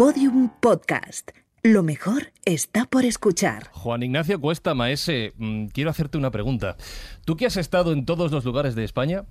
Podium Podcast. Lo mejor está por escuchar. Juan Ignacio Cuesta Maese, mm, quiero hacerte una pregunta. Tú que has estado en todos los lugares de España,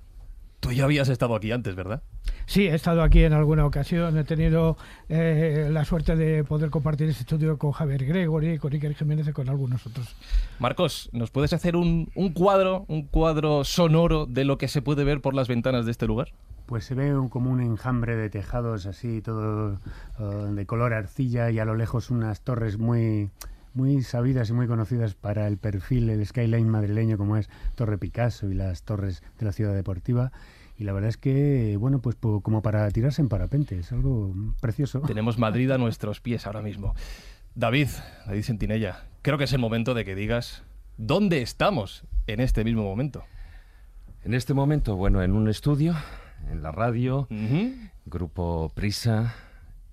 tú ya habías estado aquí antes, ¿verdad? Sí, he estado aquí en alguna ocasión. He tenido eh, la suerte de poder compartir este estudio con Javier Gregory, con Iker Jiménez y con algunos otros. Marcos, ¿nos puedes hacer un, un cuadro, un cuadro sonoro de lo que se puede ver por las ventanas de este lugar? Pues se ve un, como un enjambre de tejados así, todo uh, de color arcilla y a lo lejos unas torres muy, muy sabidas y muy conocidas para el perfil, el skyline madrileño como es Torre Picasso y las torres de la ciudad deportiva. Y la verdad es que, bueno, pues como para tirarse en parapente, es algo precioso. Tenemos Madrid a nuestros pies ahora mismo. David, David Sentinella, creo que es el momento de que digas dónde estamos en este mismo momento. En este momento, bueno, en un estudio, en la radio. Grupo Prisa,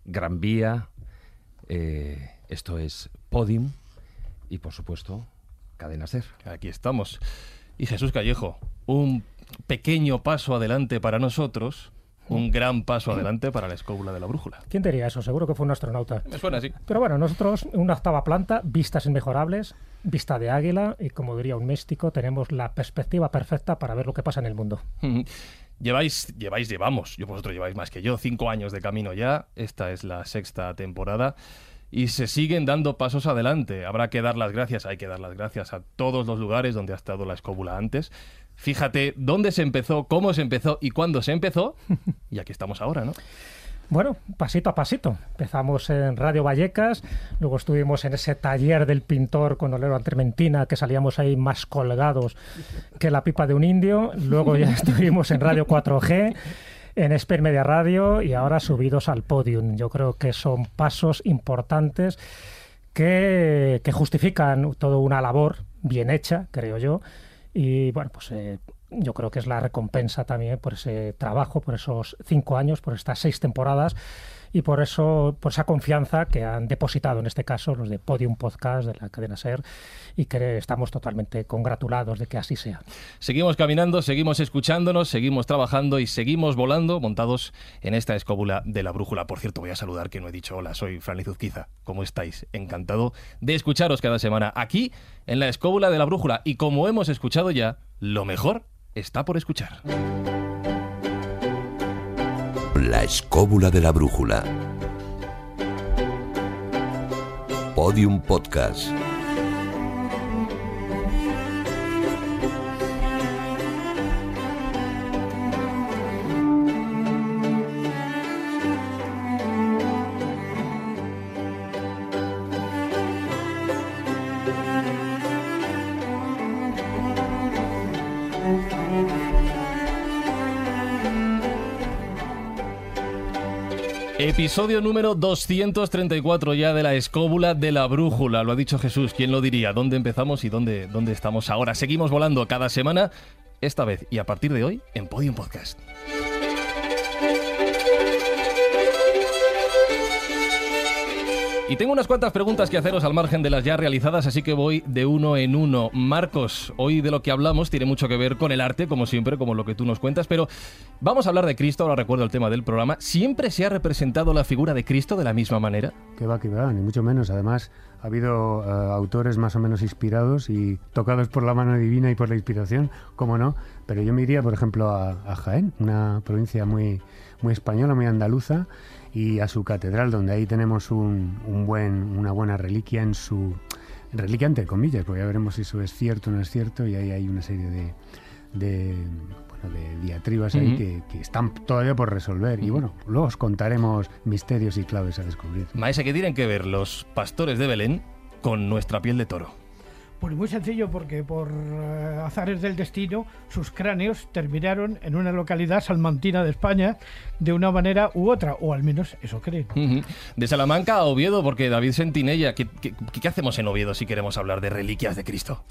Gran Vía, eh, esto es Podium y, por supuesto, Cadena Ser. Aquí estamos. Y Jesús Callejo, un pequeño paso adelante para nosotros, un gran paso adelante para la escóbula de la brújula. ¿Quién diría eso? Seguro que fue un astronauta. Me suena así. Pero bueno, nosotros, una octava planta, vistas inmejorables, vista de águila y, como diría un místico, tenemos la perspectiva perfecta para ver lo que pasa en el mundo. Lleváis, lleváis, llevamos, yo vosotros lleváis más que yo, cinco años de camino ya, esta es la sexta temporada y se siguen dando pasos adelante. Habrá que dar las gracias, hay que dar las gracias a todos los lugares donde ha estado la escóbula antes. Fíjate dónde se empezó, cómo se empezó y cuándo se empezó y aquí estamos ahora, ¿no? Bueno, pasito a pasito. Empezamos en Radio Vallecas, luego estuvimos en ese taller del pintor con Olero Antrementina, que salíamos ahí más colgados que la pipa de un indio. Luego ya estuvimos en Radio 4G, en Esper Media Radio y ahora subidos al podium. Yo creo que son pasos importantes que, que justifican toda una labor bien hecha, creo yo. Y bueno, pues eh, yo creo que es la recompensa también por ese trabajo, por esos cinco años, por estas seis temporadas y por eso, por esa confianza que han depositado en este caso los de Podium Podcast de la cadena Ser y que estamos totalmente congratulados de que así sea. Seguimos caminando, seguimos escuchándonos, seguimos trabajando y seguimos volando montados en esta escóbula de la brújula. Por cierto, voy a saludar que no he dicho hola, soy Fran Lizuzquiza. ¿Cómo estáis? Encantado de escucharos cada semana aquí en la escóbula de la brújula. Y como hemos escuchado ya, lo mejor está por escuchar. La escóbula de la brújula. Podium Podcast. Episodio número 234 ya de la escóbula de la brújula. Lo ha dicho Jesús, ¿quién lo diría? ¿Dónde empezamos y dónde, dónde estamos ahora? Seguimos volando cada semana, esta vez y a partir de hoy en Podium Podcast. Y tengo unas cuantas preguntas que haceros al margen de las ya realizadas, así que voy de uno en uno. Marcos, hoy de lo que hablamos tiene mucho que ver con el arte, como siempre, como lo que tú nos cuentas, pero vamos a hablar de Cristo, ahora recuerdo el tema del programa. ¿Siempre se ha representado la figura de Cristo de la misma manera? Que va, que va, ni mucho menos. Además, ha habido eh, autores más o menos inspirados y tocados por la mano divina y por la inspiración, cómo no. Pero yo me iría, por ejemplo, a, a Jaén, una provincia muy, muy española, muy andaluza, y a su catedral, donde ahí tenemos un, un buen, una buena reliquia en su... Reliquia entre comillas, porque ya veremos si eso es cierto o no es cierto, y ahí hay una serie de, de, bueno, de diatribas ahí que, que están todavía por resolver. Y bueno, luego os contaremos misterios y claves a descubrir. Maese, ¿qué tienen que ver los pastores de Belén con nuestra piel de toro? Pues muy sencillo, porque por eh, azares del destino, sus cráneos terminaron en una localidad salmantina de España de una manera u otra, o al menos eso creen. De Salamanca a Oviedo, porque David Sentinella, ¿qué, qué, qué hacemos en Oviedo si queremos hablar de reliquias de Cristo?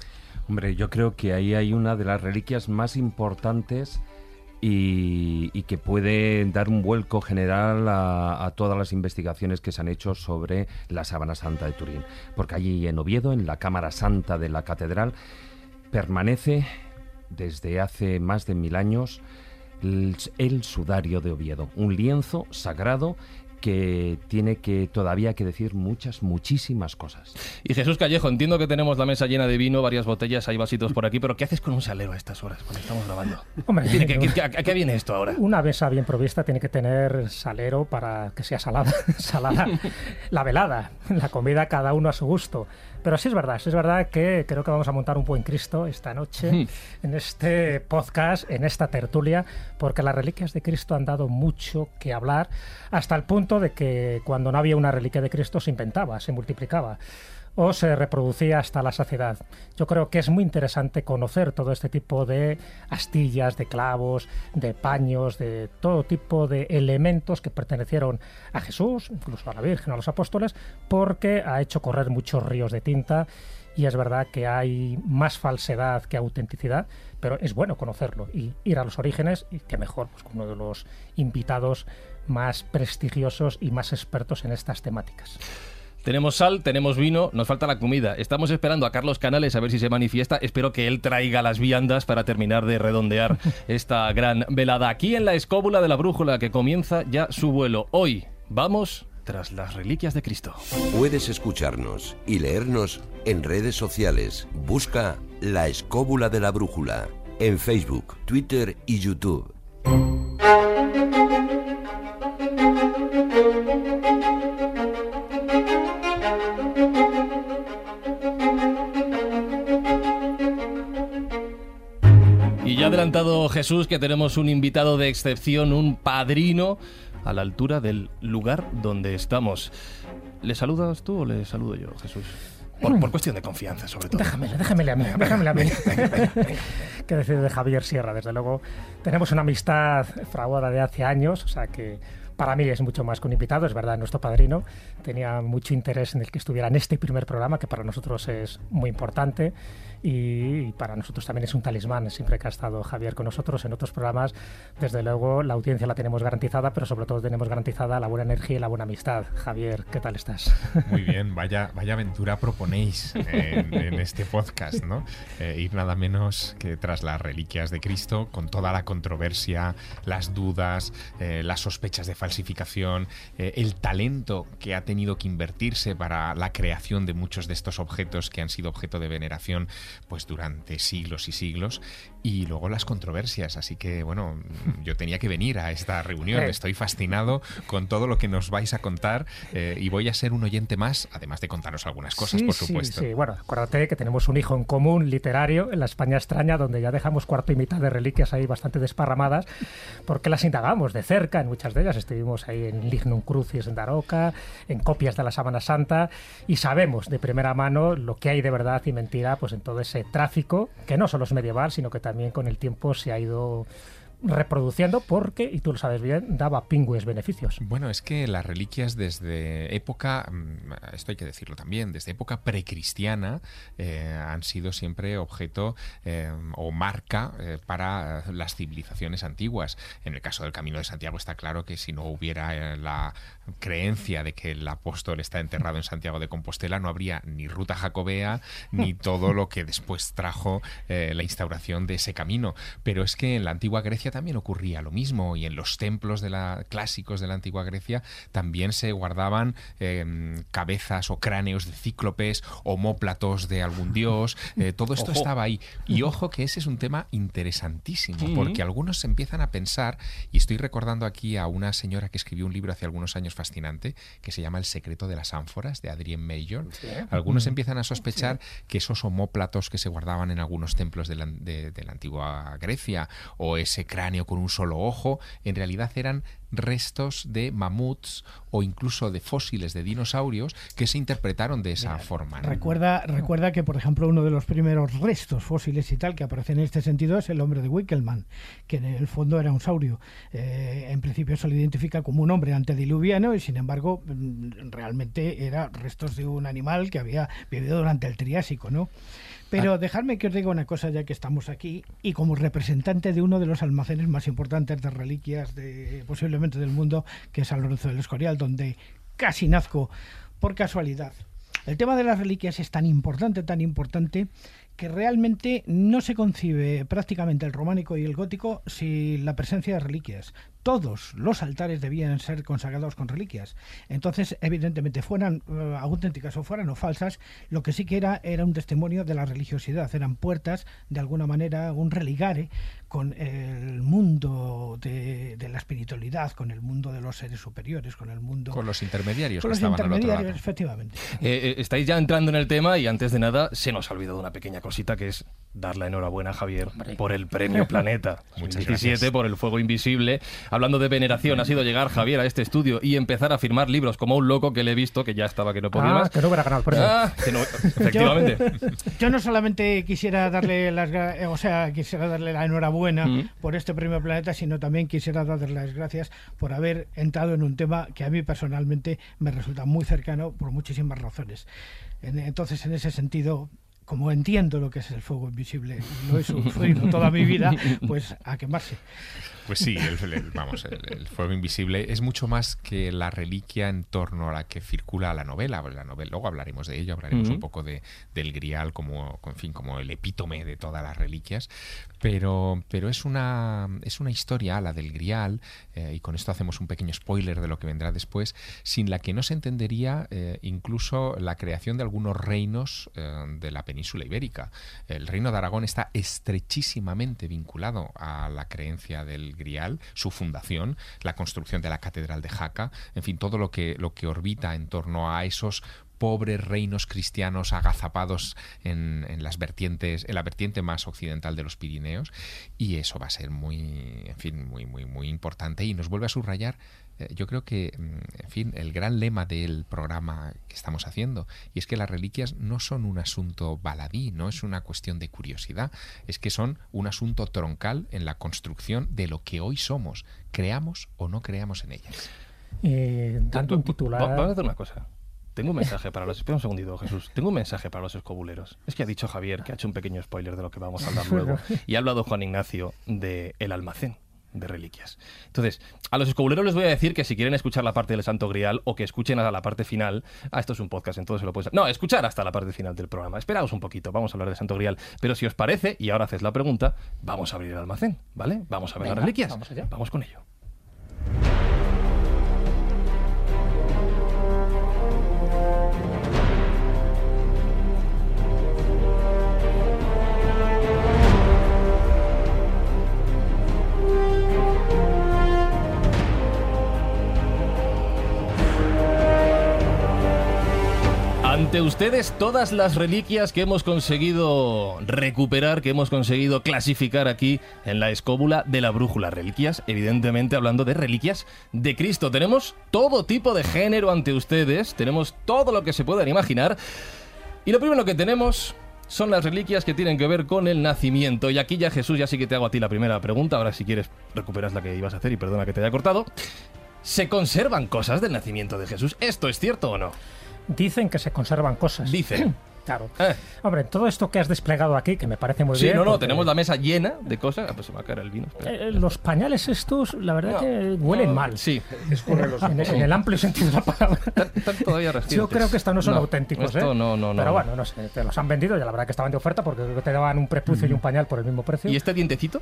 Hombre, yo creo que ahí hay una de las reliquias más importantes y, que puede dar un vuelco general a, todas las investigaciones que se han hecho sobre la Sábana Santa de Turín. Porque allí en Oviedo, en la Cámara Santa de la Catedral, permanece desde hace más de mil años el sudario de Oviedo, un lienzo sagrado que tiene que todavía que decir muchas, muchísimas cosas. Y Jesús Callejo, entiendo que tenemos la mesa llena de vino, varias botellas, hay vasitos por aquí, pero ¿qué haces con un salero a estas horas cuando estamos grabando? Hombre, Tiene que- que- ¿A qué viene esto ahora? Una mesa bien provista tiene que tener salero para que sea salada, salada la velada, la comida cada uno a su gusto. Pero sí es verdad, sí es verdad que creo que vamos a montar un buen Cristo esta noche en este podcast, en esta tertulia, porque las reliquias de Cristo han dado mucho que hablar, hasta el punto de que cuando no había una reliquia de Cristo se inventaba, se multiplicaba o se reproducía hasta la saciedad. Yo creo que es muy interesante conocer todo este tipo de astillas, de clavos, de paños, de todo tipo de elementos que pertenecieron a Jesús, incluso a la Virgen, a los apóstoles, porque ha hecho correr muchos ríos de tinta y es verdad que hay más falsedad que autenticidad, pero es bueno conocerlo y ir a los orígenes y que mejor pues, con uno de los invitados más prestigiosos y más expertos en estas temáticas. Tenemos sal, tenemos vino, nos falta la comida. Estamos esperando a Carlos Canales a ver si se manifiesta. Espero que él traiga las viandas para terminar de redondear esta gran velada aquí en la escóbula de la brújula que comienza ya su vuelo. Hoy vamos tras las reliquias de Cristo. Puedes escucharnos y leernos en redes sociales. Busca La Escóbula de la Brújula en Facebook, Twitter y YouTube. Adelantado Jesús que tenemos un invitado de excepción, un padrino a la altura del lugar donde estamos. ¿Le saludas tú o le saludo yo, Jesús? Por, por cuestión de confianza, sobre todo. Déjamele, déjamele a mí, déjamele a mí. ¿Qué decir de Javier Sierra? Desde luego, tenemos una amistad fraguada de hace años, o sea que para mí es mucho más que un invitado, es verdad, nuestro padrino tenía mucho interés en el que estuviera en este primer programa, que para nosotros es muy importante y para nosotros también es un talismán, siempre que ha estado Javier con nosotros en otros programas, desde luego la audiencia la tenemos garantizada, pero sobre todo tenemos garantizada la buena energía y la buena amistad. Javier, ¿qué tal estás? Muy bien, vaya, vaya aventura proponéis en, este podcast, ¿no? Eh, ir nada menos que tras las reliquias de Cristo, con toda la controversia, las dudas, eh, las sospechas de falsificación, eh, el talento que ha tenido que invertirse para la creación de muchos de estos objetos que han sido objeto de veneración pues durante siglos y siglos y luego las controversias así que bueno yo tenía que venir a esta reunión Eh. estoy fascinado con todo lo que nos vais a contar eh, y voy a ser un oyente más además de contaros algunas cosas Sí, por sí, supuesto Sí, bueno, acuérdate que tenemos un hijo en común literario en la España extraña, donde ya dejamos cuarto y mitad de reliquias ahí bastante desparramadas, porque las indagamos de cerca en muchas de ellas. Estuvimos ahí en Lignum Crucis en Daroca, en copias de la Sábana Santa, y sabemos de primera mano lo que hay de verdad y mentira pues en todo ese tráfico, que no solo es medieval, sino que también con el tiempo se ha ido reproduciendo porque, y tú lo sabes bien, daba pingües beneficios. Bueno, es que las reliquias desde época, mm, esto hay que decirlo también, desde época precristiana eh, han sido siempre objeto eh, o marca eh, para las civilizaciones antiguas. En el caso del Camino de Santiago está claro que si no hubiera eh, la creencia de que el apóstol está enterrado en Santiago de Compostela, no habría ni ruta jacobea ni todo lo que después trajo eh, la instauración de ese camino. Pero es que en la antigua Grecia también ocurría lo mismo y en los templos de la, clásicos de la antigua Grecia también se guardaban eh, cabezas o cráneos de cíclopes, homóplatos de algún dios, eh, todo esto Ojo. estaba ahí. Y ojo que ese es un tema interesantísimo, Sí. porque algunos empiezan a pensar, y estoy recordando aquí a una señora que escribió un libro hace algunos años fascinante, que se llama El secreto de las ánforas, de Adrien Mayor. Algunos empiezan a sospechar que esos homóplatos que se guardaban en algunos templos de la, de- de la antigua Grecia, o ese cráneo con un solo ojo, en realidad eran restos de mamuts o incluso de fósiles de dinosaurios que se interpretaron de esa forma. ¿no? Recuerda, recuerda que, por ejemplo, uno de los primeros restos fósiles y tal que aparecen en este sentido es el hombre de Wickelmann, que en el fondo era un saurio. Eh, en principio se lo identifica como un hombre antediluviano y, sin embargo, mm, realmente era restos de un animal que había vivido durante el Triásico, ¿no? Pero dejadme que os diga una cosa ya que estamos aquí y como representante de uno de los almacenes más importantes de reliquias de posiblemente del mundo, que es San Lorenzo del Escorial, donde casi nazco por casualidad. El tema de las reliquias es tan importante, tan importante, que realmente no se concibe prácticamente el románico y el gótico sin la presencia de reliquias. todos los altares debían ser consagrados con reliquias. Entonces, evidentemente, fueran eh, auténticas o fueran o falsas, lo que sí que era era un testimonio de la religiosidad, eran puertas, de alguna manera, un religare con el mundo de, de la espiritualidad, con el mundo de los seres superiores, con el mundo... Con los intermediarios con que los estaban al otro intermediarios, lado. efectivamente. Eh, eh, estáis ya entrando en el tema y antes de nada se nos ha olvidado una pequeña cosita que es dar la enhorabuena a Javier por el premio Planeta Muchas 2017 gracias. por el fuego invisible. Hablando de veneración, ha sido llegar Javier a este estudio y empezar a firmar libros como un loco que le he visto que ya estaba que no podía Ah, más. que no hubiera ganado el premio. Ah, que no- efectivamente. Yo no solamente quisiera darle las, eh, o sea, quisiera darle la enhorabuena Mm. por este premio Planeta, sino también quisiera darle las gracias por haber entrado en un tema que a mí personalmente me resulta muy cercano por muchísimas razones. En- entonces, en ese sentido, como entiendo lo que es el fuego invisible, lo he sufrido toda mi vida, pues a quemarse. Pues sí, el, el- vamos, el, el fuego invisible es mucho más que la reliquia en torno a la que circula la novela. La novela luego hablaremos de ello, hablaremos un poco de, del grial como, en fin, como el epítome de todas las reliquias. Pero, pero es una es una historia, la del grial, eh, y con esto hacemos un pequeño spoiler de lo que vendrá después, sin la que no se entendería eh, incluso la creación de algunos reinos eh, de la península ibérica. El reino de Aragón está estrechísimamente vinculado a la creencia del grial, su fundación, la construcción de la catedral de Jaca, en fin, todo lo que, lo que orbita en torno a esos pobres reinos cristianos agazapados en, las vertientes, en la vertiente más occidental de los Pirineos, y eso va a ser muy, en fin, muy, muy, muy importante y nos vuelve a subrayar yo creo que, mm, en fin, el gran lema del programa que estamos haciendo, y es que las reliquias no son un asunto baladí, no es una cuestión de curiosidad, es que son un asunto troncal en la construcción de lo que hoy somos, creamos o no creamos en ellas. Dando un titular. Va- Vamos a hacer una cosa. Tengo un mensaje para los. Espera un segundito, Jesús. Tengo un mensaje para los escobuleros. Es que ha dicho Javier que ha hecho un pequeño spoiler de lo que vamos a hablar luego. Y ha hablado Juan Ignacio de el almacén de reliquias. Entonces, a los escobuleros les voy a decir que si quieren escuchar la parte del Santo Grial o que escuchen hasta la parte final. Ah, esto es un podcast, entonces se lo puedes. No, escuchar hasta la parte final del programa. Esperaos un poquito, vamos a hablar del Santo Grial. Pero si os parece, y ahora haces la pregunta, vamos a abrir el almacén, ¿vale? Vamos a ver Venga, las reliquias. vamos allá. Vamos con ello. Ante ustedes todas las reliquias que hemos conseguido recuperar, que hemos conseguido clasificar aquí en la escóbula de la brújula. Reliquias, evidentemente hablando de reliquias de Cristo. Tenemos todo tipo de género ante ustedes, tenemos todo lo que se puedan imaginar. Y lo primero que tenemos son las reliquias que tienen que ver con el nacimiento. Y aquí ya Jesús, ya sí que te hago a ti la primera pregunta. Ahora si quieres recuperas la que ibas a hacer y perdona que te haya cortado. ¿Se conservan cosas del nacimiento de Jesús? ¿Esto es cierto o no? Dicen que se conservan cosas. Dicen. Claro. Eh. Hombre, todo esto que has desplegado aquí, que me parece muy Sí, bien. no, no, porque, tenemos la mesa llena de cosas. Ah, pues se me va a caer el vino. espera. eh, los pañales estos, la verdad No, que huelen no, mal. Sí, En, en el amplio sentido de la palabra. están todavía recientes. Yo creo que estos no son No, auténticos, Esto ¿eh? no, no, no. Pero no. bueno, no sé, te los han vendido y la verdad que estaban de oferta porque creo que te daban un prepucio y un pañal por el mismo precio. ¿Y este dientecito?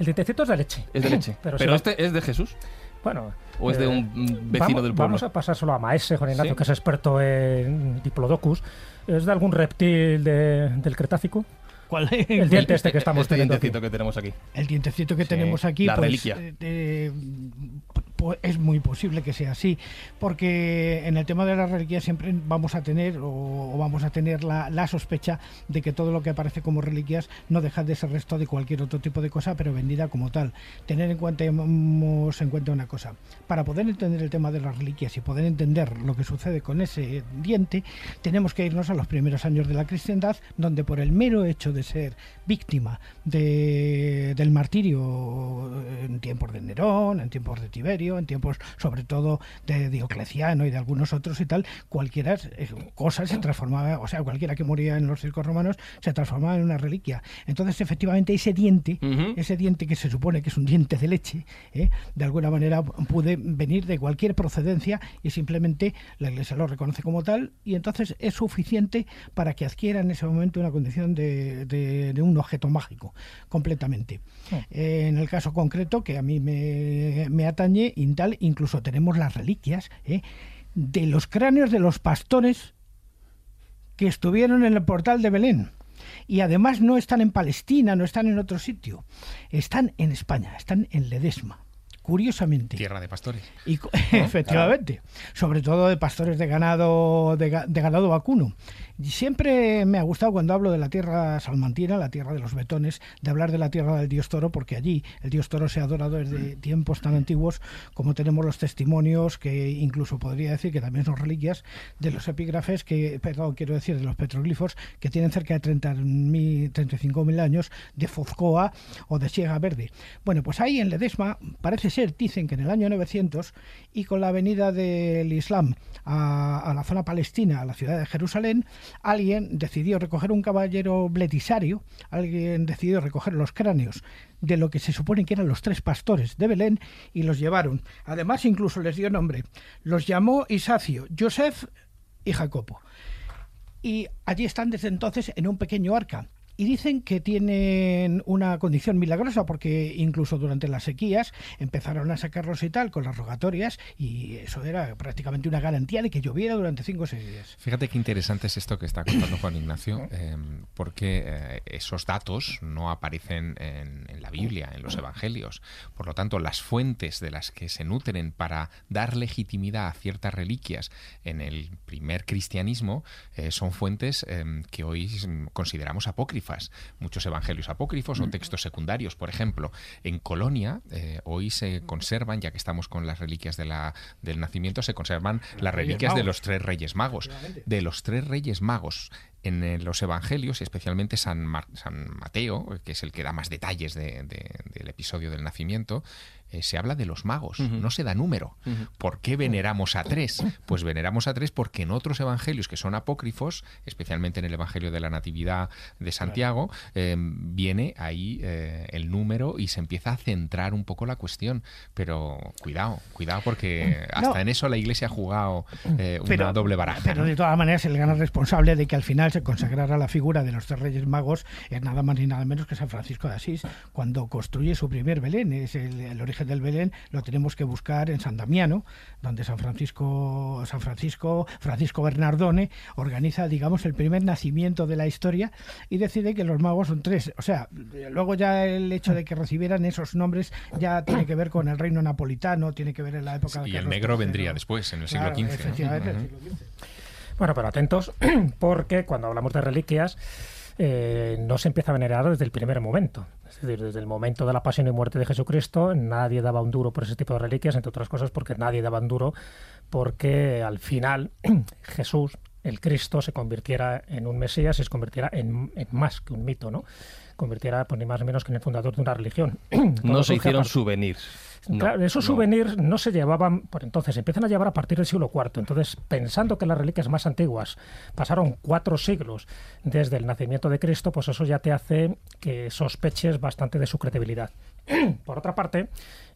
El dientecito es de leche. Es de leche. Pero, Pero, si va- este es de Jesús. Bueno. ¿O es de un mm, vecino vamos, del pueblo? Vamos a pasárselo a Maese, Juan Ignacio, Sí. que es experto en Diplodocus. ¿Es de algún reptil de- del Cretácico? ¿Cuál El diente este que estamos este teniendo aquí. dientecito que tenemos aquí. El dientecito que Sí, tenemos aquí, la pues, reliquia. eh, es muy posible que sea así, porque en el tema de la reliquia siempre vamos a tener o, vamos a tener la, sospecha de que todo lo que aparece como reliquias no deja de ser resto de cualquier otro tipo de cosa, pero vendida como tal. Tener en cuenta, hemos en cuenta una cosa, para poder entender el tema de las reliquias y poder entender lo que sucede con ese diente, tenemos que irnos a los primeros años de la cristiandad, donde por el mero hecho de ser víctima de- del martirio en tiempos de Nerón, en tiempos de Tiberio, En tiempos sobre todo de Diocleciano y de algunos otros y tal, cualquiera eh, cosa se transformaba, o sea, cualquiera que moría en los circos romanos se transformaba en una reliquia. Entonces, efectivamente, ese diente, ese diente que se supone que es un diente de leche, ¿eh? de alguna manera puede venir de cualquier procedencia y simplemente la Iglesia lo reconoce como tal y entonces es suficiente para que adquiera en ese momento una condición de, de, un objeto mágico, completamente. Eh, en el caso concreto, que a mí me, me atañe, tal, incluso tenemos las reliquias ¿eh? de los cráneos de los pastores que estuvieron en el portal de Belén. Y además no están en Palestina, no están en otro sitio, están en España, están en Ledesma curiosamente. Tierra de pastores. Y, efectivamente, sobre todo de pastores de ganado, de ganado vacuno. Siempre me ha gustado cuando hablo de la tierra salmantina, la tierra de los betones, de hablar de la tierra del dios toro, porque allí el dios toro se ha adorado desde tiempos tan antiguos como tenemos los testimonios, que incluso podría decir que también son reliquias, de los epígrafes, que, perdón, quiero decir, de los petroglifos, que tienen cerca de 35.000 años, de Fozcoa o de Siega Verde. Bueno, pues ahí en Ledesma parece ser, dicen que en el año 900, y con la venida del Islam a, a la zona palestina, a la ciudad de Jerusalén, alguien decidió recoger un caballero bletisario, alguien decidió recoger los cráneos de lo que se supone que eran los tres pastores de Belén y los llevaron. Además, incluso les dio nombre. Los llamó Isacio, Joseph y Jacopo. Y allí están desde entonces en un pequeño arca y dicen que tienen una condición milagrosa porque incluso durante las sequías empezaron a sacarlos y tal con las rogatorias y eso era prácticamente una garantía de que lloviera durante cinco o seis días. Fíjate qué interesante es esto que está contando Juan Ignacio, em, porque eh, esos datos no aparecen en, la Biblia, en los Evangelios. Por lo tanto, las fuentes de las que se nutren para dar legitimidad a ciertas reliquias en el primer cristianismo eh, son fuentes em, que hoy consideramos apócrifas muchos evangelios apócrifos o textos secundarios. Por ejemplo, en Colonia eh, hoy se conservan, ya que estamos con las reliquias de la, del nacimiento, se conservan las reliquias de los tres reyes magos. De los tres reyes magos en los evangelios, especialmente San, San Mateo, que es el que da más detalles del episodio del nacimiento, eh, se habla de los magos, no se da número. ¿Por qué veneramos a tres? Pues veneramos a tres porque en otros evangelios que son apócrifos, especialmente en el Evangelio de la Natividad de Santiago, em, viene ahí eh, el número y se empieza a centrar un poco la cuestión. Pero cuidado, cuidado porque hasta en eso la Iglesia ha jugado eh, una doble baraja. Pero de todas maneras el gran responsable de que al final se consagrara la figura de los tres reyes magos es nada más ni nada menos que San Francisco de Asís, cuando construye su primer Belén, es el, el origen del Belén lo tenemos que buscar en San Damiano, donde San Francisco, San Francisco, Francisco Bernardone organiza, digamos, el primer nacimiento de la historia y decide que los magos son tres. O sea, luego ya el hecho de que recibieran esos nombres ya tiene que ver con el reino napolitano, tiene que ver en la época de Y el negro vendría después, en el siglo XV. Efectivamente, Bueno, pero atentos, porque cuando hablamos de reliquias, eh, no se empieza a venerar desde el primer momento. Es decir, desde el momento de la pasión y muerte de Jesucristo, nadie daba un duro por ese tipo de reliquias, entre otras cosas porque nadie daba un duro porque al final Jesús, el Cristo, se convirtiera en un Mesías y se convirtiera en, más que un mito, ¿no? Convirtiera, pues, ni más ni menos que en el fundador de una religión. no se hicieron souvenirs claro, esos souvenirs no se llevaban por entonces, empiezan a llevar a partir del siglo IV. Entonces, pensando que las reliquias más antiguas pasaron cuatro siglos desde el nacimiento de Cristo, pues eso ya te hace que sospeches bastante de su credibilidad. Por otra parte,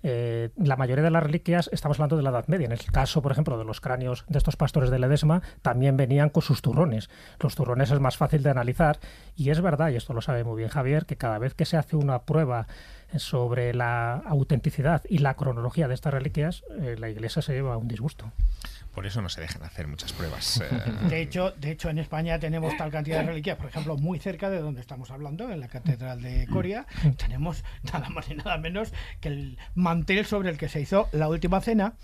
eh, la mayoría de las reliquias, estamos hablando de la Edad Media. En el caso, por ejemplo, de los cráneos de estos pastores de Ledesma, también venían con sus turrones. Los turrones es más fácil de analizar y es verdad, y esto lo sabe muy bien Javier, que cada vez que se hace una prueba sobre la autenticidad y la cronología de estas reliquias, eh, la Iglesia se lleva un disgusto. Por eso no se dejan hacer muchas pruebas. Eh. De hecho, de hecho, en España tenemos tal cantidad de reliquias, por ejemplo, muy cerca de donde estamos hablando, en la Catedral de Coria, tenemos nada más y nada menos que el mantel sobre el que se hizo la última cena,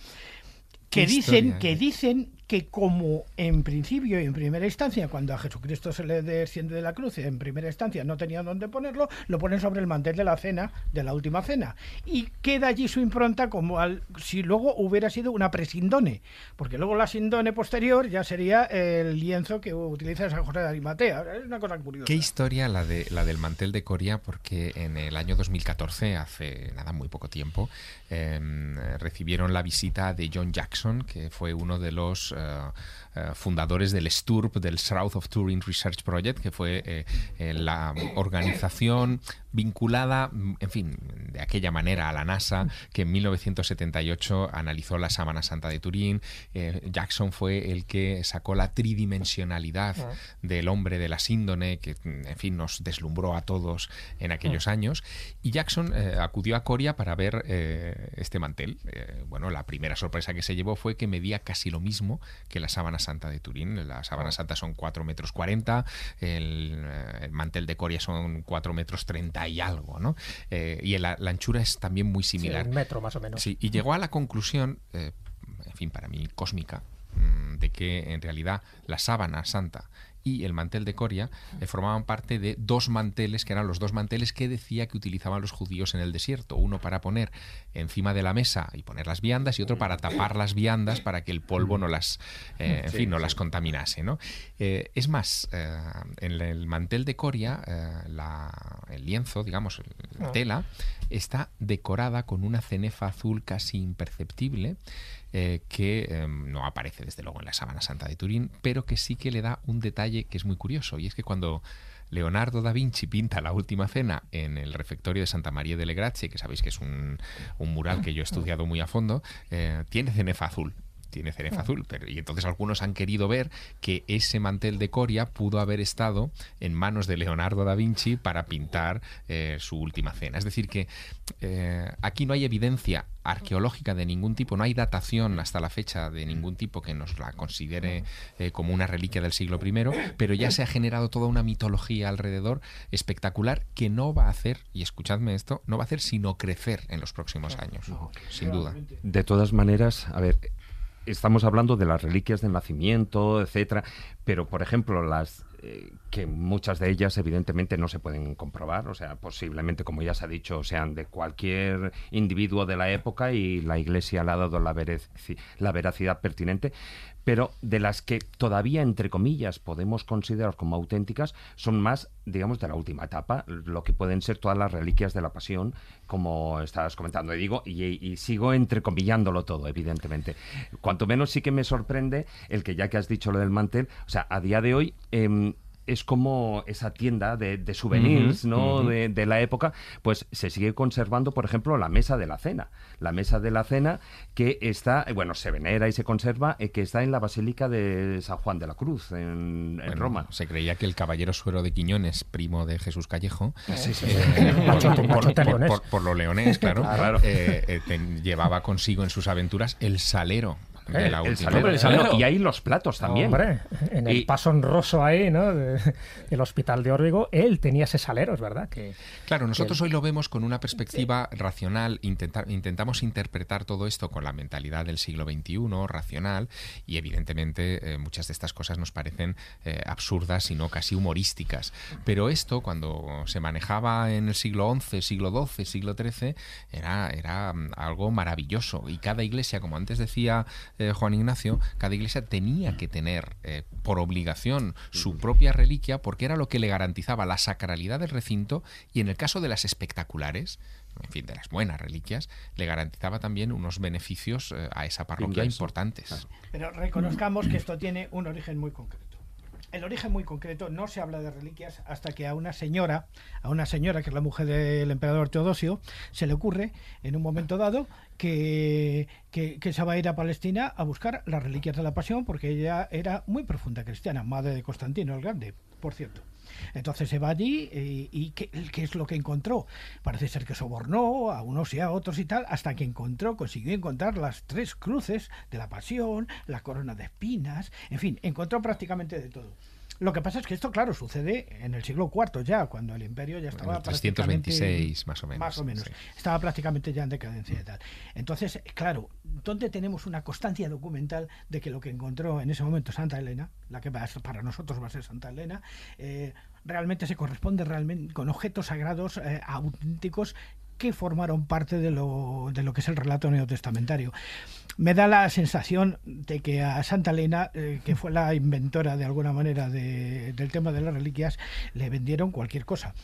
que dicen, que ¿eh? dicen que como en principio y en primera instancia, cuando a Jesucristo se le desciende de la cruz, en primera instancia no tenía dónde ponerlo, lo ponen sobre el mantel de la cena, de la última cena. Y queda allí su impronta como al, si luego hubiera sido una presindone, porque luego la sindone posterior ya sería el lienzo que utiliza San José de Arimatea. Es una cosa curiosa. Qué historia la, de, la del mantel de Coria, porque en el año 2014, hace nada, muy poco tiempo, em, recibieron la visita de John Jackson, que fue uno de los uh, eh, eh, fundadores del STURP, del South of Turin Research Project, que fue eh, la organización vinculada, en fin, de aquella manera a la NASA, que en 1978 analizó la Sábana Santa de Turín. Jackson fue el que sacó la tridimensionalidad del hombre de la síndone, que, en fin, nos deslumbró a todos en aquellos años. Y Jackson acudió a Coria para ver este mantel. bueno, la primera sorpresa que se llevó fue que medía casi lo mismo que la sábana santa de Turín. La sábana santa son 4 metros 40, el, el mantel de Coria son 4 metros 30 y algo, ¿no? Eh, y la, la, anchura es también muy similar. Sí, un metro más o menos. Sí, y llegó a la conclusión, eh, en fin, para mí cósmica, mm, de que en realidad la sábana santa y el mantel de Coria eh, formaban parte de dos manteles, que eran los dos manteles que decía que utilizaban los judíos en el desierto. Uno para poner encima de la mesa y poner las viandas y otro para tapar las viandas para que el polvo no las, eh, en Sí, fin, no sí. las contaminase. ¿no? Eh, es más, en el mantel de Coria, la- el lienzo, digamos, la Ah. tela, está decorada con una cenefa azul casi imperceptible eh, que eh, no aparece desde luego en la Sábana Santa de Turín, pero que sí que le da un detalle que es muy curioso, y es que cuando Leonardo da Vinci pinta la última cena en el refectorio de Santa María delle Grazie, que sabéis que es un, un mural que yo he estudiado muy a fondo, eh, tiene cenefa azul. Tiene cenefa azul, pero, y entonces algunos han querido ver que ese mantel de Coria pudo haber estado en manos de Leonardo da Vinci para pintar eh, su última cena. Es decir, que eh, aquí no hay evidencia arqueológica de ningún tipo, no hay datación hasta la fecha de ningún tipo que nos la considere eh, como una reliquia del siglo I, pero ya se ha generado toda una mitología alrededor espectacular que no va a hacer, y escuchadme esto, no va a hacer sino crecer en los próximos años, sin duda. De todas maneras, a ver, estamos hablando de las reliquias del nacimiento, etcétera, pero por ejemplo las eh, que muchas de ellas evidentemente no se pueden comprobar, o sea, posiblemente como ya se ha dicho, sean de cualquier individuo de la época y la Iglesia le ha dado la, veraci- la veracidad pertinente, pero de las que todavía entre comillas podemos considerar como auténticas son más, digamos, de la última etapa, lo que pueden ser todas las reliquias de la Pasión, como estabas comentando, y digo, y, sigo entrecomillándolo todo, evidentemente. Cuanto menos sí que me sorprende el que ya que has dicho lo del mantel, o sea, a día de hoy em, es como esa tienda de, de souvenirs, ¿no? de, de la época, pues se sigue conservando, por ejemplo, la mesa de la cena. La mesa de la cena que está, bueno, se venera y se conserva, eh, que está en la Basílica de San Juan de la Cruz, en, Roma. Se creía que el caballero suero de Quiñones, primo de Jesús Callejo, por, lo leonés, claro, Claro. eh, eh, ten- llevaba consigo en sus aventuras el salero de Eh, la El última. salero. El salero. Y hay los platos también. Hombre, en el Y- paso honroso ahí, ¿no? de- del hospital de Órbigo, él tenía ese salero, es verdad. Que, Claro, nosotros hoy lo vemos con una perspectiva racional, intentar, intentamos interpretar todo esto con la mentalidad del siglo XXI, racional, y evidentemente eh, muchas de estas cosas nos parecen eh, absurdas, sino casi humorísticas. Pero esto, cuando se manejaba en el siglo XI, siglo XII, siglo XIII, era, era mm, algo maravilloso. Y cada iglesia, como antes decía eh, Juan Ignacio, cada iglesia tenía que tener eh, por obligación su propia reliquia porque era lo que le garantizaba la sacralidad del recinto y en el caso de las espectaculares, en fin, de las buenas reliquias, le garantizaba también unos beneficios eh, a esa parroquia Ingreso. importantes. Pero reconozcamos que esto tiene un origen muy concreto. El origen muy concreto no se habla de reliquias hasta que a una señora, a una señora que es la mujer del emperador Teodosio, se le ocurre en un momento dado que, que, que se va a ir a Palestina a buscar las reliquias de la pasión porque ella era muy profunda cristiana, madre de Constantino el Grande, por cierto. Entonces se va allí y, y ¿qué, qué es lo que encontró? Parece ser que sobornó a unos y a otros y tal, hasta que encontró, consiguió encontrar las tres cruces de la pasión, la corona de espinas, en fin, encontró prácticamente de todo. Lo que pasa es que esto, claro, sucede en el siglo IV ya, cuando el imperio ya estaba En el 326, prácticamente- más o menos, Más o menos. sí. Estaba prácticamente ya en decadencia y tal. Entonces, claro, ¿dónde tenemos una constancia documental de que lo que encontró en ese momento Santa Elena, la que para nosotros va a ser Santa Elena, eh, realmente se corresponde realmente con objetos sagrados eh, auténticos que formaron parte de lo, de lo que es el relato neotestamentario. Me da la sensación de que a Santa Elena, eh, que fue la inventora de alguna manera de- del tema de las reliquias, le vendieron cualquier cosa.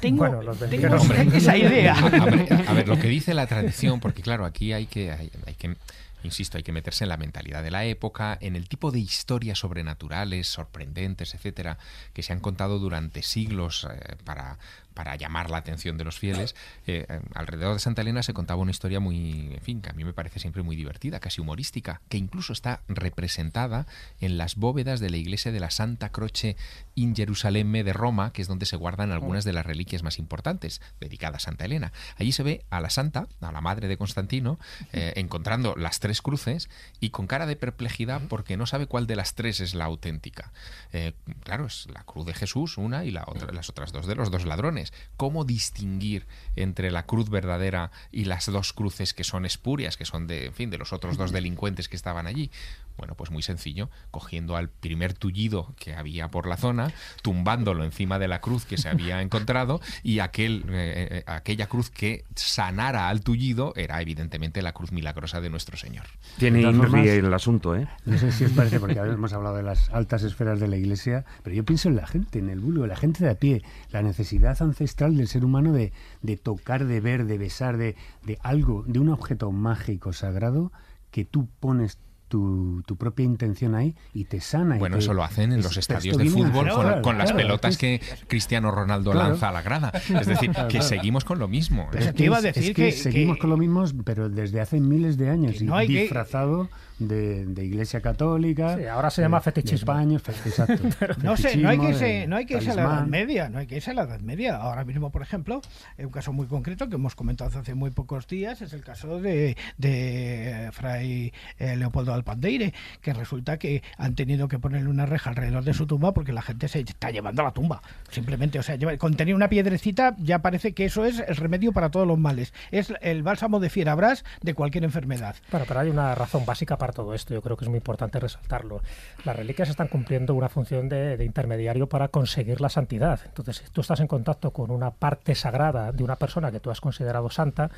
Tengo, Bueno, los tengo. Hombre. esa idea. A, a ver, a ver, lo que dice la tradición, porque claro, aquí hay que, hay, hay que, insisto, hay que meterse en la mentalidad de la época, en el tipo de historias sobrenaturales, sorprendentes, etcétera, que se han contado durante siglos eh, para, para llamar la atención de los fieles. Eh, eh, alrededor de Santa Elena se contaba una historia muy, en fin, que a mí me parece siempre muy divertida, casi humorística, que incluso está representada en las bóvedas de la iglesia de la Santa Croce in Jerusalemme de Roma, que es donde se guardan algunas de las reliquias más importantes dedicadas a Santa Elena. Allí se ve a la santa, a la madre de Constantino, eh, encontrando las tres cruces y con cara de perplejidad porque no sabe cuál de las tres es la auténtica. Eh, claro, es la cruz de Jesús, una, y la otra, las otras dos de los dos ladrones. ¿Cómo distinguir entre la cruz verdadera y las dos cruces que son espurias, que son de, en fin, de los otros dos delincuentes que estaban allí? Bueno, pues muy sencillo, cogiendo al primer tullido que había por la zona, tumbándolo encima de la cruz que se había encontrado y aquel, eh, eh, aquella cruz que sanara al tullido era evidentemente la cruz milagrosa de nuestro Señor. Tiene INRI el asunto, ¿eh? No sé si os parece, porque ahora hemos hablado de las altas esferas de la Iglesia, pero yo pienso en la gente, en el vulgo, la gente de a pie, la necesidad ancestral del ser humano de, de tocar, de ver, de besar, de, de algo, de un objeto mágico, sagrado, que tú pones tu, tu propia intención ahí y te sana. y Bueno, te- eso lo hacen en los estadios de fútbol con, claro, con las claro, pelotas es- que Cristiano Ronaldo Claro. lanza a la grada. Es decir, que seguimos con lo mismo. Pero ¿eh? es te iba a decir es que, que- seguimos que- con lo mismo, pero desde hace miles de años Que y no hay que- disfrazado de, de Iglesia Católica. Sí, ahora se llama de- fetichismo. de paños, fe- exacto. No sé, no hay que irse, no hay que irse a la Edad. Media, no hay que irse a la Edad Media. Ahora mismo, por ejemplo, un caso muy concreto que hemos comentado hace muy pocos días, es el caso de, de Fray eh, Leopoldo Alpandeire, que resulta que han tenido que ponerle una reja alrededor de su tumba porque la gente se está llevando a la tumba. Simplemente, o sea, lleva- con tener una piedrecita ya parece que eso es el remedio para todos los males. Es el bálsamo de fierabras de cualquier enfermedad. Bueno, pero hay una razón básica para todo esto, yo creo que es muy importante resaltarlo. Las reliquias están cumpliendo una función de, de intermediario para conseguir la santidad. Entonces, si tú estás en contacto con una parte sagrada de una persona que tú has considerado santa,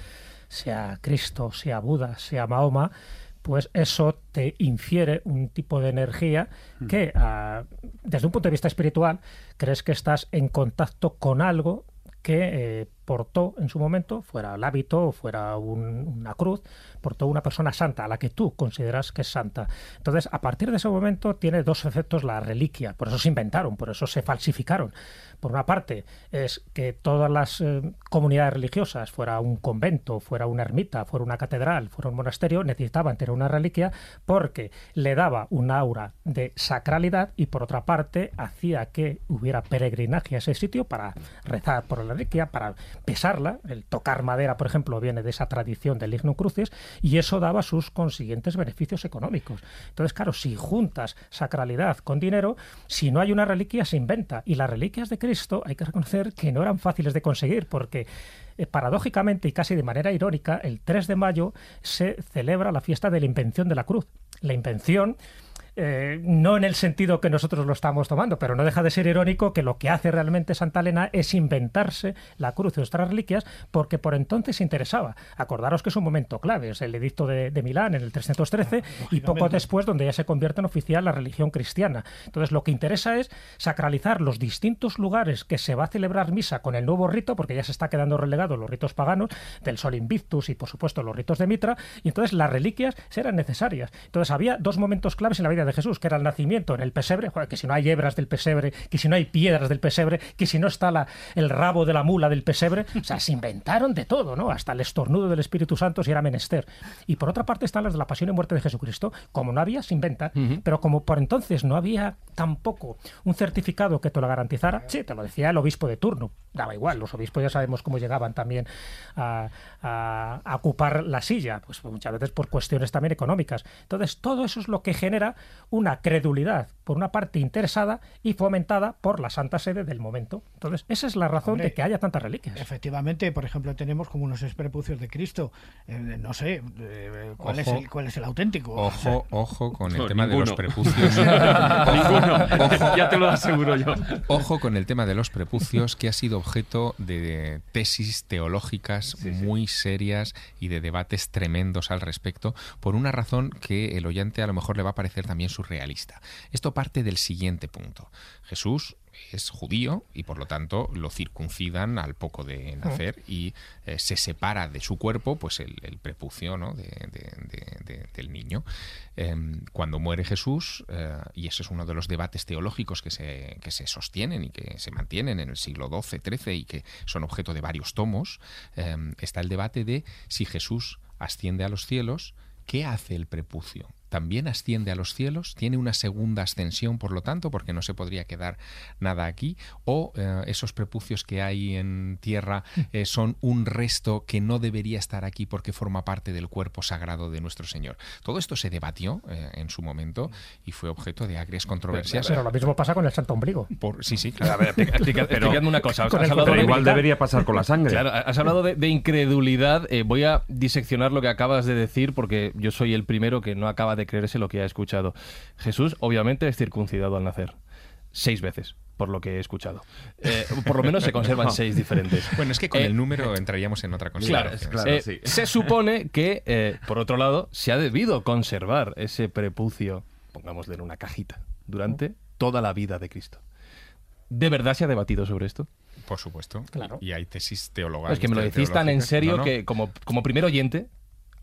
sea Cristo, sea Buda, sea Mahoma, pues eso te infiere un tipo de energía que, ah, desde un punto de vista espiritual, crees que estás en contacto con algo que eh, portó en su momento, fuera el hábito o fuera un- una cruz, portó una persona santa, a la que tú consideras que es santa. Entonces, a partir de ese momento tiene dos efectos la reliquia, por eso se inventaron, por eso se falsificaron. Por una parte, es que todas las eh, comunidades religiosas, fuera un convento, fuera una ermita, fuera una catedral, fuera un monasterio, necesitaban tener una reliquia porque le daba un aura de sacralidad y por otra parte hacía que hubiera peregrinaje a ese sitio para rezar por la reliquia, para pesarla. El tocar madera, por ejemplo, viene de esa tradición del lignum crucis y eso daba sus consiguientes beneficios económicos. Entonces, claro, si juntas sacralidad con dinero, si no hay una reliquia, se inventa. Y las reliquias de Cristo hay que reconocer que no eran fáciles de conseguir porque eh, paradójicamente y casi de manera irónica, el 3 de mayo se celebra la fiesta de la invención de la cruz. La invención eh, no en el sentido que nosotros lo estamos tomando, pero no deja de ser irónico que lo que hace realmente Santa Elena es inventarse la cruz y otras reliquias porque por entonces interesaba. Acordaros que es un momento clave, es el edicto de, de Milán en el 313 y poco después donde ya se convierte en oficial la religión cristiana. Entonces lo que interesa es sacralizar los distintos lugares que se va a celebrar misa con el nuevo rito, porque ya se está quedando relegado los ritos paganos del Sol Invictus y por supuesto los ritos de Mitra, y entonces las reliquias eran necesarias. Entonces había dos momentos claves en la vida de Jesús, que era el nacimiento en el pesebre, joder, que si no hay hebras del pesebre, que si no hay piedras del pesebre, que si no está la- el rabo de la mula del pesebre, o sea, se inventaron de todo, ¿no? Hasta el estornudo del Espíritu Santo si era menester. Y por otra parte están las de la pasión y muerte de Jesucristo, como no había, se inventan, pero como por entonces no había tampoco un certificado que te lo garantizara, sí, te lo decía el obispo de turno, daba igual, los obispos ya sabemos cómo llegaban también a, a- a ocupar la silla, pues muchas veces por cuestiones también económicas. Entonces, todo eso es lo que genera una credulidad por una parte interesada y fomentada por la Santa Sede del momento. Entonces, esa es la razón de que haya tantas reliquias. Efectivamente, por ejemplo, tenemos como unos prepucios de Cristo. Eh, no sé, eh, ¿cuál, es el, ¿cuál es el auténtico? Ojo, ojo con el tema de los prepucios. Ojo, ya te lo aseguro yo. Ojo con el tema de los prepucios, que ha sido objeto de tesis teológicas muy serias y de debates tremendos al respecto, por una razón que el oyente a lo mejor le va a parecer también surrealista. Esto parte del siguiente punto. Jesús es judío y por lo tanto lo circuncidan al poco de nacer y eh, se separa de su cuerpo pues el, prepucio ¿no? del niño. Em, cuando muere Jesús, eh, y ese es uno de los debates teológicos que se, que se sostienen y que se mantienen en el siglo XII, XIII y que son objeto de varios tomos, em, está el debate de si Jesús asciende a los cielos, ¿qué hace el prepucio? También asciende a los cielos, tiene una segunda ascensión, por lo tanto, porque no se podría quedar nada aquí, o eh, esos prepucios que hay en tierra eh, son un resto que no debería estar aquí porque forma parte del cuerpo sagrado de nuestro Señor. Todo esto se debatió eh, en su momento y fue objeto de agrias controversias. Pero, lo mismo pasa con el santo ombligo. Por, sí, sí, claro. A ver, una cosa. pero igual debería pasar con la sangre. Claro, has hablado de, de incredulidad. voy a diseccionar lo que acabas de decir porque yo soy el primero que no acaba de creerse lo que ha escuchado. Jesús, obviamente, es circuncidado al nacer. Seis veces por lo que he escuchado. Eh, por lo menos se conservan seis diferentes. Bueno, es que con eh, el número entraríamos en otra cosa. Claro, eh, Se supone que, por otro lado, se ha debido conservar ese prepucio, pongámosle en una cajita, durante toda la vida de Cristo. ¿De verdad se ha debatido sobre esto? Por supuesto. Claro. Y hay tesis teológicas. Es que me lo decís tan en serio que, como, como primer oyente,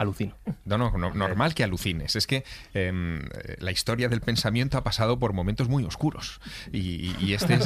alucino. No, no, normal que alucines. Es que em, la historia del pensamiento ha pasado por momentos muy oscuros y, este,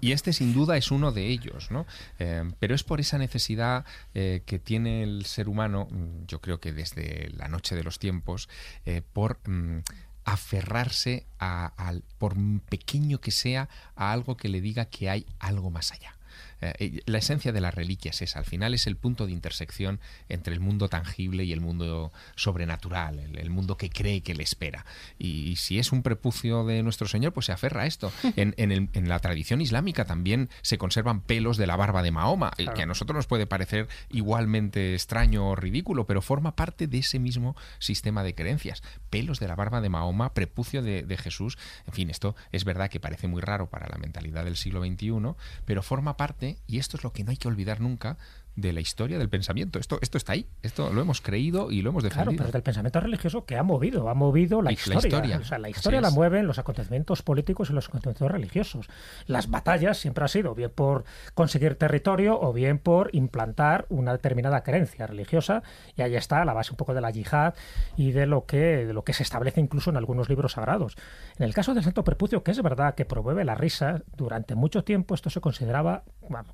y, este, sin duda es uno de ellos. ¿no? Em, pero es por esa necesidad eh, que tiene el ser humano, mm, yo creo que desde la noche de los tiempos, eh, por... Mm, aferrarse a, por pequeño que sea, a algo que le diga que hay algo más allá. Eh, la esencia de las reliquias es, al final, es el punto de intersección entre el mundo tangible y el mundo sobrenatural, el, mundo que cree que le espera. Y, si es un prepucio de nuestro Señor, pues se aferra a esto. En, la tradición islámica también se conservan pelos de la barba de Mahoma, eh, que a nosotros nos puede parecer igualmente extraño o ridículo, pero forma parte de ese mismo sistema de creencias. Pelos de la barba de Mahoma, prepucio de, de Jesús. En fin, esto es verdad que parece muy raro para la mentalidad del siglo XXI, pero forma parte y esto es lo que no hay que olvidar nunca, de la historia del pensamiento. Esto, esto está ahí, esto lo hemos creído y lo hemos defendido. Claro, pero del pensamiento religioso que ha movido, ha movido la, historia. La historia, o sea, la historia la mueven los acontecimientos políticos y los acontecimientos religiosos. Las batallas siempre han sido bien por conseguir territorio o bien por implantar una determinada creencia religiosa y ahí está la base un poco de la yihad y de lo que, de lo que se establece incluso en algunos libros sagrados. En el caso del Santo Perpucio, que es verdad que promueve la risa, durante mucho tiempo esto se consideraba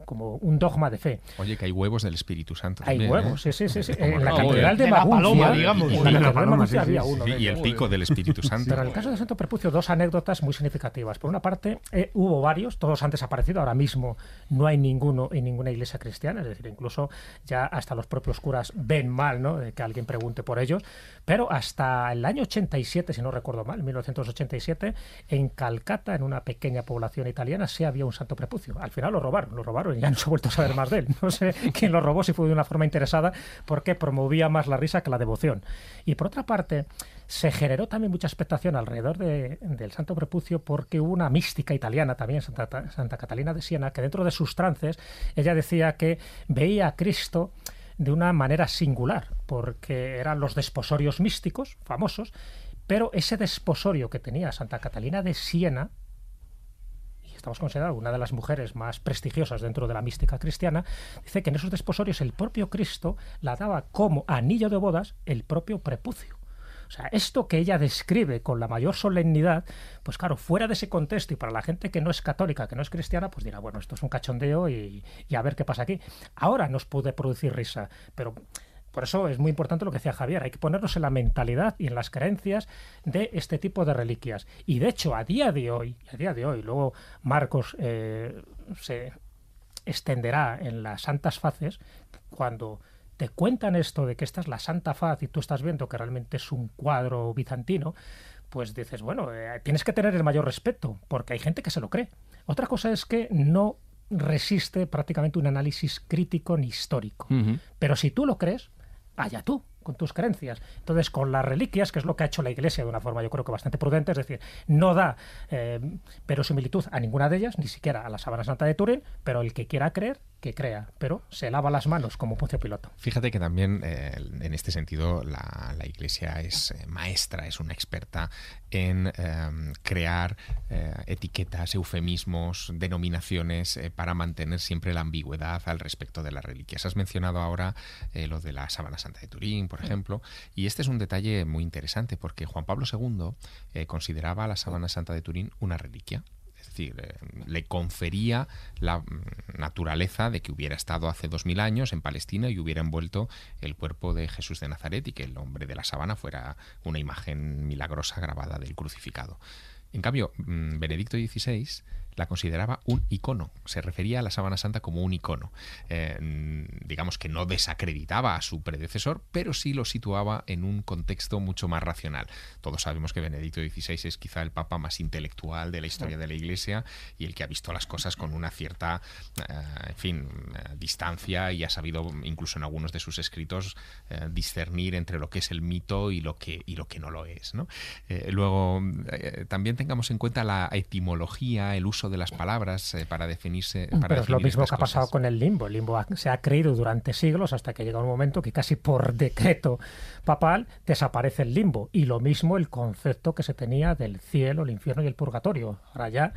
como un dogma de fe. Oye, que hay huevos del Espíritu Santo. Hay ¿eh? huevos, sí, sí, sí. En la catedral de, Maguncia, digamos. había uno. y el pico del Espíritu Santo. Pero en el caso de Santo Perpucio, dos anécdotas muy significativas. Por una parte, eh, hubo varios, todos han desaparecido. Ahora mismo no hay ninguno en ninguna iglesia cristiana. Es decir, incluso ya hasta los propios curas ven mal ¿no? que alguien pregunte por ellos. Pero hasta el año 87, si no recuerdo mal, 1987, en Calcata, en una pequeña población italiana, sí había un Santo Prepucio. Al final lo robaron, lo robaron y ya no se ha vuelto a saber más de él. No sé quién lo robó, si fue de una forma interesada, porque promovía más la risa que la devoción. Y por otra parte, se generó también mucha expectación alrededor del Santo Prepucio porque hubo una mística italiana también, Santa, Santa Catalina de Siena, que dentro de sus trances ella decía que veía a Cristo de una manera singular, porque eran los desposorios místicos famosos, pero ese desposorio que tenía Santa Catalina de Siena, estamos considerando una de las mujeres más prestigiosas dentro de la mística cristiana, dice que en esos desposorios el propio Cristo la daba como anillo de bodas el propio prepucio. O sea, esto que ella describe con la mayor solemnidad, pues claro, fuera de ese contexto y para la gente que no es católica, que no es cristiana, pues dirá, bueno, esto es un cachondeo y, a ver qué pasa aquí. Ahora nos puede producir risa, pero por eso es muy importante lo que decía Javier, hay que ponernos en la mentalidad y en las creencias de este tipo de reliquias. Y de hecho, a día de hoy, a día de hoy, luego Marcos eh, se extenderá en las santas faces, cuando te cuentan esto de que esta es la Santa Faz y tú estás viendo que realmente es un cuadro bizantino, pues dices, bueno, eh, tienes que tener el mayor respeto, porque hay gente que se lo cree. Otra cosa es que no resiste prácticamente un análisis crítico ni histórico. Pero si tú lo crees, allá tú con tus creencias. Entonces, con las reliquias, que es lo que ha hecho la Iglesia de una forma yo creo que bastante prudente, es decir, no da eh, similitud a ninguna de ellas, ni siquiera a la Sábana Santa de Turín, pero el que quiera creer, que crea, pero se lava las manos como Poncio Piloto. Fíjate que también eh, en este sentido la, Iglesia es eh, maestra, es una experta en em, crear eh, etiquetas, eufemismos, denominaciones para mantener siempre la ambigüedad al respecto de las reliquias. Has mencionado ahora lo de la Sábana Santa de Turín, por ejemplo, y este es un detalle muy interesante porque Juan Pablo II consideraba la Sábana Santa de Turín una reliquia decir, eh, le confería la mm, naturaleza de que hubiera estado hace dos mil años en Palestina y hubiera envuelto el cuerpo de Jesús de Nazaret y que el hombre de la sabana fuera una imagen milagrosa grabada del crucificado. En cambio, mm, Benedicto XVI la consideraba un icono, se refería a la sábana santa como un icono. Eh, digamos que no desacreditaba a su predecesor, pero sí lo situaba en un contexto mucho más racional. Todos sabemos que Benedicto XVI es quizá el papa más intelectual de la historia de la Iglesia y el que ha visto las cosas con una cierta, eh, en fin, eh, distancia y ha sabido, incluso en algunos de sus escritos, discernir entre lo que es el mito y lo que, y lo que no lo es. luego, también tengamos en cuenta la etimología, el uso de las palabras eh, para definirse. Para Pero es lo mismo que ha pasado con el limbo. El limbo se ha creído durante siglos hasta que llega un momento que casi por decreto papal desaparece el limbo. Y lo mismo el concepto que se tenía del cielo, el infierno y el purgatorio. Ahora ya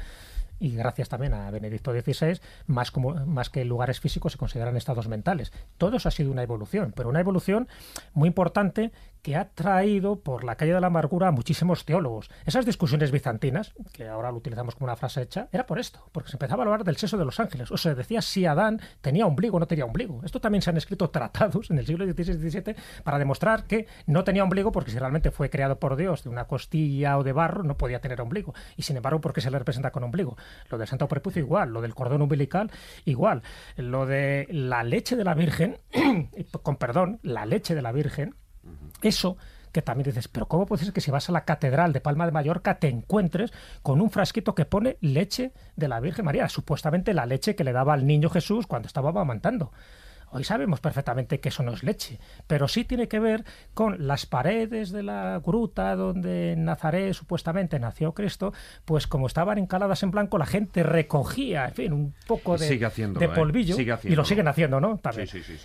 y gracias también a Benedicto XVI, más, como, más que lugares físicos se consideran estados mentales. Todo eso ha sido una evolución, pero una evolución muy importante que ha traído por la calle de la amargura a muchísimos teólogos. Esas discusiones bizantinas, que ahora lo utilizamos como una frase hecha, era por esto, porque se empezaba a hablar del sexo de los ángeles. O se decía si Adán tenía ombligo o no tenía ombligo. Esto también se han escrito tratados en el siglo XVI y XVII para demostrar que no tenía ombligo porque si realmente fue creado por Dios de una costilla o de barro, no podía tener ombligo. Y sin embargo, ¿por qué se le representa con ombligo? Lo del santo prepucio igual, lo del cordón umbilical igual, lo de la leche de la Virgen, con perdón, la leche de la Virgen, eso que también dices, pero ¿cómo puede ser que si vas a la Catedral de Palma de Mallorca te encuentres con un frasquito que pone leche de la Virgen María, supuestamente la leche que le daba al niño Jesús cuando estaba amamantando? Hoy sabemos perfectamente que eso no es leche, pero sí tiene que ver con las paredes de la gruta donde en Nazaret supuestamente nació Cristo, pues como estaban encaladas en blanco, la gente recogía, en fin, un poco de, de ¿eh? polvillo y lo siguen haciendo, ¿no?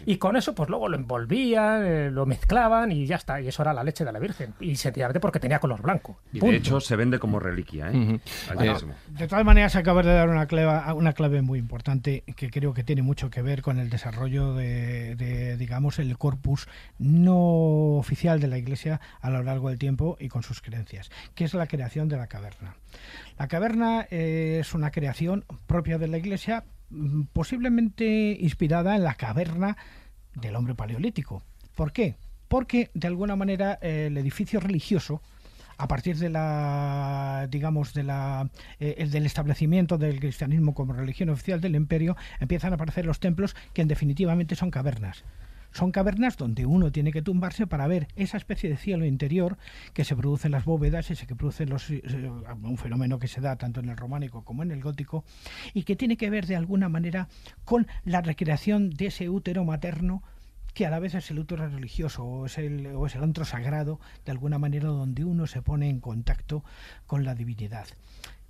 y con eso, pues luego lo envolvían, eh, lo mezclaban y ya está, y eso era la leche de la Virgen, y sencillamente porque tenía color blanco. Y de hecho se vende como reliquia, ¿eh? de todas maneras, acabas de dar una clave, una clave muy importante que creo que tiene mucho que ver con el desarrollo de, digamos, el corpus no oficial de la Iglesia a lo largo del tiempo y con sus creencias, que es la creación de la caverna. La caverna eh, es una creación propia de la Iglesia, mm, posiblemente inspirada en la caverna del hombre paleolítico. ¿Por qué? Porque de alguna manera el edificio religioso a partir de la digamos de la eh, del establecimiento del cristianismo como religión oficial del imperio empiezan a aparecer los templos que en definitivamente son cavernas. Son cavernas donde uno tiene que tumbarse para ver esa especie de cielo interior que se produce en las bóvedas, ese que produce los, eh, un fenómeno que se da tanto en el románico como en el gótico, y que tiene que ver de alguna manera con la recreación de ese útero materno que a la vez es el útero religioso o es el, o es el antro sagrado, de alguna manera donde uno se pone en contacto con la divinidad.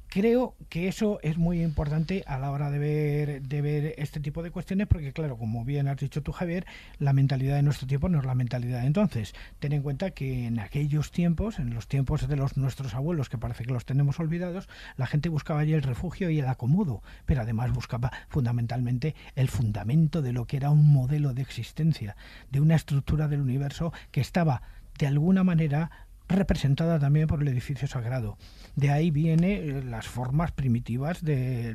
Creo que eso es muy importante a la hora de ver, de ver este tipo de cuestiones, porque claro, como bien has dicho tú, Javier, la mentalidad de nuestro tiempo no es la mentalidad de entonces. Ten en cuenta que en aquellos tiempos, en los tiempos de los nuestros abuelos, que parece que los tenemos olvidados, la gente buscaba allí el refugio y el acomodo, pero además buscaba fundamentalmente el fundamento de lo que era un modelo de existencia, de una estructura del universo que estaba de alguna manera representada también por el edificio sagrado. De ahí vienen eh, las formas primitivas de,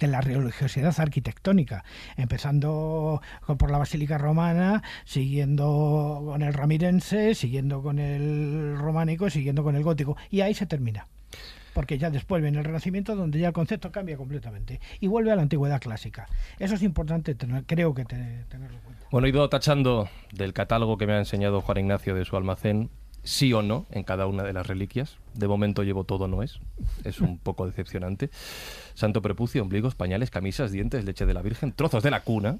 la religiosidad arquitectónica, empezando por la Basílica Romana, siguiendo con el ramirense, siguiendo con el románico, siguiendo con el gótico, y ahí se termina porque ya después viene el Renacimiento donde ya el concepto cambia completamente y vuelve a la antigüedad clásica. Eso es importante, tener, creo que tenerlo en cuenta. Bueno, he ido tachando del catálogo que me ha enseñado Juan Ignacio de su almacén sí o no en cada una de las reliquias. De momento llevo todo no es. Es un poco decepcionante. Santo prepucio, ombligos, pañales, camisas, dientes, leche de la Virgen, trozos de la cuna.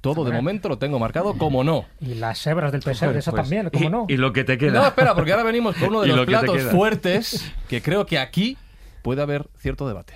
Todo de momento lo tengo marcado como no. Y las hebras del pesebre, eso Pues, también, ¿cómo y, no? y lo que te queda. No, espera, porque ahora venimos con uno de los lo platos fuertes que creo que aquí puede haber cierto debate.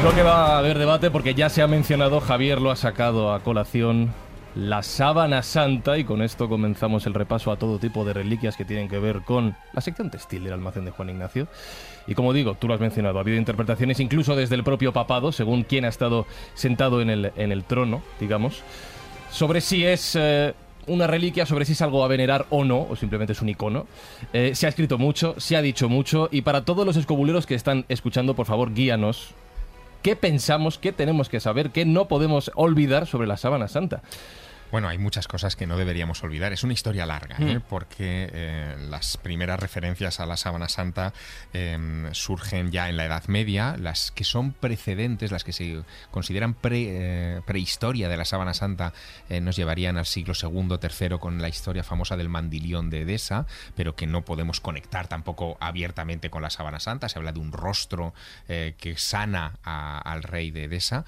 Digo que va a haber debate porque ya se ha mencionado, Javier lo ha sacado a colación, la sábana santa y con esto comenzamos el repaso a todo tipo de reliquias que tienen que ver con la sección textil del almacén de Juan Ignacio. Y como digo, tú lo has mencionado, ha habido interpretaciones incluso desde el propio papado, según quien ha estado sentado en el, en el trono, digamos, sobre si es... eh, una reliquia sobre si es algo a venerar o no, o simplemente es un icono. Eh, se ha escrito mucho, se ha dicho mucho, y para todos los escobuleros que están escuchando, por favor, guíanos qué pensamos, qué tenemos que saber, qué no podemos olvidar sobre la sábana santa. Bueno, hay muchas cosas que no deberíamos olvidar. Es una historia larga, ¿eh? Mm. porque eh, las primeras referencias a la sábana santa eh, surgen ya en la Edad Media, las que son precedentes, las que se consideran pre, eh, prehistoria de la sábana santa, nos llevarían al siglo II, III con la historia famosa del mandilión de Edesa, pero que no podemos conectar tampoco abiertamente con la sábana santa. Se habla de un rostro que sana a- al rey de Edesa,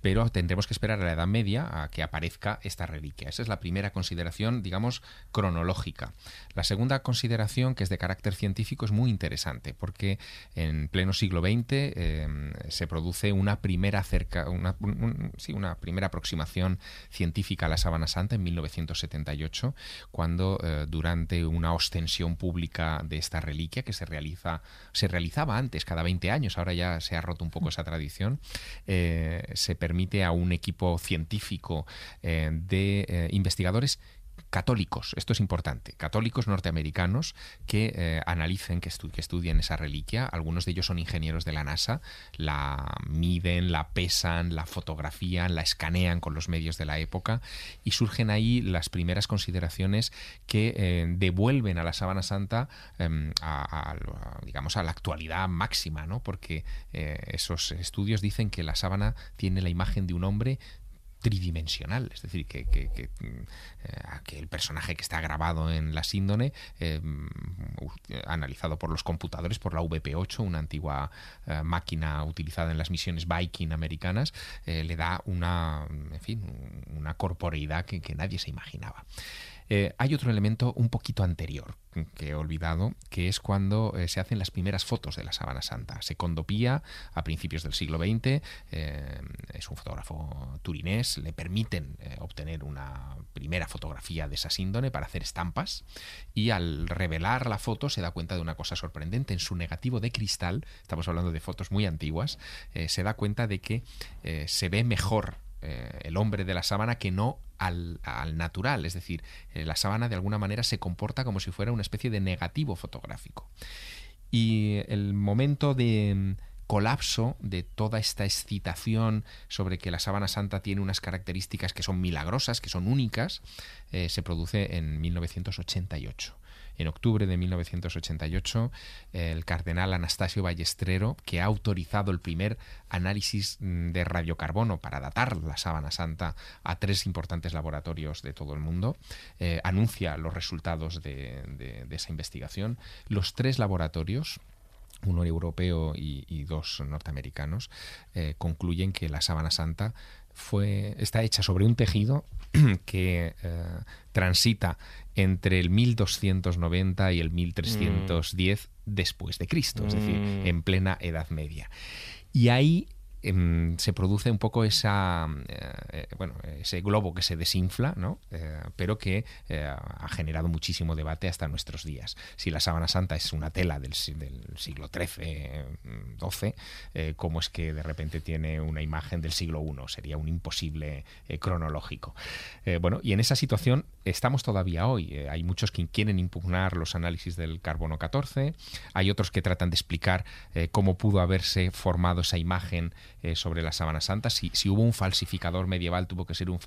pero tendremos que esperar a la Edad Media a que aparezca esta reliquia. Esa es la primera consideración, digamos, cronológica. La segunda consideración, que es de carácter científico, es muy interesante, porque en pleno siglo XX eh, se produce una primera cerca, una, un- un- sí, una primera aproximación científica a la sábana santa en 1978, cuando eh, durante una ostensión pública de esta reliquia que se realiza, se realizaba antes cada 20 años, ahora ya se ha roto un poco esa tradición, eh, se permite a un equipo científico eh, de eh, investigadores católicos, esto es importante, católicos norteamericanos que eh, analicen, que, estu- que estudien esa reliquia. Algunos de ellos son ingenieros de la NASA, la miden, la pesan, la fotografían, la escanean con los medios de la época y surgen ahí las primeras consideraciones que eh, devuelven a la sábana santa em, a, digamos a la actualidad máxima, ¿no? Porque esos estudios dicen que la sábana tiene la imagen de un hombre tridimensional, es decir, que, mm, eh, que el personaje que está grabado en la síndone, eh, mm, u- analizado por los computadores, por la VP8, una antigua eh, máquina utilizada en las misiones Viking americanas, eh, le da una, en fin, una corporeidad que nadie se imaginaba. Eh, hay otro elemento un poquito anterior que he olvidado, que es cuando eh, se hacen las primeras fotos de la sábana santa. Secondo Pía, a principios del siglo XX, eh, es un fotógrafo turinés, le permiten obtener una primera fotografía de esa síndone para hacer estampas y al revelar la foto se da cuenta de una cosa sorprendente. En su negativo de cristal, estamos hablando de fotos muy antiguas, se da cuenta de que se ve mejor eh, el hombre de la sábana que no al, al natural. Es decir, eh, la sábana de alguna manera se comporta como si fuera una especie de negativo fotográfico. Y el momento de mm, colapso de toda esta excitación sobre que la sábana santa tiene unas características que son milagrosas, que son únicas, eh, se produce en 1988. En octubre de 1988, el cardenal Anastasio Ballestrero, que ha autorizado el primer análisis mm, de radiocarbono para datar la sábana santa a tres importantes laboratorios de todo el mundo, eh, anuncia los resultados de, esa investigación. Los tres laboratorios uno europeo y, y dos norteamericanos, eh, concluyen que la sábana santa fue, está hecha sobre un tejido que eh, transita entre el 1290 y el 1310 después de Cristo, es decir, Mm. en plena Edad Media. Y ahí em, se produce un poco esa, bueno, ese globo que se desinfla, ¿no? pero que ha generado muchísimo debate hasta nuestros días. Si la sábana santa es una tela del, siglo XIII, XII, ¿cómo es que de repente tiene una imagen del siglo I? Sería un imposible cronológico. bueno, y en esa situación estamos todavía hoy. hay muchos que quieren impugnar los análisis del carbono 14, hay otros que tratan de explicar eh, cómo pudo haberse formado esa imagen eh, sobre la sábana santa, si, si, hubo un falsificador medieval, tuvo que ser un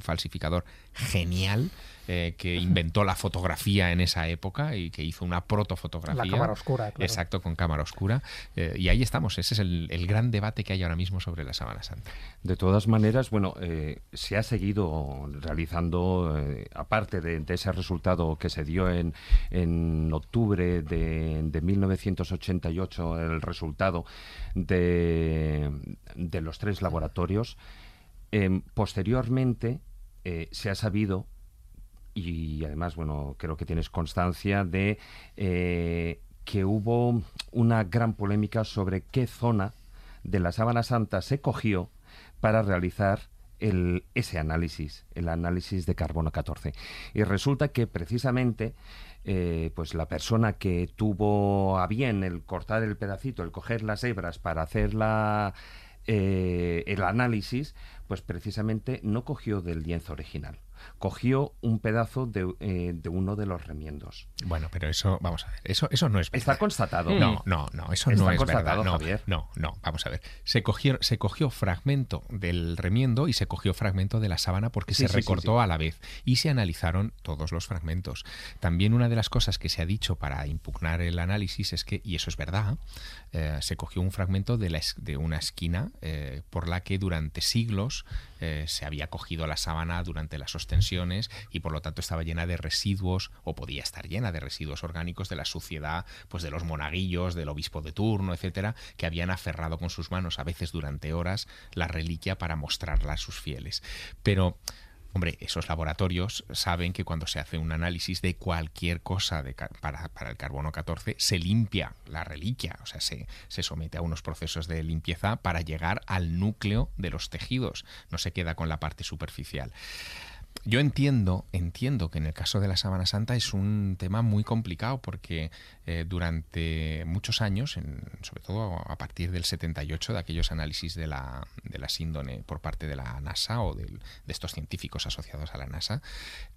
falsificador genial eh, que inventó la fotografía en esa época y que hizo una protofotografía. La cámara oscura, claro. Exacto, con cámara oscura. Eh, y ahí estamos, ese es el, gran debate que hay ahora mismo sobre la Sábana Santa. De todas maneras, bueno, eh, se ha seguido realizando, aparte de, ese resultado que se dio en, en octubre de, de 1988, el resultado de, de los tres laboratorios, posteriormente se ha sabido y además, bueno, creo que tienes constancia de eh, que hubo una gran polémica sobre qué zona de la sábana santa se cogió para realizar el, ese análisis, el análisis de carbono 14. Y resulta que precisamente eh, pues la persona que tuvo a bien el cortar el pedacito, el coger las hebras para hacer la, eh, el análisis, pues precisamente no cogió del lienzo original cogió un pedazo de, eh, de, uno de los remiendos. Bueno, pero eso, vamos a ver, eso, eso no es verdad. Está constatado. No, no, no, eso no es verdad. No, no, no, vamos a ver. Se cogió, se cogió fragmento del remiendo y se cogió fragmento de la sábana porque se recortó a la vez y se analizaron todos los fragmentos. También una de las cosas que se ha dicho para impugnar el análisis es que, y eso es verdad, eh, se cogió un fragmento de, la, de una esquina eh, por la que durante siglos se había cogido la sábana durante la sostenibilidad y por lo tanto estaba llena de residuos o podía estar llena de residuos orgánicos de la suciedad pues de los monaguillos, del obispo de turno, etcétera, que habían aferrado con sus manos a veces durante horas la reliquia para mostrarla a sus fieles. Pero Hombre, esos laboratorios saben que cuando se hace un análisis de cualquier cosa de, para, para, el carbono 14, se limpia la reliquia, o sea, se, se somete a unos procesos de limpieza para llegar al núcleo de los tejidos, no se queda con la parte superficial. Yo entiendo, entiendo que en el caso de la Sábana Santa es un tema muy complicado porque eh, durante muchos años, sobre todo a partir del 78, de aquellos análisis de la, de la síndone por parte de la NASA o de estos científicos asociados a la NASA,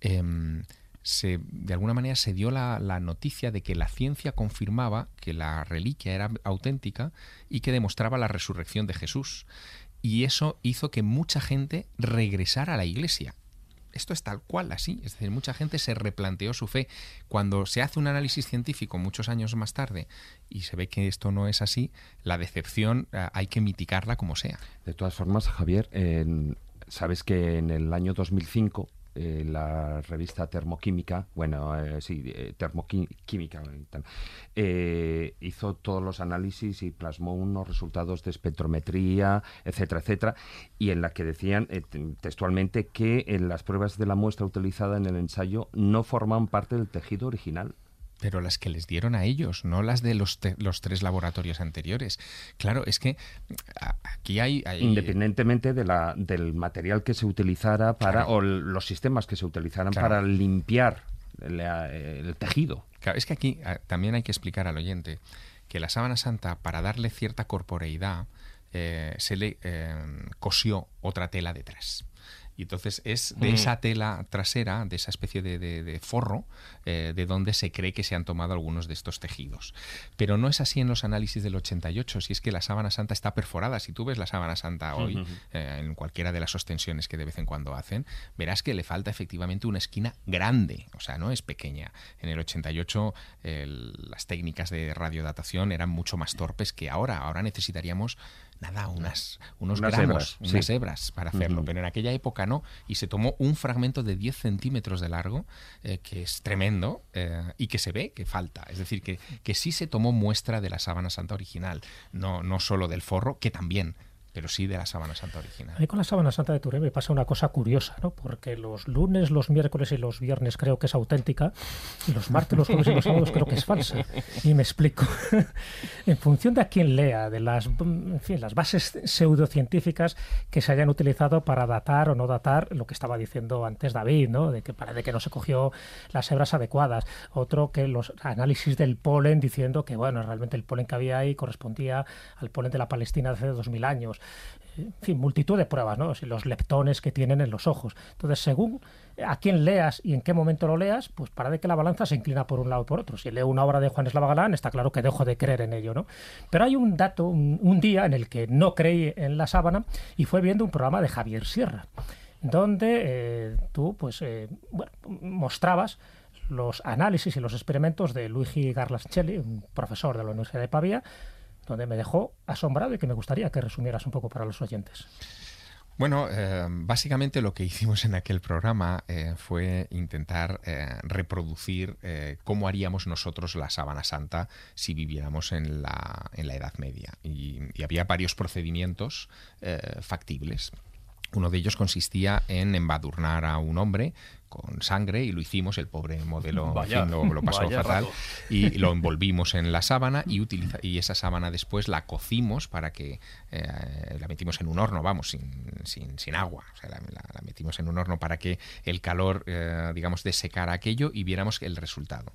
em, se, de alguna manera se dio la, noticia de que la ciencia confirmaba que la reliquia era auténtica y que demostraba la resurrección de Jesús. Y eso hizo que mucha gente regresara a la iglesia esto es tal cual así. Es decir, mucha gente se replanteó su fe. Cuando se hace un análisis científico muchos años más tarde y se ve que esto no es así, la decepción eh, hay que mitigarla como sea. De todas formas, Javier, sabes que en el año 2005 eh, la revista Termoquímica, bueno, eh, sí, eh, Termoquímica, hizo todos los análisis y plasmó unos resultados de espectrometría, etcétera, etcétera, y en la que decían textualmente que en las pruebas de la muestra utilizada en el ensayo no forman parte del tejido original pero las que les dieron a ellos, no las de los, los tres laboratorios anteriores. Claro, es que aquí hay... Independientemente de la, del material que se utilizara para, o los sistemas que se utilizaran para limpiar el, tejido. Claro, es que aquí también hay que explicar al oyente que la sábana santa, para darle cierta corporeidad, eh, se le eh, cosió otra tela detrás. Y entonces es de esa tela trasera, de esa especie de, forro, eh, de donde se cree que se han tomado algunos de estos tejidos. Pero no es así en los análisis del 88, si es que la sábana santa está perforada. Si tú ves la sábana santa hoy, eh, en cualquiera de las ostensiones que de vez en cuando hacen, verás que le falta efectivamente una esquina grande, o sea, no es pequeña. En el 88 las técnicas de radiodatación eran mucho más torpes que ahora. Ahora necesitaríamos nada, unas, unos gramos, unas hebras para hacerlo. Pero en aquella época no. Y se tomó un fragmento de 10 centímetros de largo, eh, que es tremendo, eh, y que se ve que falta. Es decir, que, que sí se tomó muestra de la sábana santa original, no, no solo del forro, que también pero sí de la sábana santa original. A con la sábana santa de Turín me pasa una cosa curiosa, ¿no? Porque los lunes, los miércoles y los viernes creo que es auténtica, y los martes, los jueves y los sábados creo que es falsa. Y me explico. en función de a quién lea, de las, en fin, las bases pseudocientíficas que se hayan utilizado para datar o no datar lo que estaba diciendo antes David, ¿no? De que parece que no se cogió las hebras adecuadas. Otro que los análisis del polen diciendo que, bueno, realmente el polen que había ahí correspondía al polen de la Palestina de hace 2000 años en fin, multitud de pruebas, ¿no? Los leptones que tienen en los ojos. Entonces, según a quién leas y en qué momento lo leas, pues para de que la balanza se inclina por un lado o por otro. Si leo una obra de Juan Eslava Galán, está claro que dejo de creer en ello, ¿no? Pero hay un dato, un, día en el que no creí en la sábana y fue viendo un programa de Javier Sierra, donde eh, tú, pues, eh, mostrabas los análisis y los experimentos de Luigi Garlaschelli, un profesor de la Universidad de Pavia, donde me dejó asombrado y que me gustaría que resumieras un poco para los oyentes. Bueno, eh, básicamente lo que hicimos en aquel programa eh, fue intentar eh, reproducir cómo haríamos nosotros la sábana santa si viviéramos en la, en la Edad Media. Y, y había varios procedimientos factibles. Uno de ellos consistía en embadurnar a un hombre con sangre y lo hicimos, el pobre modelo lo, pasó fatal y lo envolvimos en la sábana y, utiliza, y esa sábana después la cocimos para que eh, la metimos en un horno, vamos, sin, sin, sin agua, o sea, la, metimos en un horno para que el calor, eh, digamos, desecara aquello y viéramos el resultado.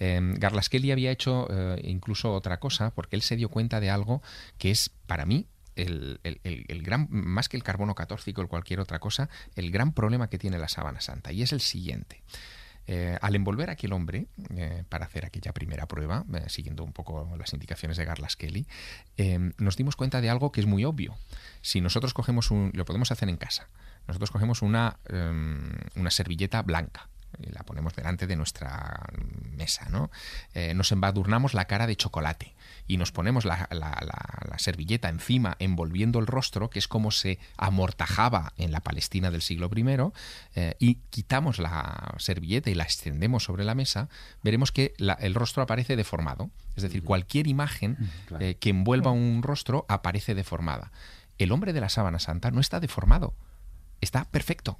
Eh, Garlaskelly había hecho eh, incluso otra cosa porque él se dio cuenta de algo que es para mí el, gran, más que el carbono 14 o cualquier otra cosa, el gran problema que tiene la sábana santa, y es el siguiente. Eh, al envolver a aquel hombre eh, para hacer aquella primera prueba, eh, siguiendo un poco las indicaciones de Garlas Kelly, nos dimos cuenta de algo que es muy obvio. Si nosotros cogemos un, lo podemos hacer en casa, nosotros cogemos una, una servilleta blanca, y la ponemos delante de nuestra mesa, ¿no? nos embadurnamos la cara de chocolate y nos ponemos la, servilleta encima envolviendo el rostro, que es como se amortajaba en la Palestina del siglo I, eh, y quitamos la servilleta y la extendemos sobre la mesa, veremos que el rostro aparece deformado. Es decir, cualquier imagen eh, que envuelva un rostro aparece deformada. El hombre de la sábana santa no está deformado, está perfecto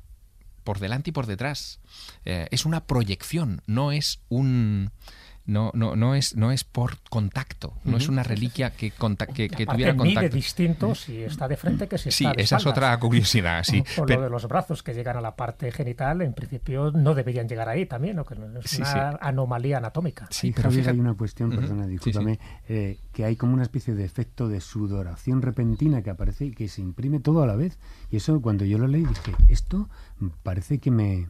por delante y por detrás. Eh, es una proyección, no es un no, no, no, es, no es por contacto, no es una reliquia que, que, que tuviera contacto. Mide distinto si está de frente que si sí, está Sí, esa es otra curiosidad. Sí. O, lo de los brazos que llegan a la parte genital, en principio no deberían llegar ahí también, ¿no? que es una anomalía anatómica. Sí, pero hay una cuestión, perdona, discúlpame, eh, que hay como una especie de efecto de sudoración repentina que aparece y que se imprime todo a la vez. Y eso cuando yo lo leí dije, esto parece que me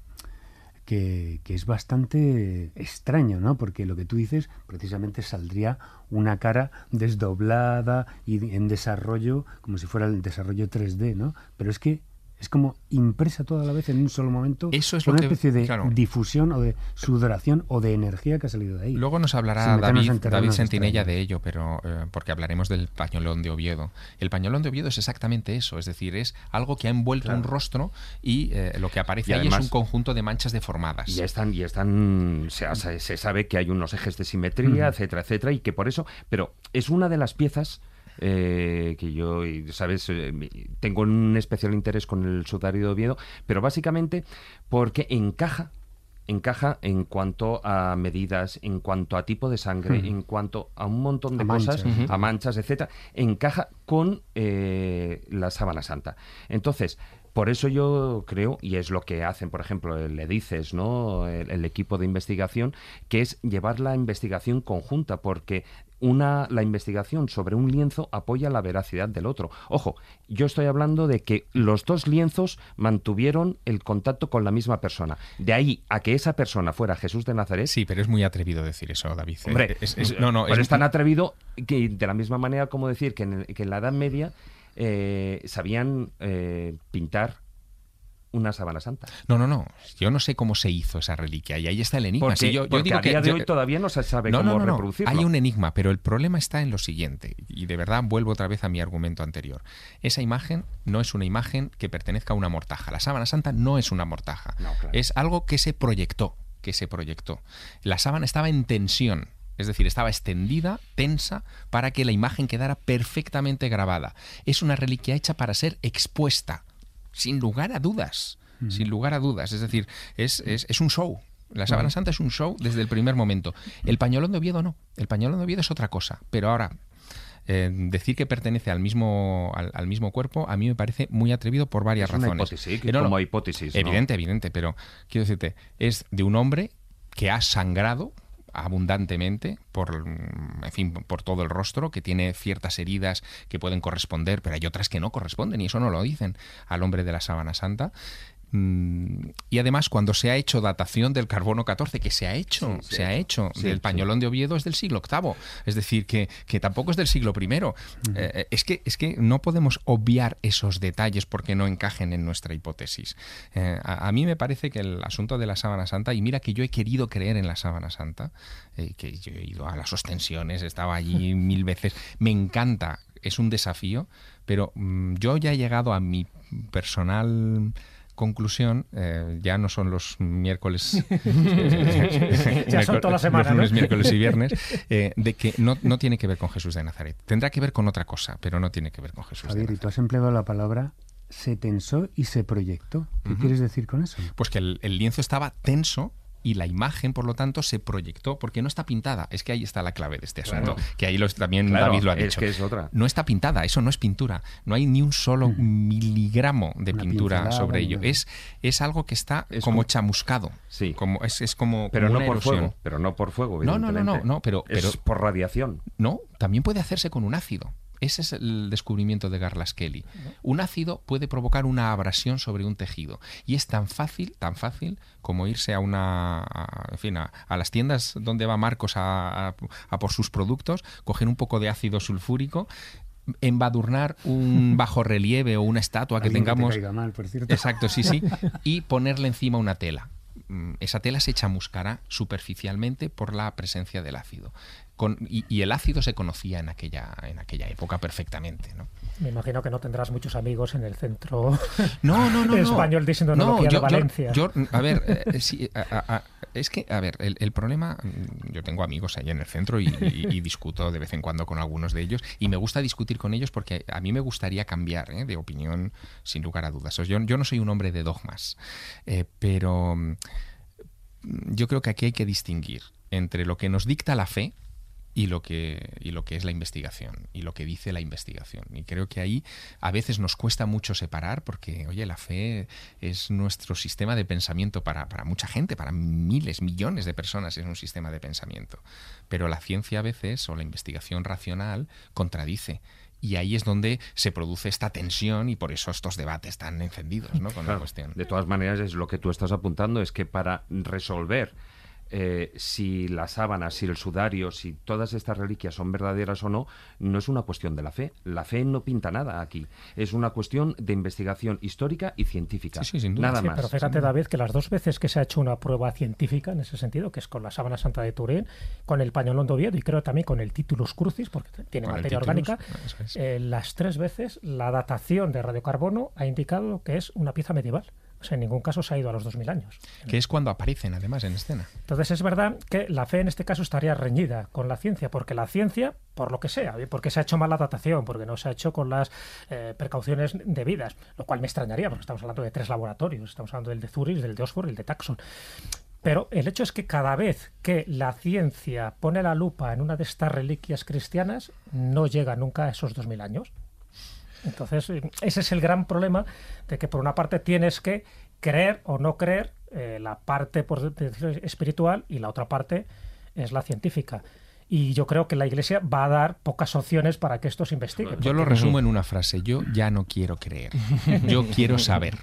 que, es bastante extraño, ¿no? Porque lo que tú dices, precisamente saldría una cara desdoblada y en desarrollo, como si fuera el desarrollo 3D, ¿no? Pero es que es como impresa toda la vez en un solo momento. Eso es una especie de difusión o de sudoración o de energía que ha salido de ahí. Luego nos hablará David, David Sentinella de ello, pero eh, porque hablaremos del pañolón de Oviedo. El pañolón de Oviedo es exactamente eso, es decir, es algo que ha envuelto un rostro y eh, lo que aparece ahí es un conjunto de manchas deformadas. Y están, y están se, se sabe que hay unos ejes de simetría, etcétera, etcétera, y que por eso, pero es una de las piezas eh, que yo, sabes, eh, tengo un especial interés con el sudario de Oviedo, pero básicamente porque encaja encaja en cuanto a medidas, en cuanto a tipo de sangre, en cuanto a un montón de cosas, a manchas, etcétera, encaja con eh, la sábana santa. Entonces, por eso yo creo, y es lo que hacen, por ejemplo, le dices, ¿no? el, equipo de investigación, que es llevar la investigación conjunta, porque una, la investigación sobre un lienzo apoya la veracidad del otro. Ojo, yo estoy hablando de que los dos lienzos mantuvieron el contacto con la misma persona. De ahí a que esa persona fuera Jesús de Nazaret. Sí, pero es muy atrevido decir eso, David. Hombre, es, no, no, es, tan atrevido que de la misma manera como decir que en, que en la Edad Media eh, sabían eh, pintar una sábana santa. No, no, no. Yo no sé cómo se hizo esa reliquia y ahí está el enigma. Porque, yo, digo a día de hoy todavía no se sabe cómo reproducirlo. Hay un enigma, pero el problema está en lo siguiente, y de verdad vuelvo otra vez a mi argumento anterior. Esa imagen no es una imagen que pertenezca a una mortaja. La sábana santa no es una mortaja. Es algo que se proyectó, que se proyectó. La sábana estaba en tensión Es decir, estaba extendida, tensa, para que la imagen quedara perfectamente grabada. Es una reliquia hecha para ser expuesta, sin lugar a dudas. Sin lugar a dudas. Es decir, es, es, es un show. La sábana santa es un show desde el primer momento. El pañolón de Oviedo no. El pañolón de Oviedo es otra cosa. Pero ahora, eh, decir que pertenece al mismo, al, al mismo cuerpo a mí me parece muy atrevido por varias Es una razones. hipótesis, Eh, no, no, como hipótesis, ¿no? Evidente, evidente, pero quiero decirte, es de un hombre que ha sangrado abundantemente por mm, en fin por todo el rostro que tiene ciertas heridas que pueden corresponder pero hay otras que no corresponden y eso no lo dicen al hombre de la sábana santa y además cuando se ha hecho datación del carbono 14 que se ha hecho Sí, sí. se ha hecho Sí, del pañolón de Oviedo es del siglo VIII es decir que, que tampoco es del siglo I Eh, es que es que no podemos obviar esos detalles porque no encajen en nuestra hipótesis. Eh, a, a mí me parece que el asunto de la sábana santa y mira que yo he querido creer en la sábana santa eh, que yo he ido a las ostensiones estaba allí mil veces me encanta es un desafío pero mm, yo ya he llegado a mi personal conclusión, eh, ya no son los miércoles, eh, Ya son toda la semana, los lunes, ¿no? miércoles y viernes, eh, de que no, no tiene que ver con Jesús de Nazaret. Tendrá que ver con otra cosa, pero no tiene que ver con Jesús de Javier, y Nazaret. tú has empleado la palabra se tensó y se proyectó. ¿Qué quieres decir con eso? Pues que el, el lienzo estaba tenso y la imagen, por lo tanto, se proyectó, porque no está pintada. Es que ahí está la clave de este asunto, que ahí los- también Claro, David lo ha es dicho. que es otra. No está pintada, eso no es pintura. No hay ni un solo miligramo de Una pintura sobre ello. Es, es algo que está Es como como- chamuscado. Sí. Como, es, es como, Pero como no por erosión. fuego, pero no por fuego, No, no, no, no, no, pero- Es pero- por radiación. No, también puede hacerse con un ácido. Ese es el descubrimiento de Garlas Kelly. Un ácido puede provocar una abrasión sobre un tejido y es tan fácil, tan fácil como irse a una, a- en fin, a, a las tiendas donde va Marcos a, por sus productos, coger un poco de ácido sulfúrico, embadurnar un bajo relieve o una estatua que Alguien te tengamos caiga mal, por cierto. Exacto, sí, sí. Y ponerle encima una tela. Mm, Esa tela se chamuscará superficialmente por la presencia del ácido. Con- y, y el ácido se conocía en aquella, en aquella época perfectamente. ¿no? Me imagino que no tendrás muchos amigos en el centro No, no, no. no. español de yo- yo- Valencia. yo- a ver, eh, sí, a- a- a- es que, a ver, el, el problema, mm, yo tengo amigos ahí en el centro y, y- y discuto de vez en cuando con algunos de ellos y me gusta discutir con ellos porque a mí me gustaría cambiar ¿eh? de opinión sin lugar a dudas. Yo, yo no soy un hombre de dogmas, eh, pero mm, yo creo que aquí hay que distinguir entre lo que nos dicta la fe y lo que y lo que es la investigación y lo que dice la investigación. Y creo que ahí a veces nos cuesta mucho separar porque oye la fe es nuestro sistema de pensamiento para, para mucha gente para miles millones de personas es un sistema de pensamiento. Pero la ciencia a veces o la investigación racional contradice. Y ahí es donde se produce esta tensión y por eso estos debates tan encendidos ¿no? con la Claro, cuestión. De todas maneras, es lo que tú estás apuntando, es que para resolver eh, si la sábana, si el sudario, si todas estas reliquias son verdaderas o no, no es una cuestión de la fe. La fe no pinta nada aquí. Es una cuestión de investigación histórica y científica. Sí, sí, sin duda. Nada Sí, más. pero fíjate, David, que las dos veces que se ha hecho una prueba científica en ese sentido, que es con la sábana santa de Turín, con el pañolón de Oviedo y creo también con el Titulus Crucis, porque tiene Con materia Titulus, orgánica, es. eh, las tres veces la datación de radiocarbono ha indicado que es una pieza medieval. O sea, en ningún caso se ha ido a los 2000 años. que es cuando aparecen además en escena Entonces es verdad que la fe en este caso estaría reñida con la ciencia, porque la ciencia, por lo que sea, porque se ha hecho mal la datación, porque no se ha hecho con las eh, precauciones debidas, lo cual me extrañaría, porque estamos hablando de tres laboratorios, estamos hablando del de Zurich, del de Oxford y el de Taxon. Pero el hecho es que cada vez que la ciencia pone la lupa en una de estas reliquias cristianas, no llega nunca a esos 2000 años. Entonces, eh, ese es el gran problema de que por una parte tienes que creer o no creer eh, la parte por decirlo, espiritual y la otra parte es la científica. Y yo creo que la Iglesia va a dar pocas opciones para que esto se investigue. Yo lo resumo en una frase. Yo ya no quiero creer. Yo quiero saber.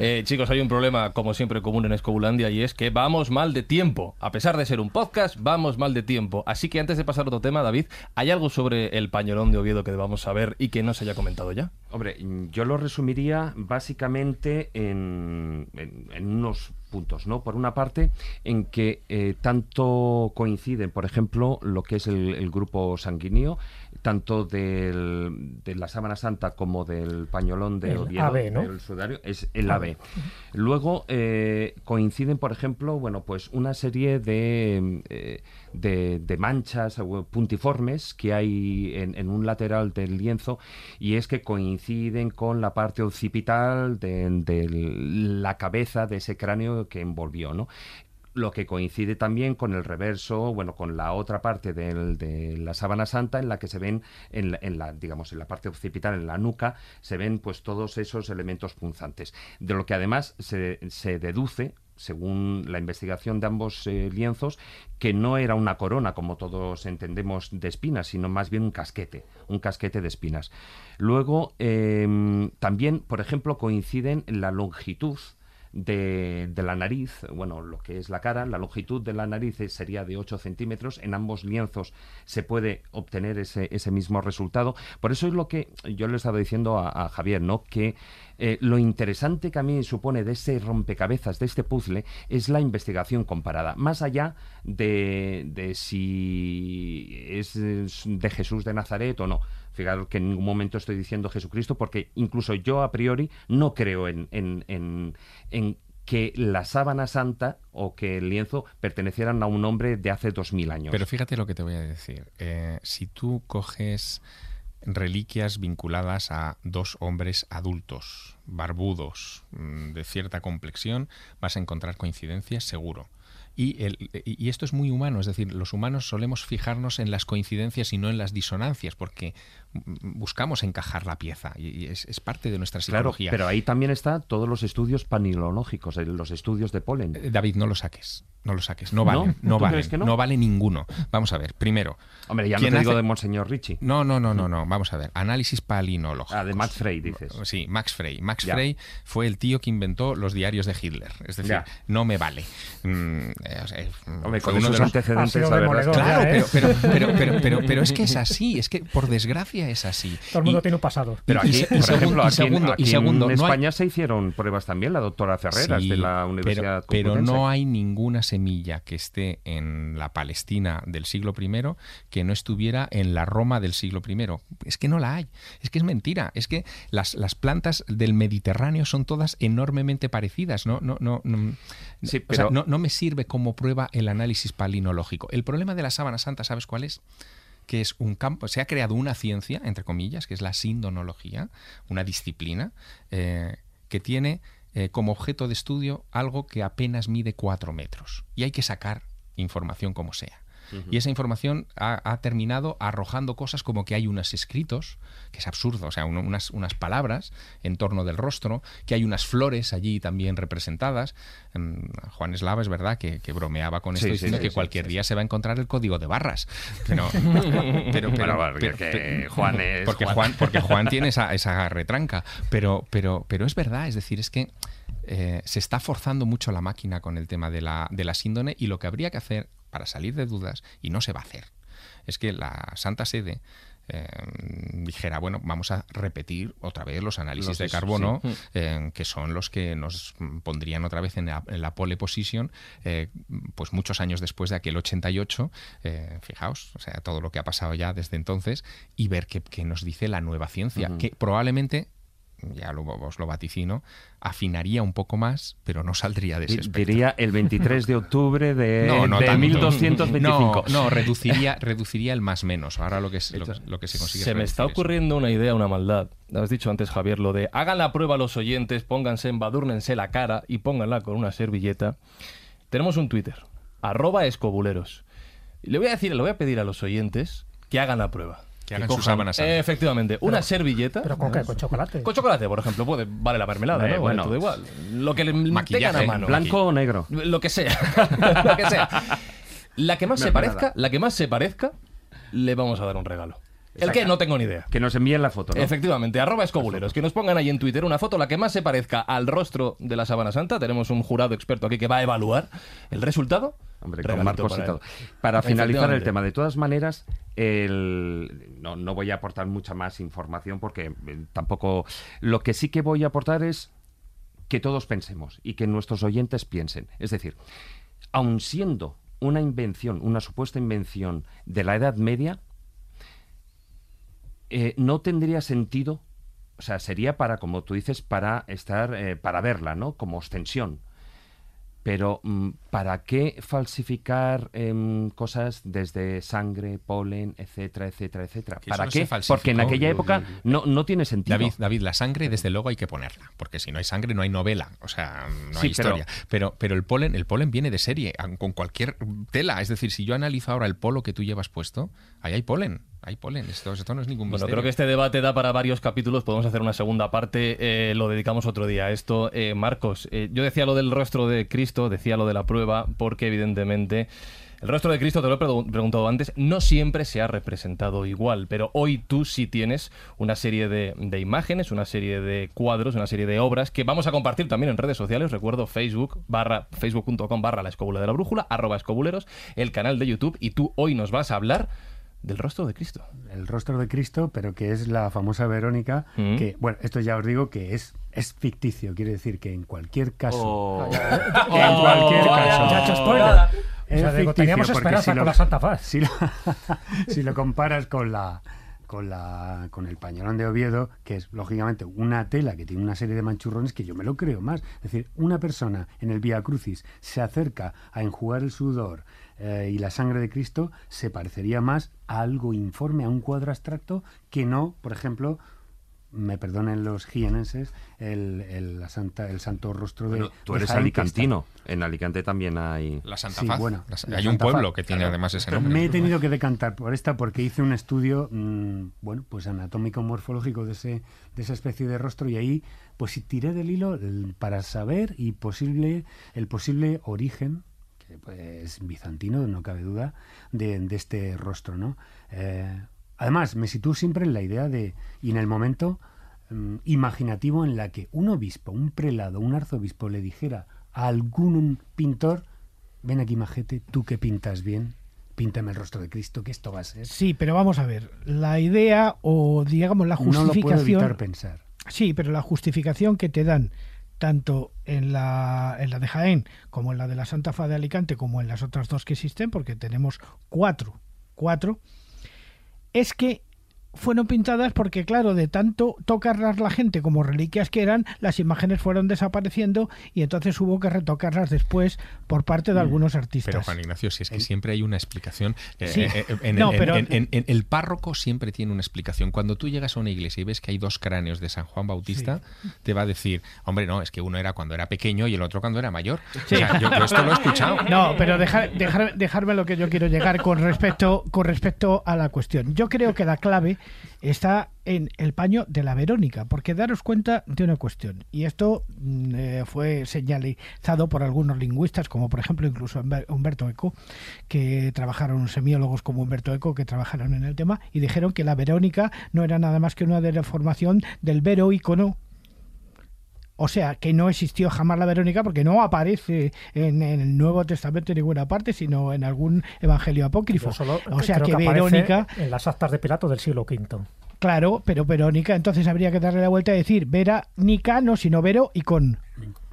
Eh, chicos, hay un problema, como siempre, común en Escobulandia y es que vamos mal de tiempo. A pesar de ser un podcast, vamos mal de tiempo. Así que antes de pasar a otro tema, David, ¿hay algo sobre el pañolón de Oviedo que debamos saber y que no se haya comentado ya? Hombre, yo lo resumiría básicamente en, en- en unos puntos, ¿no? Por una parte, en que eh, tanto coinciden, por ejemplo, lo que es el, el grupo sanguíneo, tanto del, de la sábana santa como del pañolón de El Oviedo, ¿no? del sudario, es el ave. Luego eh, coinciden, por ejemplo, bueno, pues una serie de, eh, de, de manchas o puntiformes que hay en, en un lateral del lienzo y es que coinciden con la parte occipital de, de la cabeza de ese cráneo que envolvió, ¿no? Lo que coincide también con el reverso, bueno, con la otra parte del- de la sábana santa en la que se ven, en la, en la, digamos, en la parte occipital, en la nuca, se ven pues todos esos elementos punzantes. De lo que además se, se deduce según la investigación de ambos eh, lienzos, que no era una corona, como todos entendemos, de espinas, sino más bien un casquete, un casquete de espinas. Luego, em, también, por ejemplo, coinciden la longitud de, la nariz, bueno, lo que es la cara, la longitud de la nariz sería de 8 centímetros. En ambos lienzos se puede obtener ese, ese mismo resultado. Por eso es lo que yo le estaba diciendo a, Javier, ¿no? Que eh, lo interesante que a mí supone de ese rompecabezas, de este puzzle, es la investigación comparada. Más allá de, de si es de Jesús de Nazaret o no. Fijaros que en ningún momento estoy diciendo Jesucristo, porque incluso yo a priori no creo en, en, en- en que la sábana santa o que el lienzo pertenecieran a un hombre de hace dos mil años. Pero fíjate lo que te voy a decir. Eh, si tú coges reliquias vinculadas a dos hombres adultos, barbudos, mm, de cierta complexión, vas a encontrar coincidencias seguro. Y, el- y esto es muy humano, es decir, los humanos solemos fijarnos en las coincidencias y no en las disonancias, porque buscamos encajar la pieza y, y es, es parte de nuestra Claro, psicología. pero ahí también están todos los estudios panilológicos, los estudios de polen. Eh, David, no lo saques. No lo saques. No ¿No? valen. No, ¿Tú valen. crees que no? no vale ninguno. Vamos a ver. Primero. Hombre, ya no ¿quién te digo de Monseñor Richie. No, no, no, no, no. Vamos a ver. Análisis palinológico. Ah, de Max Frey, dices. Sí, Max Frey. Max Ya. Frey fue el tío que inventó los diarios de Hitler. Es decir, Ya. no me vale. Mm, eh, o sea, eh, Hombre, con uno esos de los- antecedentes, la verdad. Claro, Ya, ¿eh? pero, pero, pero, pero, pero, pero es que es así. Es que, por desgracia, es así. Todo el mundo Y- tiene un pasado. Pero aquí, y por y ejemplo, aquí, en- segundo- y aquí segundo, en no hay- España se hicieron pruebas también, la doctora Ferreras Sí, de la pero- Universidad pero, Complutense. no hay ninguna semilla que esté en la Palestina del siglo I que no estuviera en la Roma del siglo I. Es que no la hay. Es que es mentira. Es que las, las plantas del Mediterráneo son todas enormemente parecidas. No, no, no, no, Sí, o sea, pero- no, no me sirve como prueba el análisis palinológico. El problema de la sábana santa, ¿sabes cuál es? Que es un campo, se ha creado una ciencia, entre comillas, que es la sindonología, una disciplina eh, que tiene eh, como objeto de estudio algo que apenas mide cuatro metros. Y hay que sacar información como sea. Y esa información ha, ha terminado arrojando cosas como que hay unos escritos, que es absurdo, o sea, unas, unas palabras en torno del rostro, que hay unas flores allí también representadas. Mm, Juan Eslava es verdad que, que bromeaba con esto Sí, diciendo sí, que cualquier día se va a encontrar el código de barras. Pero, pero, porque Juan es porque Juan. Juan, porque Juan tiene esa, esa retranca. Pero, pero, pero es verdad, es decir, es que eh, se está forzando mucho la máquina con el tema de la, de la síndone y lo que habría que hacer para salir de dudas, y no se va a hacer, es que la Santa Sede eh, dijera, bueno, vamos a repetir otra vez los análisis Los de carbono, sí. eh, que son los que nos pondrían otra vez en la, en la pole position, eh, pues muchos años después de aquel 88, eh, fijaos, o sea, todo lo que ha pasado ya desde entonces, y ver qué, nos dice la nueva ciencia, que probablemente, ya lo, os lo vaticino, afinaría un poco más, pero no saldría de ese espectro. Diría el 23 de octubre de, No, no de tanto. 1225. No, no, reduciría, reduciría el más menos. Ahora lo que, es, lo, lo que se consigue. Se es me está eso. ocurriendo una idea, una maldad. Has dicho antes, Javier, lo de hagan la prueba los oyentes, pónganse, embadúrnense la cara y pónganla con una servilleta. Tenemos un Twitter, arroba escobuleros. Y le voy a decir, le voy a pedir a los oyentes que hagan la prurueba. Que hagan su sábana santa. Eh, efectivamente, una servilleta. ¿Pero con qué? ¿Con chocolate? Con chocolate, por ejemplo, puede, vale la mermelada, Eh, ¿no? bueno. Todo igual. Lo que le tengan a mano. ¿Blanco o negro? Lo que sea. lo que sea. La que más se parezca, la que más se parezca, le vamos a dar un regalo. El que no tengo ni idea. Que nos envíen la foto, ¿no? Efectivamente, arroba escobuleros. Que nos pongan ahí en Twitter una foto la que más se parezca al rostro de la Sábana Santa. Tenemos un jurado experto aquí que va a evaluar el resultado. Hombre, con marcos y todo. Para finalizar el tema, de todas maneras, el... no, no voy a aportar mucha más información porque eh, tampoco... Lo que sí que voy a aportar es que todos pensemos y que nuestros oyentes piensen. Es decir, aun siendo una invención, una supuesta invención de la Edad Media, eh, no tendría sentido, o sea, sería para, como tú dices, para estar, eh, para verla, ¿no? Como ostensión. Pero mm, ¿para qué falsificar em, cosas desde sangre, polen, etcétera, etcétera, etcétera? ¿Para no qué? Porque en aquella época no, no tiene sentido. David, David, la sangre desde luego hay que ponerla, porque si no hay sangre no hay novela, o sea, no hay pero- historia. Pero, pero, el polen, el polen viene de serie, con cualquier tela. Es decir, si yo analizo ahora el polo que tú llevas puesto, ahí hay polen, hay polen. Esto, esto no es ningún Bueno, misterio. creo que este debate da para varios capítulos. Podemos hacer una segunda parte. eh, lo dedicamos otro día a esto. Eh, Marcos, eh, yo decía lo del rostro de Cristo, decía lo de la prueba, porque evidentemente el rostro de Cristo, te lo he pregun- preguntado antes, no siempre se ha representado igual. Pero hoy tú sí tienes una serie de, de imágenes, una serie de cuadros, una serie de obras que vamos a compartir también en redes sociales. Recuerdo Facebook, barra, facebook.com barra la escóbula de la brújula, arroba escobuleros, el canal de YouTube. Y tú hoy nos vas a hablar del rostro de Cristo. el rostro de Cristo, pero que es la famosa Verónica, Mm. que, bueno, esto ya os digo que es, es ficticio, quiere decir que en cualquier caso, Oh. en cualquier caso, Muchacho, spoiler. es O sea, ficticio, teníamos porque esperanza si con lo- la Santa Faz. Si lo, si lo comparas con la con la con el pañolón de Oviedo, que es lógicamente una tela que tiene una serie de manchurrones que yo me lo creo más. Es decir, una persona en el Vía Crucis se acerca a enjugar el sudor eh, y la sangre de Cristo, se parecería más a algo informe, a un cuadro abstracto, que no, por ejemplo, me perdonen los jienenses, el, el, la santa, el santo rostro de. Tú de eres Jaén, alicantino. En Alicante también hay. La Santa Sí, Faz. bueno, La- la hay un pueblo Faz, que tiene claro. además ese nombre. Me he tenido que decantar por esta porque hice un estudio, mm, bueno, pues anatómico morfológico de ese de esa especie de rostro y ahí pues tiré del hilo el- para saber y posible el posible origen pues, es bizantino, no cabe duda, de, de este rostro, ¿no? Eh, además, me sitúo siempre en la idea de y en el momento mm, imaginativo en la que un obispo, un prelado, un arzobispo le dijera a algún pintor, ven aquí majete, tú que pintas bien, píntame el rostro de Cristo, que esto va a ser. Sí, pero vamos a ver. La idea o, digamos, la No lo puedo justificación. evitar pensar. Sí, pero la justificación que te dan tanto en la, en la de Jaén como en la de la Santa Fa de Alicante como en las otras dos que existen, porque tenemos cuatro, cuatro, es que fueron pintadas porque, claro, de tanto tocarlas la gente como reliquias que eran, las imágenes fueron desapareciendo y entonces hubo que retocarlas después por parte de algunos artistas. Pero Juan Ignacio, si es que siempre hay una explicación. eh, Sí. eh, eh, en, No, en- pero- en- en- en- el párroco siempre tiene una explicación. Cuando tú llegas a una iglesia y ves que hay dos cráneos de San Juan Bautista, te va a decir, hombre, no, es que uno era cuando era pequeño y el otro cuando era mayor. O sea, yo, yo esto lo he escuchado. No, pero dejar, dejar- dejarme lo que yo quiero llegar con respecto, con respecto a la cuestión. Yo creo que la clave está en el paño de la Verónica, porque daros cuenta de una cuestión, y esto mm, eh, fue señalizado por algunos lingüistas, como por ejemplo incluso Humber- Humberto Eco, que trabajaron, semiólogos como Humberto Eco, que trabajaron en el tema, y dijeron que la Verónica no era nada más que una deformación del vero icono o sea, que no existió jamás la Verónica porque no aparece en, en el Nuevo Testamento en ninguna parte, sino en algún evangelio apócrifo. Solo o sea, creo que, Verónica, En las actas de Pilato del siglo V. claro, pero Verónica, entonces habría que darle la vuelta y decir Verónica, no, sino Vero y con.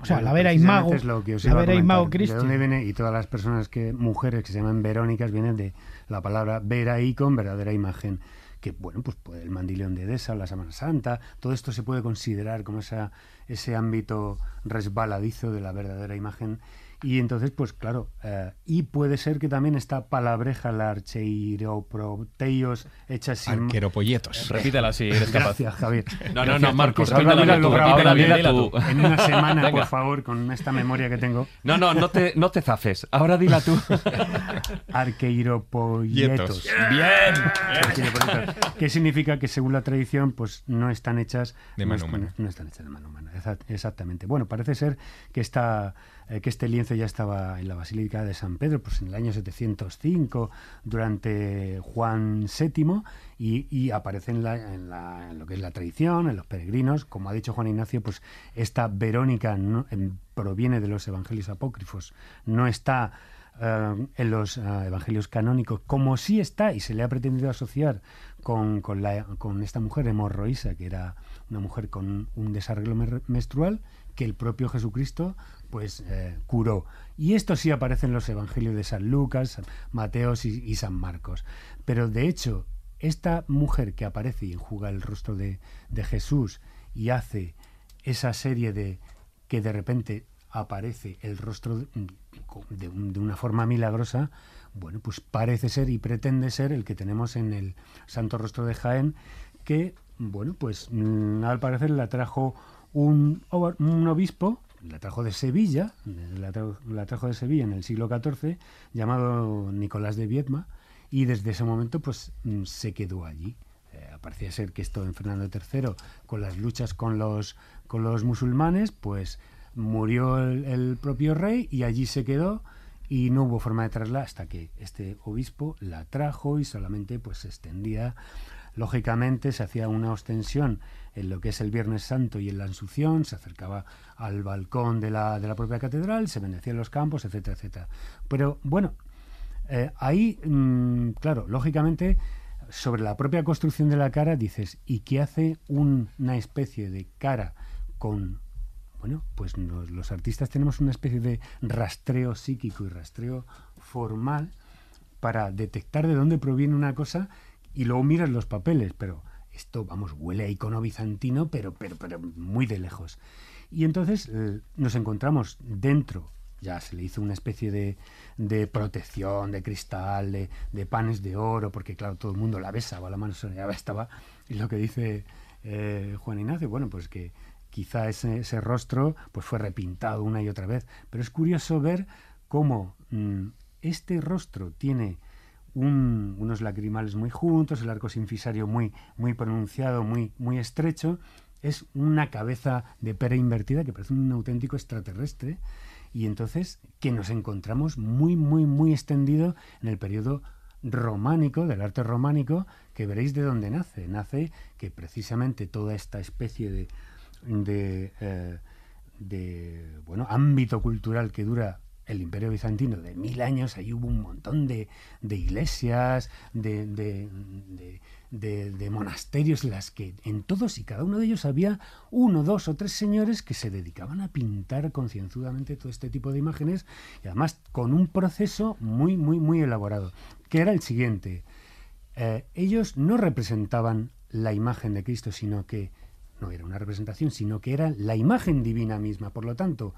O sea, Bueno, la Vera y precisamente Mago. es lo que os la Vera y comentar. Mago ¿De dónde viene? Y todas las personas que, mujeres que se llaman Verónicas, vienen de la palabra vera y con verdadera imagen. Que, bueno, pues pues, el mandilón de Edesa, la Semana Santa, todo esto se puede considerar como esa, ese ámbito resbaladizo de la verdadera imagen. Y entonces, pues claro, eh, y puede ser que también esta palabreja, la archeiroproteios, hecha sin... Arqueropolletos. Repítela si eres capaz. Gracias, Javier. No, no, no, Marcos, repítela ahora tú, repítela tú. En una semana, Venga. por favor, con esta memoria que tengo. No, no, no te, no te zafes. Ahora dila tú. Arqueiropolletos. Bien. Arqueiropolletos. ¿Qué significa que según la tradición, pues no están hechas De no mano están- humana. No están hechas de mano humana. Exa- Exactamente. Bueno, parece ser que esta eh, que este lienzo ya estaba en la Basílica de San Pedro, pues en el año 705, durante Juan VII, y, aparece en, la- en lo que es la tradición, en los peregrinos. Como ha dicho Juan Ignacio, pues esta Verónica proviene de los evangelios apócrifos, no está eh, en los eh, evangelios canónicos, como sí está y se le ha pretendido asociar con, con, la- con esta mujer hemorroísa, que era una mujer con un desarreglo menstrual, que el propio Jesucristo pues curó. Y esto sí aparece en los evangelios de San Lucas, San Mateos y, San Marcos. Pero de hecho, esta mujer que aparece y enjuga el rostro de, de Jesús y hace esa serie de que de repente aparece el rostro de, de, de una forma milagrosa, bueno, pues parece ser y pretende ser el que tenemos en el Santo Rostro de Jaén, que, bueno, pues mm, al parecer la trajo un obispo, la trajo de Sevilla, la trajo, de Sevilla en el siglo XIV, llamado Nicolás de Viedma, y desde ese momento pues mm, se quedó allí. Eh, parecía ser que esto en Fernando III, con las luchas con los, con los musulmanes, pues murió el, el propio rey y allí se quedó y no hubo forma de traerla hasta que este obispo la trajo y solamente pues se extendía lógicamente se hacía una ostensión en lo que es el Viernes Santo y en la Ansución, se acercaba al balcón de la, de la propia catedral, se bendecían los campos, etcétera, etcétera. Pero bueno, eh, ahí, mm, claro, lógicamente, sobre la propia construcción de la cara dices, ¿y qué hace un- una especie de cara con... Bueno, pues los artistas tenemos una especie de rastreo psíquico y rastreo formal para detectar de dónde proviene una cosa y luego miras los papeles, pero esto, vamos, huele a icono bizantino, pero, pero, pero muy de lejos. Y entonces eh, nos encontramos dentro, ya se le hizo una especie de, de protección, de cristal, de, panes de oro, porque claro, todo el mundo la besaba, la mano soleada estaba, y lo que dice eh, Juan Ignacio, bueno, pues que quizá ese, ese rostro pues fue repintado una y otra vez, pero es curioso ver cómo mm, este rostro tiene un- unos lacrimales muy juntos, el arco sinfisario muy, muy pronunciado, muy, muy estrecho, es una cabeza de pera invertida que parece un auténtico extraterrestre y entonces que nos encontramos muy, muy, muy extendido en el periodo románico, del arte románico, que veréis de dónde nace. Nace que precisamente toda esta especie de, de, eh, de, bueno, ámbito cultural que dura el imperio bizantino de mil años, ahí hubo un montón de, de iglesias, de, de, de- monasterios, las que en todos y cada uno de ellos había uno, dos o tres señores que se dedicaban a pintar concienzudamente todo este tipo de imágenes y además con un proceso muy, muy, muy elaborado, que era el siguiente. Eh, ellos no representaban la imagen de Cristo, sino que no era una representación, sino que era la imagen divina misma. Por lo tanto,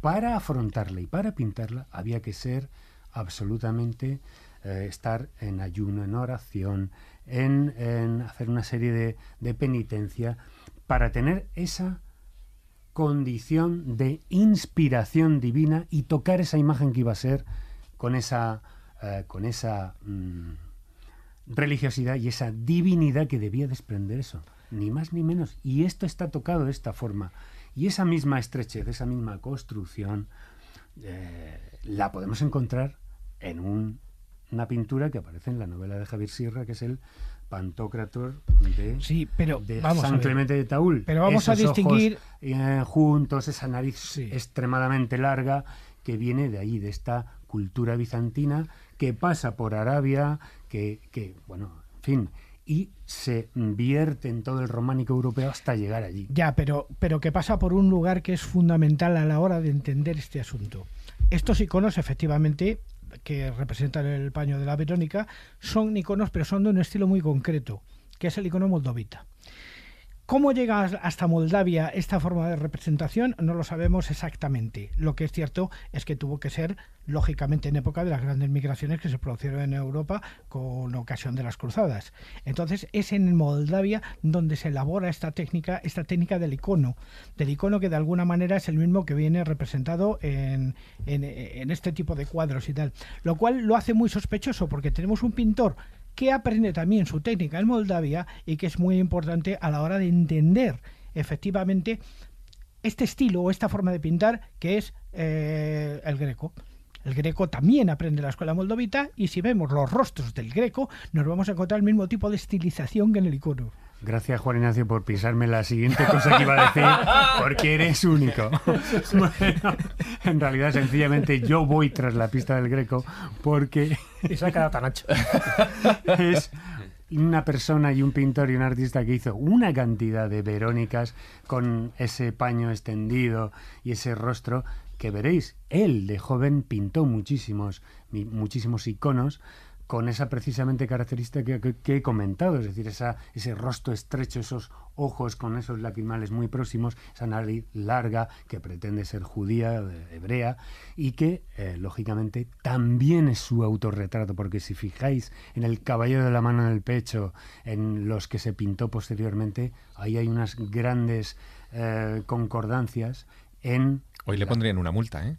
para afrontarla y para pintarla había que ser absolutamente eh, estar en ayuno, en oración, en, hacer una serie de, de penitencia para tener esa condición de inspiración divina y tocar esa imagen que iba a ser con esa, eh, con esa mm, religiosidad y esa divinidad que debía desprender eso, ni más ni menos. Y esto está tocado de esta forma. Y esa misma estrechez, esa misma construcción, eh, la podemos encontrar en un- una pintura que aparece en la novela de Javier Sierra, que es el Pantocrator de, Sí, pero de vamos San. Clemente de Taúl. Pero vamos a ojos, distinguir- eh, juntos, esa nariz Sí. extremadamente larga que viene de ahí, de esta cultura bizantina que pasa por Arabia, que, que, bueno, en fin, y se vierte en todo el románico europeo hasta llegar allí. Ya, pero, pero que pasa por un lugar que es fundamental a la hora de entender este asunto. Estos iconos, efectivamente, que representan el paño de la Verónica, son iconos, pero son de un estilo muy concreto, que es el icono moldovita. ¿Cómo llega hasta Moldavia esta forma de representación? No lo sabemos exactamente. Lo que es cierto es que tuvo que ser, lógicamente, en época de las grandes migraciones que se produjeron en Europa con ocasión de las cruzadas. Entonces es en Moldavia donde se elabora esta técnica, esta técnica del icono, del icono que de alguna manera es el mismo que viene representado en, en- este tipo de cuadros y tal. Lo cual lo hace muy sospechoso porque tenemos un pintor que aprende también su técnica en Moldavia y que es muy importante a la hora de entender efectivamente este estilo o esta forma de pintar que es eh, el greco. El greco también aprende la escuela moldovita y si vemos los rostros del greco nos vamos a encontrar el mismo tipo de estilización que en el icono. Gracias, Juan Ignacio, por pisarme la siguiente cosa que iba a decir, porque eres único. Bueno, en realidad, sencillamente, yo voy tras la pista del greco porque Y se ha quedado tan ancho. es una persona y un pintor y un artista que hizo una cantidad de Verónicas con ese paño extendido y ese rostro que veréis, él de joven pintó muchísimos, muchísimos iconos, con esa precisamente característica que, he comentado, es decir, esa, ese rostro estrecho, esos ojos con esos lacrimales muy próximos, esa nariz larga que pretende ser judía, hebrea, y que, eh, lógicamente, también es su autorretrato, porque si fijáis en el caballero de la mano en el pecho, en los que se pintó posteriormente, ahí hay unas grandes eh, concordancias en Hoy le pondrían una multa, ¿eh?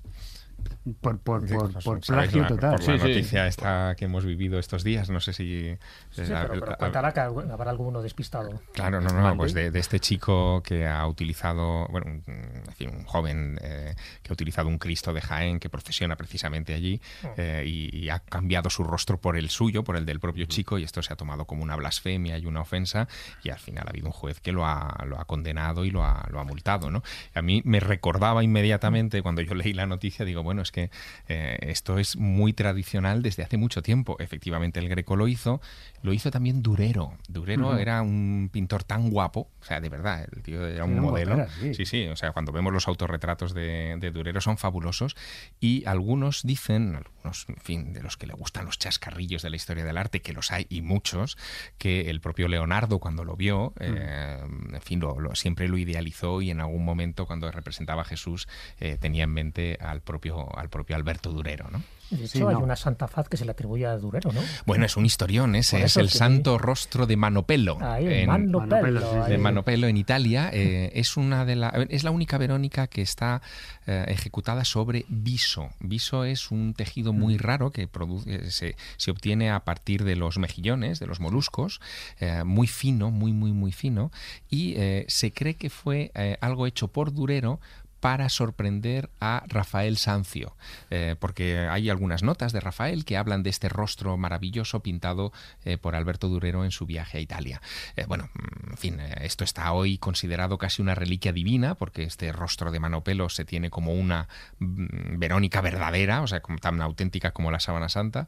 Por, por, por, por ¿sabéis plagio la- total. Por la Sí, sí. noticia esta que hemos vivido estos días, no sé si... Sí, eh, pero, pero que habrá alguno despistado. Claro, no, no, pues de, de este chico que ha utilizado, bueno, un, en fin, un joven eh, que ha utilizado un Cristo de Jaén que procesiona precisamente allí eh, y, y ha cambiado su rostro por el suyo, por el del propio chico, y esto se ha tomado como una blasfemia y una ofensa, y al final ha habido un juez que lo ha, lo ha condenado y lo ha, lo ha multado, ¿no? A mí me recordaba inmediatamente cuando yo leí la noticia, digo, bueno, es que eh, esto es muy tradicional desde hace mucho tiempo. Efectivamente, el Greco lo hizo, lo hizo también Durero. Durero era un pintor tan guapo, o sea, de verdad, el tío era un Era modelo. guapera, sí. sí, sí, o sea, cuando vemos los autorretratos de, de Durero son fabulosos y algunos dicen, algunos, en fin, de los que le gustan los chascarrillos de la historia del arte, que los hay y muchos, que el propio Leonardo cuando lo vio, eh, en fin, lo, lo- siempre lo idealizó y en algún momento cuando representaba a Jesús eh, tenía en mente al propio, al propio Alberto Durero, ¿no? De hecho, Sí, hay una Santa Faz que se le atribuye a Durero, ¿no? Bueno, es un historión ese, es el sí. santo rostro de Manopelo. Ahí, en- Mano Manopelo, sí, de Manopelo en Italia eh, es una de la es la única Verónica que está eh, ejecutada sobre viso. Viso es un tejido muy raro que produce, se, se obtiene a partir de los mejillones, de los moluscos, eh, muy fino, muy muy muy fino y eh, se cree que fue eh, algo hecho por Durero para sorprender a Rafael Sancio, eh, porque hay algunas notas de Rafael que hablan de este rostro maravilloso pintado eh, por Alberto Durero en su viaje a Italia. Eh, bueno, mm, en fin, esto está hoy considerado casi una reliquia divina, porque este rostro de Manopelo se tiene como una mm, Verónica verdadera, o sea, tan auténtica como la sábana santa,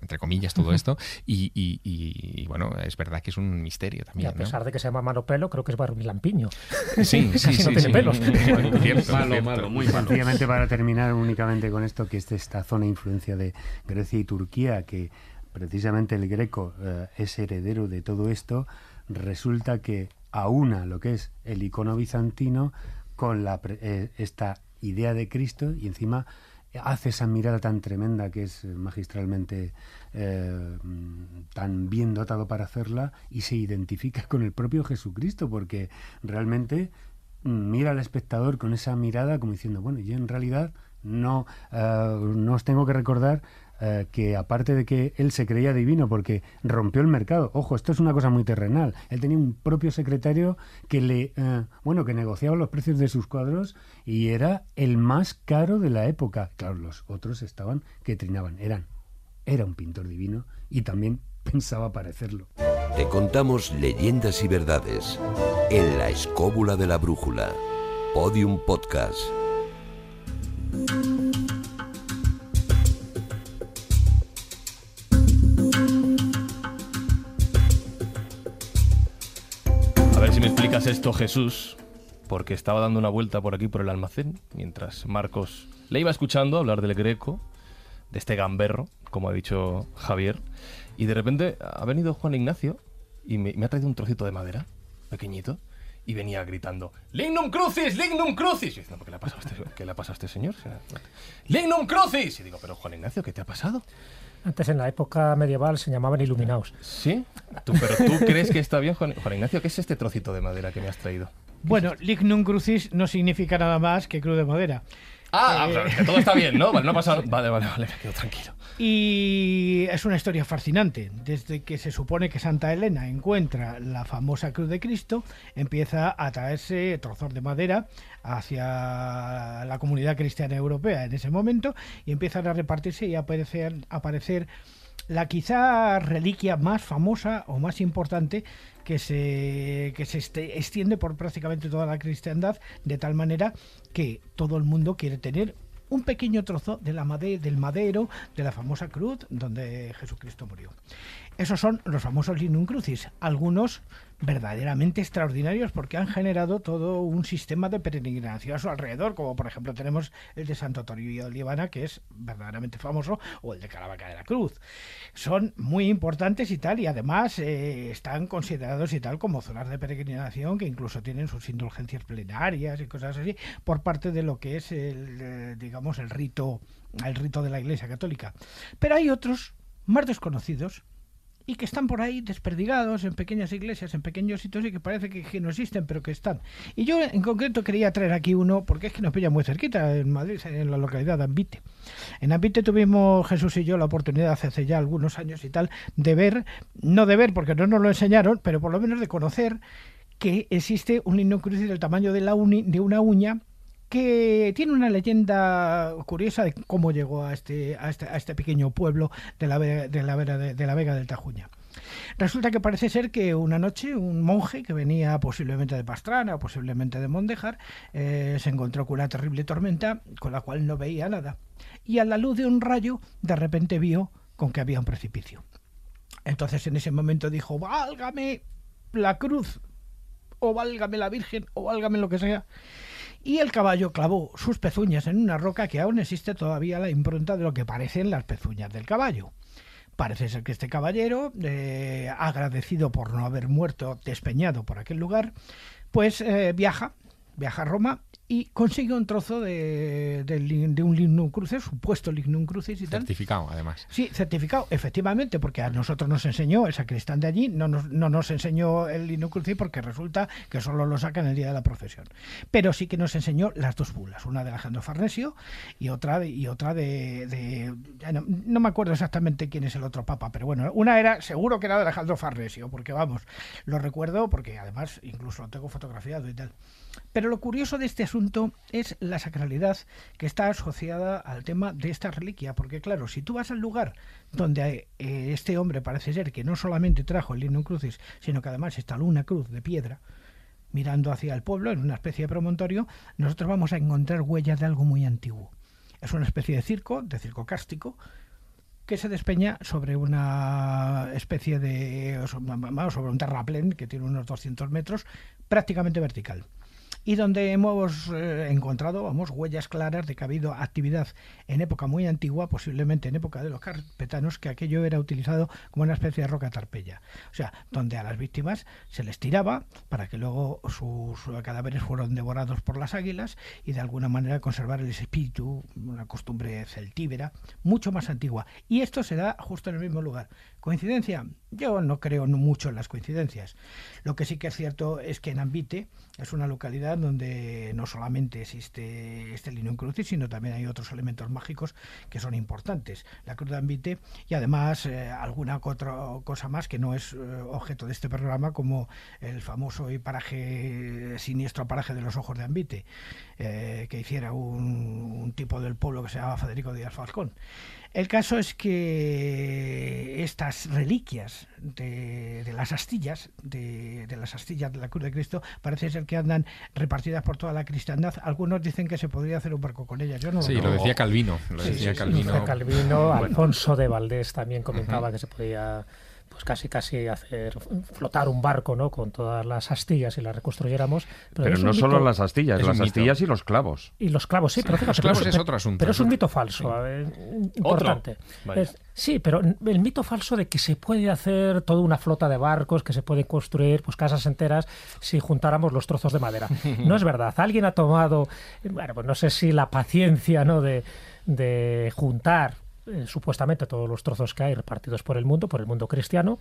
entre comillas todo esto, y, y- y- y, bueno, es verdad que es un misterio Y también. a ¿no? pesar de que se llama Mano Pelo, creo que es Barbi Lampiño. Sí, sí, Casi sí, no tiene sí. pelos. Cierto, Malo, cierto. malo, muy Y malo. sencillamente para terminar únicamente con esto, que es esta zona de influencia de Grecia y Turquía, que precisamente el greco eh, es heredero de todo esto, resulta que aúna lo que es el icono bizantino con la, eh, esta idea de Cristo y encima hace esa mirada tan tremenda que es magistralmente eh, tan bien dotado para hacerla y se identifica con el propio Jesucristo porque realmente mira al espectador con esa mirada como diciendo, bueno, yo en realidad no, eh, no os tengo que recordar eh, que aparte de que él se creía divino porque rompió el mercado, ojo, esto es una cosa muy terrenal, él tenía un propio secretario que le, eh, bueno, que negociaba los precios de sus cuadros y era el más caro de la época. Claro, los otros estaban que trinaban, eran, era un pintor divino y también pensaba parecerlo. Te contamos leyendas y verdades en la escóbula de la brújula. Podium Podcast. A ver si me explicas esto, Jesús, porque estaba dando una vuelta por aquí por el almacén mientras Marcos le iba escuchando hablar del greco, de este gamberro, como ha dicho Javier, y de repente ha venido Juan Ignacio y me, me ha traído un trocito de madera, pequeñito, y venía gritando ¡Lignum crucis! ¡Lignum crucis! Y yo diciendo, ¿qué le ha pasado a este, qué le ha pasado a este señor? ¡Lignum crucis! Y digo, pero Juan Ignacio, ¿qué te ha pasado? Antes, en la época medieval, se llamaban iluminados. ¿Sí? ¿Tú, ¿Pero tú crees que está bien, Juan, Juan Ignacio? ¿Qué es este trocito de madera que me has traído? Bueno, lignum crucis no significa nada más que cruz de madera. Ah, Eh, que todo está bien, ¿no? Vale, no ha pasado. Vale, vale, vale, me quedo tranquilo. Y es una historia fascinante. Desde que se supone que Santa Elena encuentra la famosa cruz de Cristo, empieza a traerse trozos de madera hacia la comunidad cristiana europea en ese momento y empiezan a repartirse y a aparecer, a aparecer la quizá reliquia más famosa o más importante que se, que se este- extiende por prácticamente toda la cristiandad, de tal manera que todo el mundo quiere tener un pequeño trozo de la made- del madero de la famosa cruz donde Jesucristo murió. Esos son los famosos Linum Crucis, algunos verdaderamente extraordinarios porque han generado todo un sistema de peregrinación a su alrededor, como por ejemplo tenemos el de Santo Toribio de Líbana, que es verdaderamente famoso, o el de Caravaca de la Cruz. Son muy importantes y tal, y además eh, están considerados y tal como zonas de peregrinación que incluso tienen sus indulgencias plenarias y cosas así, por parte de lo que es el, eh, digamos, el rito, el rito de la Iglesia Católica. Pero hay otros más desconocidos y que están por ahí desperdigados en pequeñas iglesias, en pequeños sitios y que parece que, no existen, pero que están. Y yo en concreto quería traer aquí uno porque es que nos pilla muy cerquita en Madrid, en la localidad de Ambite. En Ambite tuvimos Jesús y yo la oportunidad hace ya algunos años y tal de ver, no de ver porque no nos lo enseñaron, pero por lo menos de conocer que existe un lindo crucis del tamaño de, la de una uña que tiene una leyenda curiosa de cómo llegó a este, este, este pequeño pueblo de la, de, de la Vega del Tajuña. Resulta que parece ser que una noche un monje que venía posiblemente de Pastrana o posiblemente de Mondejar eh, se encontró con una terrible tormenta con la cual no veía nada y a la luz de un rayo de repente vio con que había un precipicio. Entonces en ese momento dijo, válgame la cruz o válgame la Virgen o válgame lo que sea y el caballo clavó sus pezuñas en una roca que aún existe todavía la impronta de lo que parecen las pezuñas del caballo. Parece ser que este caballero, eh, agradecido por no haber muerto despeñado por aquel lugar, pues eh, viaja, viaja a Roma y consigue un trozo de, de, un lignum crucis, supuesto lignum crucis y tal. Certificado, además. Sí, certificado, efectivamente, porque a nosotros nos enseñó el sacristán de allí, no nos, no nos enseñó el lignum crucis porque resulta que solo lo sacan el día de la procesión. Pero sí que nos enseñó las dos bulas, una de Alejandro Farnesio y otra de, y otra de, no, no, me acuerdo exactamente quién es el otro papa, pero bueno, una era, seguro que era de Alejandro Farnesio, porque vamos, lo recuerdo porque además incluso lo tengo fotografiado y tal. Pero lo curioso de este asunto es la sacralidad que está asociada al tema de esta reliquia, porque claro, si tú vas al lugar donde eh, este hombre parece ser que no solamente trajo el Linum Crucis, sino que además instaló una cruz de piedra, mirando hacia el pueblo en una especie de promontorio, nosotros vamos a encontrar huellas de algo muy antiguo. Es una especie de circo, de circo cástico, que se despeña sobre una especie de sobre un terraplén que tiene unos 200 metros, prácticamente vertical y donde hemos eh, encontrado vamos, huellas claras de que ha habido actividad en época muy antigua, posiblemente en época de los carpetanos, que aquello era utilizado como una especie de roca tarpeya. O sea, donde a las víctimas se les tiraba para que luego sus cadáveres fueran devorados por las águilas y de alguna manera conservar el espíritu, una costumbre celtíbera, mucho más antigua. Y esto se da justo en el mismo lugar. ¿Coincidencia? Yo no creo mucho en las coincidencias. Lo que sí que es cierto es que en Ambite es una localidad donde no solamente existe este Linum Crucis, sino también hay otros elementos mágicos que son importantes. La Cruz de Ambite y además eh, alguna otra cosa más que no es eh, objeto de este programa, como el famoso y paraje, siniestro paraje de los ojos de Ambite, eh, que hiciera un, un tipo del pueblo que se llamaba Federico Díaz Falcón. El caso es que estas reliquias de, las astillas, de, las astillas de la Cruz de Cristo, parece ser que andan repartidas por toda la cristiandad. Algunos dicen que se podría hacer un barco con ellas. Yo no sí, lo, decía Calvino. Lo decía Calvino. Calvino Alfonso de Valdés también comentaba que se podía pues casi casi hacer flotar un barco ¿no? con todas las astillas y las reconstruyéramos. Pero, no solo las astillas, las astillas y los clavos. Y los clavos, sí, pero los clavos es otro asunto. Pero es un mito falso, importante. sí, pero el mito falso de que se puede hacer toda una flota de barcos, que se puede construir pues casas enteras si juntáramos los trozos de madera. No es verdad. Alguien ha tomado, bueno, pues no sé si la paciencia ¿no? de, de juntar eh, supuestamente todos los trozos que hay repartidos por el mundo, por el mundo cristiano,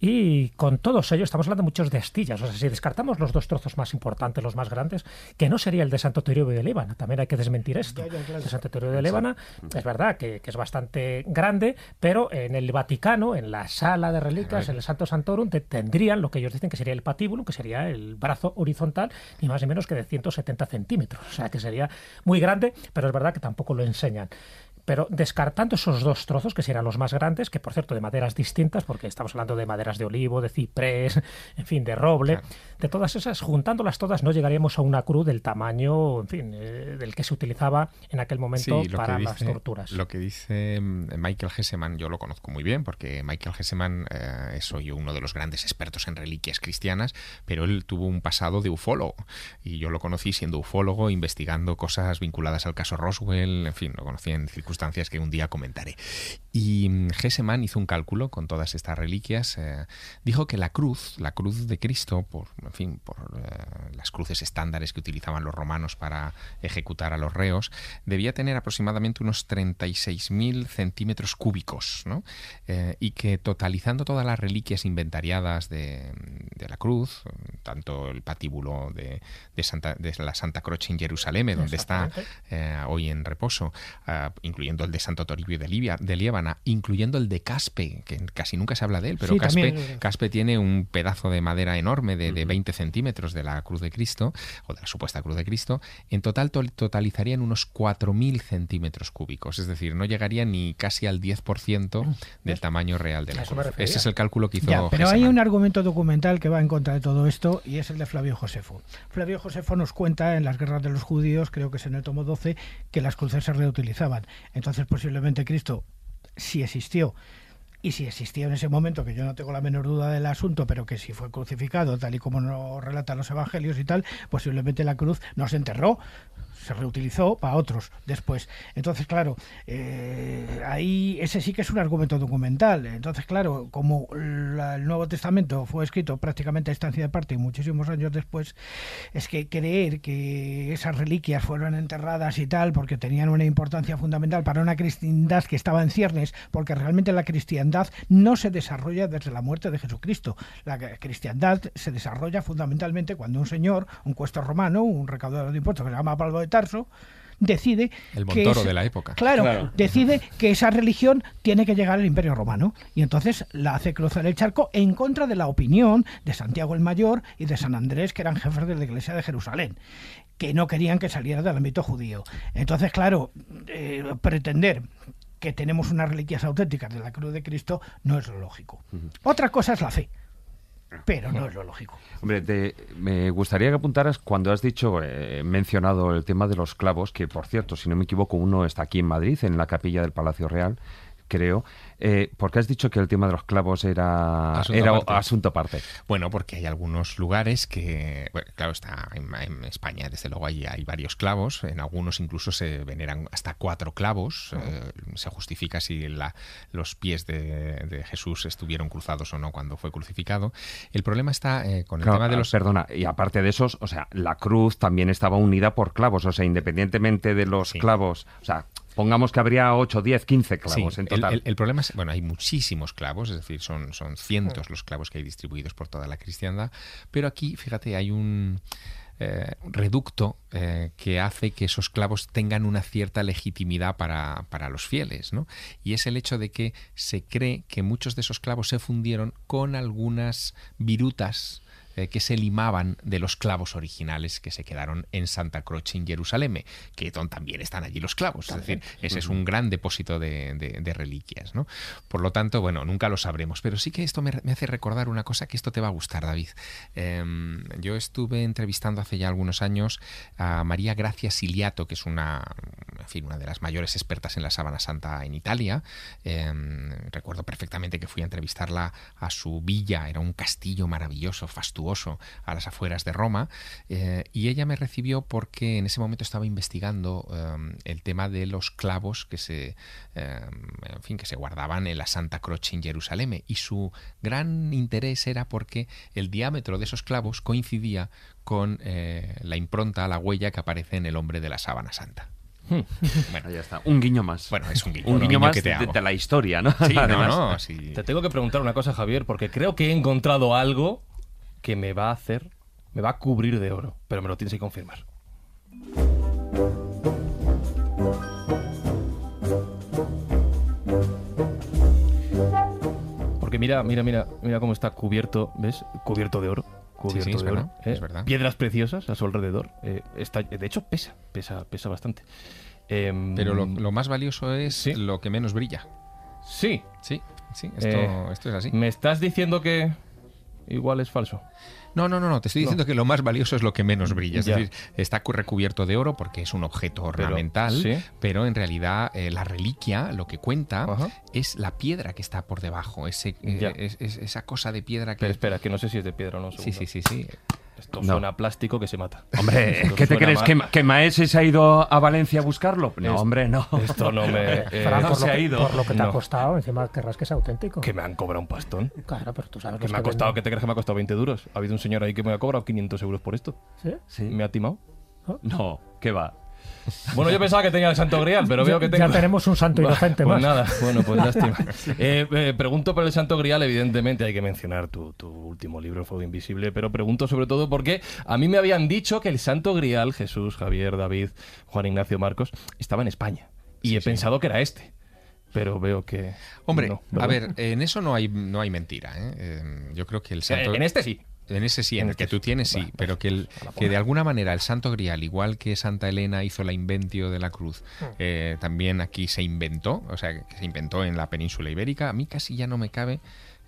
y con todos ellos estamos hablando muchos de astillas. O sea, si descartamos los dos trozos más importantes, los más grandes, que no sería el de Santo Toribio de Lébana, también hay que desmentir esto. El de Santo Toribio de Lébana es verdad que, es bastante grande, pero en el Vaticano, en la sala de reliquias, en el Santo Santorum, tendrían lo que ellos dicen que sería el patíbulo, que sería el brazo horizontal, ni más ni menos que de 170 centímetros. O sea, que sería muy grande, pero es verdad que tampoco lo enseñan. Pero descartando esos dos trozos, que serán los más grandes, que por cierto de maderas distintas, porque estamos hablando de maderas de olivo, de ciprés, en fin, de roble, de todas esas, juntándolas todas, no llegaríamos a una cruz del tamaño, en fin, eh, del que se utilizaba en aquel momento para las torturas. Lo que dice mm, Michael Hesseman, yo lo conozco muy bien, porque Michael Hesseman eh, es hoy uno de los grandes expertos en reliquias cristianas, pero él tuvo un pasado de ufólogo, y yo lo conocí siendo ufólogo, investigando cosas vinculadas al caso Roswell, en fin, lo conocí en circunstancias que un día comentaré. Y mm, Hesseman hizo un cálculo con todas estas reliquias, eh, dijo que la cruz, la cruz de Cristo, por, en fin, por eh, las cruces estándares que utilizaban los romanos para ejecutar a los reos, debía tener aproximadamente unos 36.000 centímetros cúbicos, ¿no? Eh, y que totalizando todas las reliquias inventariadas de, la cruz, tanto el patíbulo de, Santa, de la Santa Croce en Jerusalén, donde está hoy en reposo, ah, incluyendo el de Santo Toribio de, Libia, de Líbana, incluyendo el de Caspe, que casi nunca se habla de él, pero Caspe, Caspe, tiene un pedazo de madera enorme de, 20 centímetros de la Cruz de Cristo, o de la supuesta Cruz de Cristo, en total totalizarían unos 4.000 centímetros cúbicos, es decir, no llegaría ni casi al 10% del tamaño real de la cruz. Ese es el cálculo que hizo. pero hay un argumento documental que va en contra de todo esto y es el de Flavio Josefo. Flavio Josefo nos cuenta en las guerras de los judíos, creo que es en el tomo 12, que las cruces se reutilizaban. Entonces, posiblemente Cristo, si existió, y si existía en ese momento, que yo no tengo la menor duda del asunto, pero que si fue crucificado, tal y como nos relatan los evangelios y tal, posiblemente la cruz no se enterró, se reutilizó para otros después. Entonces, claro, eh, ahí ese sí que es un argumento documental. Entonces, claro, como el Nuevo Testamento fue escrito prácticamente a estancia de parte y muchísimos años después, es que creer que esas reliquias fueron enterradas y tal, porque tenían una importancia fundamental para una cristiandad que estaba en ciernes, porque realmente la cristiandad no se desarrolla desde la muerte de Jesucristo. La cristiandad se desarrolla fundamentalmente cuando un señor, un cuesto romano, un recaudador de impuestos que se llama Pablo de decide el Montoro de la época. Claro, decide que esa religión tiene que llegar al Imperio Romano. Y entonces la hace cruzar el charco en contra de la opinión de Santiago el Mayor y de San Andrés que eran jefes de la Iglesia de Jerusalén que no querían que saliera del ámbito judío. Entonces claro eh, pretender que tenemos unas reliquias auténticas de la cruz de Cristo no es lo lógico. Otra cosa es la fe pero no es lo lógico. Hombre, me gustaría que apuntaras cuando has dicho, eh, mencionado el tema de los clavos, que por cierto, si no me equivoco, uno está aquí en Madrid, en la capilla del Palacio Real, creo. Eh, ¿Por qué has dicho que el tema de los clavos era asunto, era aparte. asunto aparte? Bueno, porque hay algunos lugares que, claro, está en, España, desde luego hay, hay, varios clavos, en algunos incluso se veneran hasta cuatro clavos, eh, se justifica si la, los pies de, Jesús estuvieron cruzados o no cuando fue crucificado. El problema está eh, con el tema de ah, los... Perdona, y aparte de esos, o sea, la cruz también estaba unida por clavos, o sea, independientemente de los clavos, o sea, Pongamos que habría 8, 10, 15 clavos en total. El, problema es, bueno, hay muchísimos clavos, es decir, son, son cientos los clavos que hay distribuidos por toda la cristiandad, pero aquí, fíjate, hay un... Eh, reducto eh, que hace que esos clavos tengan una cierta legitimidad para, para, los fieles, ¿no? Y es el hecho de que se cree que muchos de esos clavos se fundieron con algunas virutas eh, que se limaban de los clavos originales que se quedaron en Santa Croce en Jerusalén, que también están allí los clavos. Es decir, ese es un gran depósito de, reliquias. ¿no? Por lo tanto, bueno, nunca lo sabremos. Pero sí que esto me, hace recordar una cosa que esto te va a gustar, David. Em, yo estuve entrevistando hace ya algunos años a María Gracia Siliato, que es una, en fin, una de las mayores expertas en la sábana santa en Italia. Em, recuerdo perfectamente que fui a entrevistarla a su villa, era un castillo maravilloso, fastuoso a las afueras de Roma, eh, y ella me recibió porque en ese momento estaba investigando em, el tema de los clavos que se, em, en fin, que se guardaban en la Santa Croce en Jerusalén, y su gran interés era porque el diámetro de esos clavos coincidía con eh, la impronta, la huella que aparece en el hombre de la sábana santa. Hmm. Bueno, ya está. Un guiño más. Bueno, es un guiño, un guiño, más de, la historia, ¿no? Sí, no, no, sí. Te tengo que preguntar una cosa, Javier, porque creo que he encontrado algo que me va a hacer, me va a cubrir de oro, pero me lo tienes que confirmar. Porque mira, mira, mira, mira cómo está cubierto, ¿ves? Cubierto de oro. Cubierto de oro. es ¿eh? verdad. Piedras preciosas a su alrededor. Eh, está, de hecho, pesa, pesa, pesa bastante. Em, Pero lo, lo más valioso es Sí. lo que menos brilla. Sí, Sí, sí, esto, Eh, esto es así. ¿me estás diciendo que igual es falso? No, no, no, no, te estoy diciendo que lo más valioso es lo que menos brilla. Es Ya. decir, está cu- recubierto de oro porque es un objeto ornamental, sí. pero en realidad eh, la reliquia, lo que cuenta, Ajá. es la piedra que está por debajo, ese, eh, Ya. es- es- esa cosa de piedra que... Pero espera, que no sé si es de piedra o no. sí, sí, sí, sí. Esto No. suena a plástico que se mata. Hombre, Esto ¿qué te crees? mal. ¿Que, que Maese se ha ido a Valencia a buscarlo? No, Es- hombre, no. Esto no me... eh, Fran, no por, se ha ido. por lo que te No. ha costado, encima querrás que sea auténtico. que me han cobrado un pastón. Claro, pero tú sabes Que me ha costado, ¿qué te crees que me ha costado 20 duros? Ha habido un señor ahí que me ha cobrado 500 euros por esto. ¿Sí? Sí. Me ha timado. No, ¿qué va? Bueno, yo pensaba que tenía el Santo Grial, pero veo que Ya- tengo... Ya tenemos un santo inocente pues más. nada, bueno, pues lástima. Eh, eh, pregunto por el Santo Grial, evidentemente hay que mencionar tu, tu último libro, El Fuego Invisible, pero pregunto sobre todo porque a mí me habían dicho que el Santo Grial, Jesús, Javier, David, Juan Ignacio Marcos, estaba en España. Y he pensado que era este, pero veo que... Hombre, no, a ver, en eso no hay, no hay mentira. ¿eh? Eh, yo creo que el santo... En este sí. En ese sí, en, En el este que tú tienes sí, Bueno, pero que, el- que de alguna manera el Santo Grial, igual que Santa Elena hizo la inventio de la cruz, Hmm. eh, también aquí se inventó, o sea, que se inventó en la península ibérica, a mí casi ya no me cabe,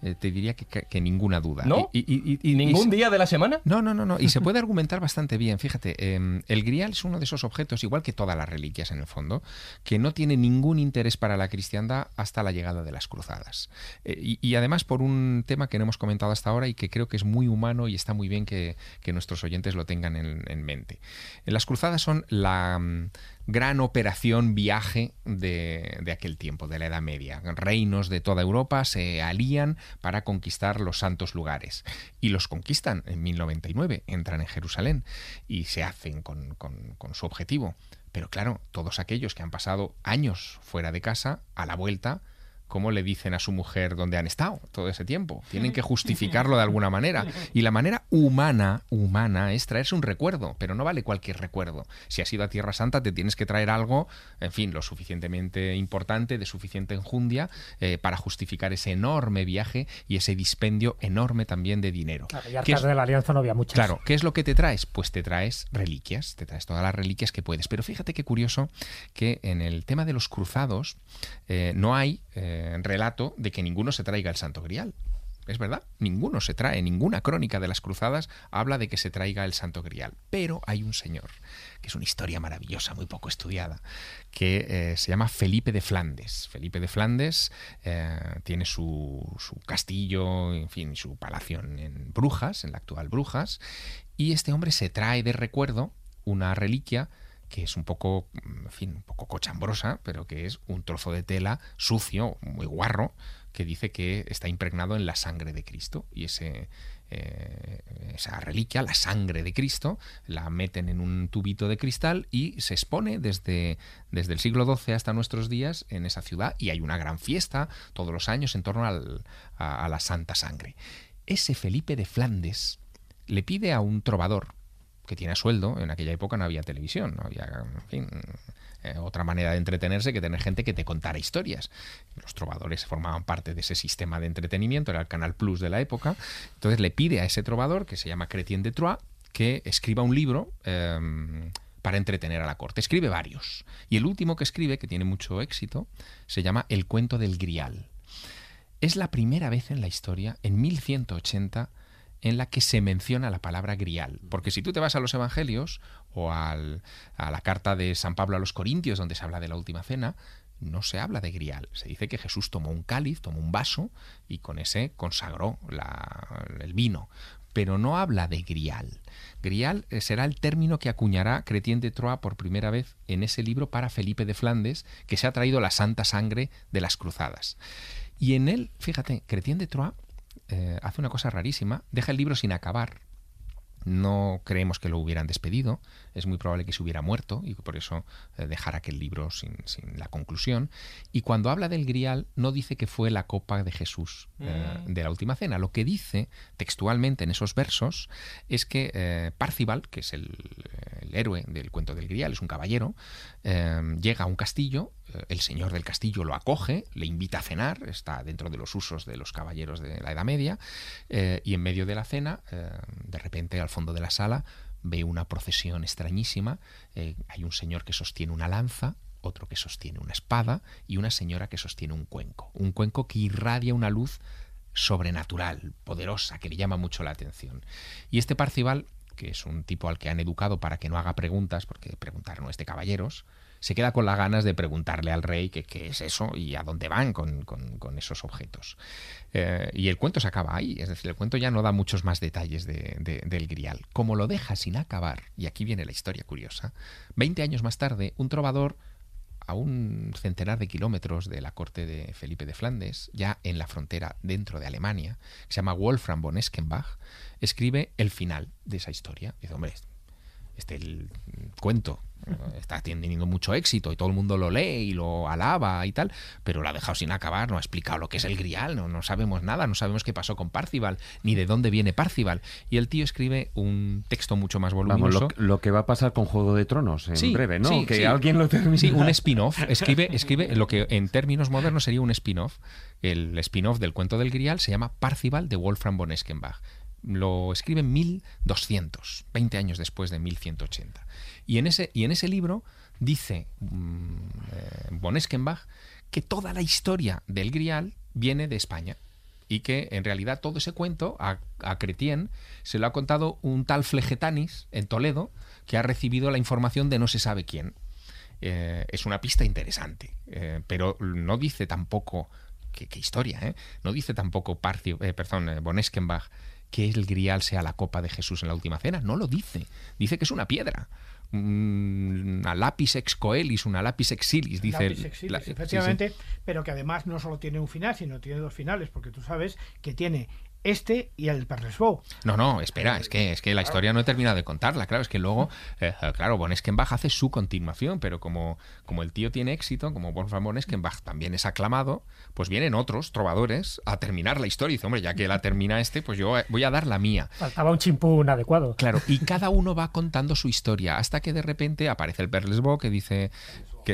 eh, te diría que, ninguna duda. ¿No? Y, y- y- y- ¿Y ningún día de la semana? no, no, no, no. Y se puede argumentar bastante bien. Fíjate, eh, el grial es uno de esos objetos, igual que todas las reliquias en el fondo, que no tiene ningún interés para la cristiandad hasta la llegada de las cruzadas. Eh, y, además por un tema que no hemos comentado hasta ahora y que creo que es muy humano y está muy bien que, que nuestros oyentes lo tengan en, en mente. Eh, Las cruzadas son la mm, gran operación viaje de, de aquel tiempo, de la Edad Media. Reinos de toda Europa se alían para conquistar los santos lugares. Y los conquistan en 1099, entran en Jerusalén y se hacen con, con- con su objetivo. Pero claro, todos aquellos que han pasado años fuera de casa, a la vuelta, ¿cómo le dicen a su mujer dónde han estado todo ese tiempo? Tienen que justificarlo de alguna manera. Y la manera humana, humana, es traerse un recuerdo, pero no vale cualquier recuerdo. Si has ido a Tierra Santa, te tienes que traer algo, en fin, lo suficientemente importante, de suficiente enjundia, eh, para justificar ese enorme viaje y ese dispendio enorme también de dinero. Claro, y ¿Qué arcas es- de la alianza no había muchas. Claro, ¿qué es lo que te traes? Pues te traes reliquias, te traes todas las reliquias que puedes. Pero fíjate qué curioso que en el tema de los cruzados eh, no hay eh, relato de que ninguno se traiga el Santo Grial. Es verdad, ninguno se trae, ninguna crónica de las cruzadas habla de que se traiga el Santo Grial. Pero hay un señor, que es una historia maravillosa, muy poco estudiada, que eh, se llama Felipe de Flandes. Felipe de Flandes eh, tiene su, su castillo, en fin, su palacio en Brujas, en la actual Brujas, y este hombre se trae de recuerdo una reliquia que es un poco, en fin, un poco cochambrosa, pero que es un trozo de tela sucio, muy guarro, que dice que está impregnado en la sangre de Cristo. Y ese, eh, esa reliquia, la sangre de Cristo, la meten en un tubito de cristal y se expone desde, desde el siglo XII hasta nuestros días en esa ciudad. Y hay una gran fiesta todos los años en torno a la Santa Sangre. Ese Felipe de Flandes le pide a un trovador, que tiene sueldo, en aquella época no había televisión, no había, en fin, eh, otra manera de entretenerse que tener gente que te contara historias. Los trovadores formaban parte de ese sistema de entretenimiento, era el Canal Plus de la época. Entonces le pide a ese trovador, que se llama Chrétien de Troyes, que escriba un libro eh, para entretener a la corte. Escribe varios. Y el último que escribe, que tiene mucho éxito, se llama El cuento del Grial. Es la primera vez en la historia, en 1180, en la que se menciona la palabra grial. Porque si tú te vas a los evangelios o al- a la carta de San Pablo a los Corintios, donde se habla de la última cena, no se habla de grial. Se dice que Jesús tomó un cáliz, tomó un vaso y con ese consagró la- el vino. Pero no habla de grial. Grial eh, será el término que acuñará Chrétien de Troyes por primera vez en ese libro para Felipe de Flandes, que se ha traído la santa sangre de las cruzadas. Y en él, fíjate, Chrétien de Troyes eh, hace una cosa rarísima, deja el libro sin acabar. No creemos que lo hubieran despedido, es muy probable que se hubiera muerto y por eso eh, dejara aquel libro sin, sin la conclusión. Y cuando habla del grial, no dice que fue la copa de Jesús eh, de la última cena. Lo que dice textualmente en esos versos es que eh, Parcival, que es el, el héroe del cuento del grial, es un caballero, eh, llega a un castillo, eh, el señor del castillo lo acoge, le invita a cenar, está dentro de los usos de los caballeros de la Edad Media, eh, y en medio de la cena, eh, de repente al fondo de la sala, ve una procesión extrañísima, eh, hay un señor que sostiene una lanza, otro que sostiene una espada y una señora que sostiene un cuenco. Un cuenco que irradia una luz sobrenatural, poderosa, que le llama mucho la atención. Y este Parcival, que es un tipo al que han educado para que no haga preguntas, porque preguntar no es de caballeros, se queda con las ganas de preguntarle al rey qué es eso y a dónde van con, esos objetos. Eh, y el cuento se acaba ahí, es decir, el cuento ya no da muchos más detalles del grial. Como lo deja sin acabar, y aquí viene la historia curiosa, 20 años más tarde, un trovador a un centenar de kilómetros de la corte de Felipe de Flandes, ya en la frontera dentro de Alemania, que se llama Wolfram von Eskenbach, escribe el final de esa historia. Dice, hombre, este el cuento está teniendo mucho éxito y todo el mundo lo lee y lo alaba y tal, pero lo ha dejado sin acabar, no ha explicado lo que es el grial, no, no sabemos nada, no sabemos qué pasó con Parcival, ni de dónde viene Parcival. Y el tío escribe un texto mucho más voluminoso. lo, que va a pasar con Juego de Tronos en breve, ¿no? que alguien lo termine. Sí, un spin-off. Escribe, escribe lo que en términos modernos sería un spin-off. El spin-off del cuento del grial se llama Parcival de Wolfram von Eskenbach lo escribe en 1200, 20 años después de 1180. Y en ese, y en ese libro dice mm, eh, von que toda la historia del Grial viene de España y que en realidad todo ese cuento a, a Cretien se lo ha contado un tal Flegetanis en Toledo que ha recibido la información de no se sabe quién. Eh, es una pista interesante, eh, pero no dice tampoco qué, historia, no dice tampoco Parcio, perdón, von que el grial sea la copa de Jesús en la última cena. No lo dice. Dice que es una piedra. Una lápiz ex coelis, una lápiz exilis, dice. efectivamente, pero que además no solo tiene un final, sino tiene dos finales, porque tú sabes que tiene este y el Perlesbow. No, no, espera, es que, es que la historia no he terminado de contarla, claro, es que luego, eh, claro, Von Eskenbach hace su continuación, pero como, como el tío tiene éxito, como Wolfram Von Eskenbach también es aclamado, pues vienen otros trovadores a terminar la historia y dice, hombre, ya que la termina este, pues yo voy a dar la mía. Faltaba un chimpún adecuado. Claro, y cada uno va contando su historia, hasta que de repente aparece el Perlesbow que dice,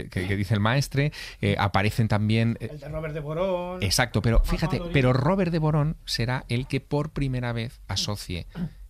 que, dice el maestre, eh, aparecen también... Eh, el de Robert de Borón. Exacto, pero fíjate, pero Robert de Borón será el que por primera vez asocie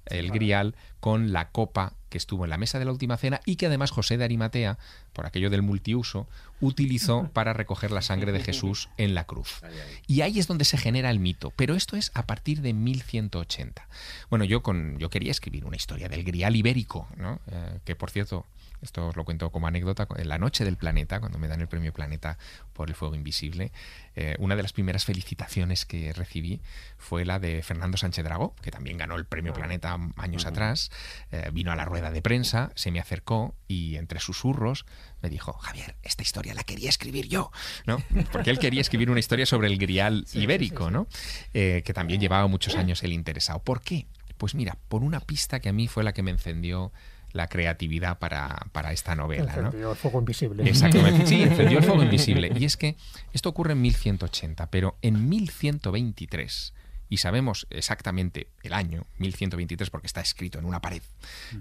el grial con la copa que estuvo en la mesa de la última cena y que además José de Arimatea, por aquello del multiuso, utilizó para recoger la sangre de Jesús en la cruz. Y ahí es donde se genera el mito, pero esto es a partir de 1180. Bueno, yo con yo quería escribir una historia del grial ibérico, ¿no? Eh, que por cierto esto os lo cuento como anécdota, en la noche del planeta, cuando me dan el premio Planeta por el Fuego Invisible, eh, una de las primeras felicitaciones que recibí fue la de Fernando Sánchez Dragó, que también ganó el premio Planeta años atrás, eh, vino a la rueda de prensa, se me acercó y entre susurros me dijo, Javier, esta historia la quería escribir yo, ¿no? Porque él quería escribir una historia sobre el grial ibérico, ¿no? Eh, que también llevaba muchos años el interesado. ¿Por qué? Pues mira, por una pista que a mí fue la que me encendió la creatividad para, para esta novela. Encendió el fuego invisible. Exactamente, sí, encendió el fuego invisible. Y es que esto ocurre en 1180, pero en 1123 y sabemos exactamente el año, 1123, porque está escrito en una pared.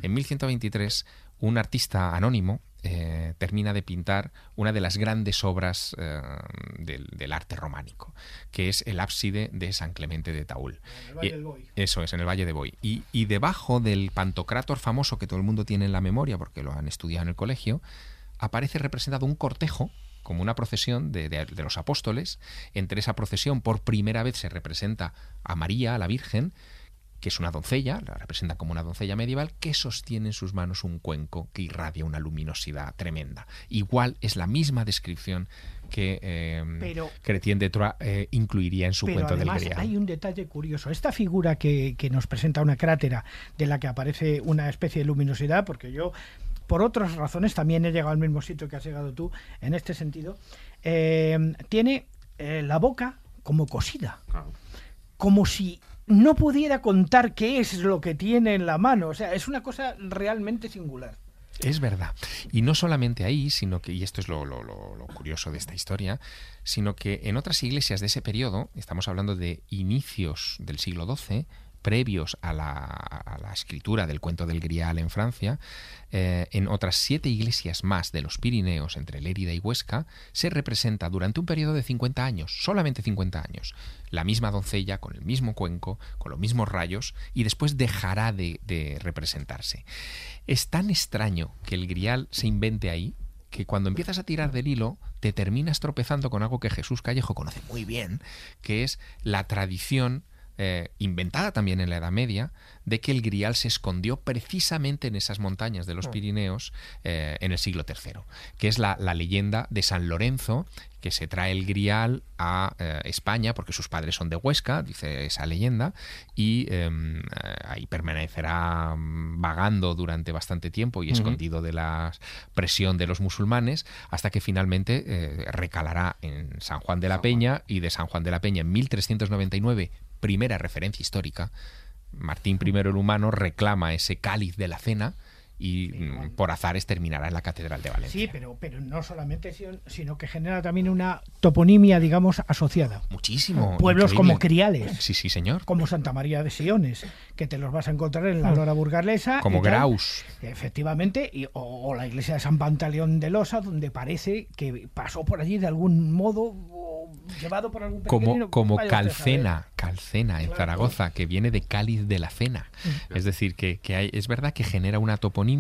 En 1123, un artista anónimo eh, termina de pintar una de las grandes obras eh, del, arte románico, que es el ábside de San Clemente de Taúl. Eso es, en el Valle de Boy. Y, debajo del pantocrátor famoso que todo el mundo tiene en la memoria, porque lo han estudiado en el colegio, aparece representado un cortejo como una procesión de, de, los apóstoles. Entre esa procesión, por primera vez se representa a María, a la Virgen, que es una doncella, la representa como una doncella medieval, que sostiene en sus manos un cuenco que irradia una luminosidad tremenda. Igual es la misma descripción que eh, Cretien de Troyes eh, incluiría en su cuento del Grial. Hay un detalle curioso. Esta figura que, nos presenta una crátera de la que aparece una especie de luminosidad, porque yo, por otras razones, también he llegado al mismo sitio que has llegado tú, en este sentido, eh, tiene la boca como cosida. Como si no pudiera contar qué es lo que tiene en la mano. O sea, es una cosa realmente singular. Es verdad. Y no solamente ahí, sino que, y esto es lo, lo, curioso de esta historia, sino que en otras iglesias de ese periodo, estamos hablando de inicios del siglo XII, previos a la, escritura del cuento del Grial en Francia, eh, en otras siete iglesias más de los Pirineos, entre Lérida y Huesca, se representa durante un periodo de 50 años, solamente 50 años, la misma doncella con el mismo cuenco, con los mismos rayos, y después dejará de, de representarse. Es tan extraño que el Grial se invente ahí que cuando empiezas a tirar del hilo te terminas tropezando con algo que Jesús Callejo conoce muy bien, que es la tradición eh, inventada también en la Edad Media, de que el grial se escondió precisamente en esas montañas de los mm. Pirineos eh, en el siglo III, que es la, leyenda de San Lorenzo, que se trae el grial a eh, España porque sus padres son de Huesca, dice esa leyenda, y em, ahí permanecerá vagando durante bastante tiempo y escondido de la presión de los musulmanes, hasta que finalmente recalará en San Juan de la Peña y de San Juan de la Peña en 1399 primera referencia histórica, Martín I el humano reclama ese cáliz de la cena y mm, por azares terminará en la Catedral de Valencia. Sí, pero, pero no solamente, sino que genera también una toponimia, digamos, asociada. Muchísimo. Pueblos como Criales. Sí, sí, señor. Como Santa María de Siones, que te los vas a encontrar en la mm. Lora Burgalesa. Como Graus. Efectivamente, y, o, la iglesia de San Pantaleón de Losa, donde parece que pasó por allí de algún modo, llevado por algún Como, como Calcena, Calcena en Zaragoza, que viene de Cáliz de la Cena. Mm. Es decir, que, que hay, es verdad que genera una toponimia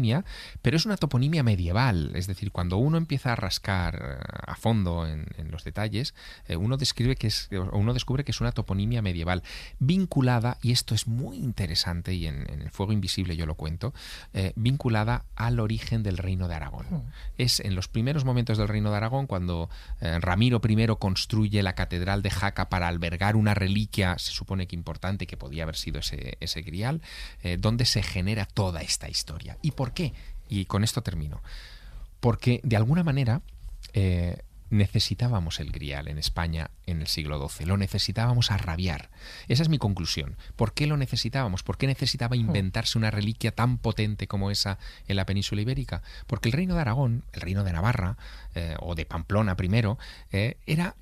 pero es una toponimia medieval. Es decir, cuando uno empieza a rascar eh, a fondo en, los detalles, eh, uno, describe que es, uno descubre que es una toponimia medieval vinculada, y esto es muy interesante y en, el Fuego Invisible yo lo cuento, eh, vinculada al origen del Reino de Aragón. Hmm. Es en los primeros momentos del Reino de Aragón cuando Ramiro I construye la Catedral de Jaca para albergar una reliquia, se supone que importante, que podía haber sido ese, ese grial, donde se genera toda esta historia. Y por qué? Y con esto termino. Porque de alguna manera eh, necesitábamos el grial en España en el siglo XII, lo necesitábamos a rabiar. Esa es mi conclusión. ¿Por qué lo necesitábamos? ¿Por qué necesitaba inventarse una reliquia tan potente como esa en la península ibérica? Porque el reino de Aragón, el reino de Navarra, eh, o de Pamplona primero, eh, era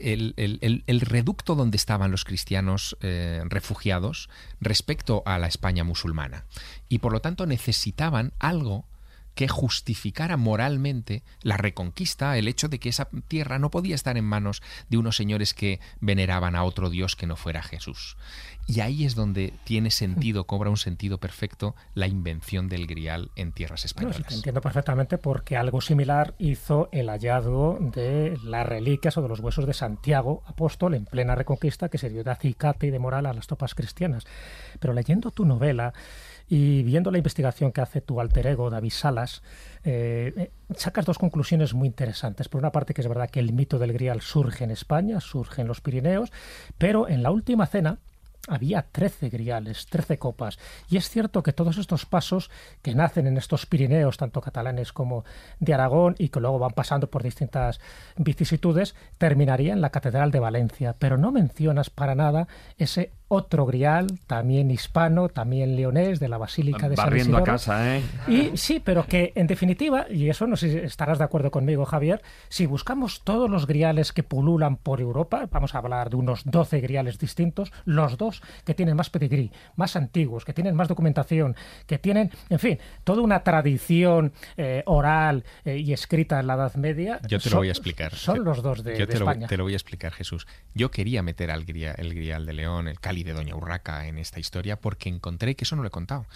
el, reducto donde estaban los cristianos eh, refugiados respecto a la España musulmana. Y por lo tanto necesitaban algo que justificara moralmente la reconquista, el hecho de que esa tierra no podía estar en manos de unos señores que veneraban a otro Dios que no fuera Jesús. Y ahí es donde tiene sentido, cobra un sentido perfecto la invención del grial en tierras españolas. entiendo perfectamente porque algo similar hizo el hallazgo de las reliquias o de los huesos de Santiago, apóstol, en plena reconquista, que sirvió de acicate y de moral a las tropas cristianas. Pero leyendo tu novela, y viendo la investigación que hace tu alter ego, David Salas, eh, eh, sacas dos conclusiones muy interesantes. Por una parte, que es verdad que el mito del Grial surge en España, surge en los Pirineos, pero en la última cena, había 13 griales, 13 copas. Y es cierto que todos estos pasos que nacen en estos Pirineos, tanto catalanes como de Aragón, y que luego van pasando por distintas vicisitudes, terminarían en la Catedral de Valencia. Pero no mencionas para nada ese otro grial, también hispano, también leonés, de la Basílica de San Isidoro. a casa, ¿eh? Y sí, pero que en definitiva, y eso no sé si estarás de acuerdo conmigo, Javier, si buscamos todos los griales que pululan por Europa, vamos a hablar de unos 12 griales distintos, los dos que tienen más pedigrí, más antiguos, que tienen más documentación, que tienen, en fin, toda una tradición eh, oral eh, y escrita en la Edad Media. Yo te lo voy a explicar. Son los dos de, Yo te España. Lo, te lo voy a explicar, Jesús. Yo quería meter al grial, el grial de León, el Cali de Doña Urraca en esta historia porque encontré, que eso no lo he contado,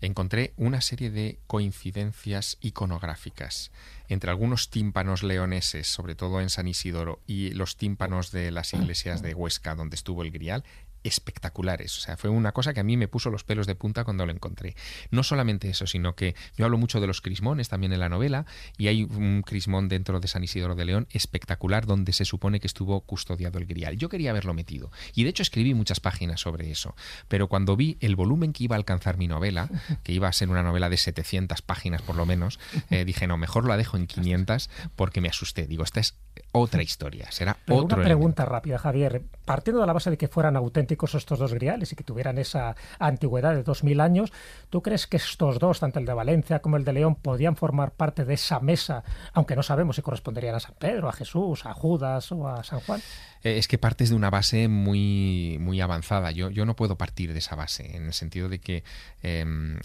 encontré una serie de coincidencias iconográficas entre algunos tímpanos leoneses, sobre todo en San Isidoro, y los tímpanos de las iglesias de Huesca donde estuvo el grial, espectaculares. O sea, fue una cosa que a mí me puso los pelos de punta cuando lo encontré. No solamente eso, sino que yo hablo mucho de los crismones también en la novela y hay un crismón dentro de San Isidoro de León espectacular donde se supone que estuvo custodiado el grial. Yo quería haberlo metido y de hecho escribí muchas páginas sobre eso, pero cuando vi el volumen que iba a alcanzar mi novela, que iba a ser una novela de 700 páginas por lo menos, eh, dije, no, mejor la dejo en 500 porque me asusté. Digo, esta es otra historia, será otro. Una pregunta rápida, Javier. Partiendo de la base de que fueran auténticos estos dos griales y que tuvieran esa antigüedad de 2000 años, ¿tú crees que estos dos, tanto el de Valencia como el de León, podían formar parte de esa mesa, aunque no sabemos si corresponderían a San Pedro, a Jesús, a Judas o a San Juan? Eh, es que partes de una base muy, muy avanzada. Yo, yo no puedo partir de esa base, en el sentido de que em, eh,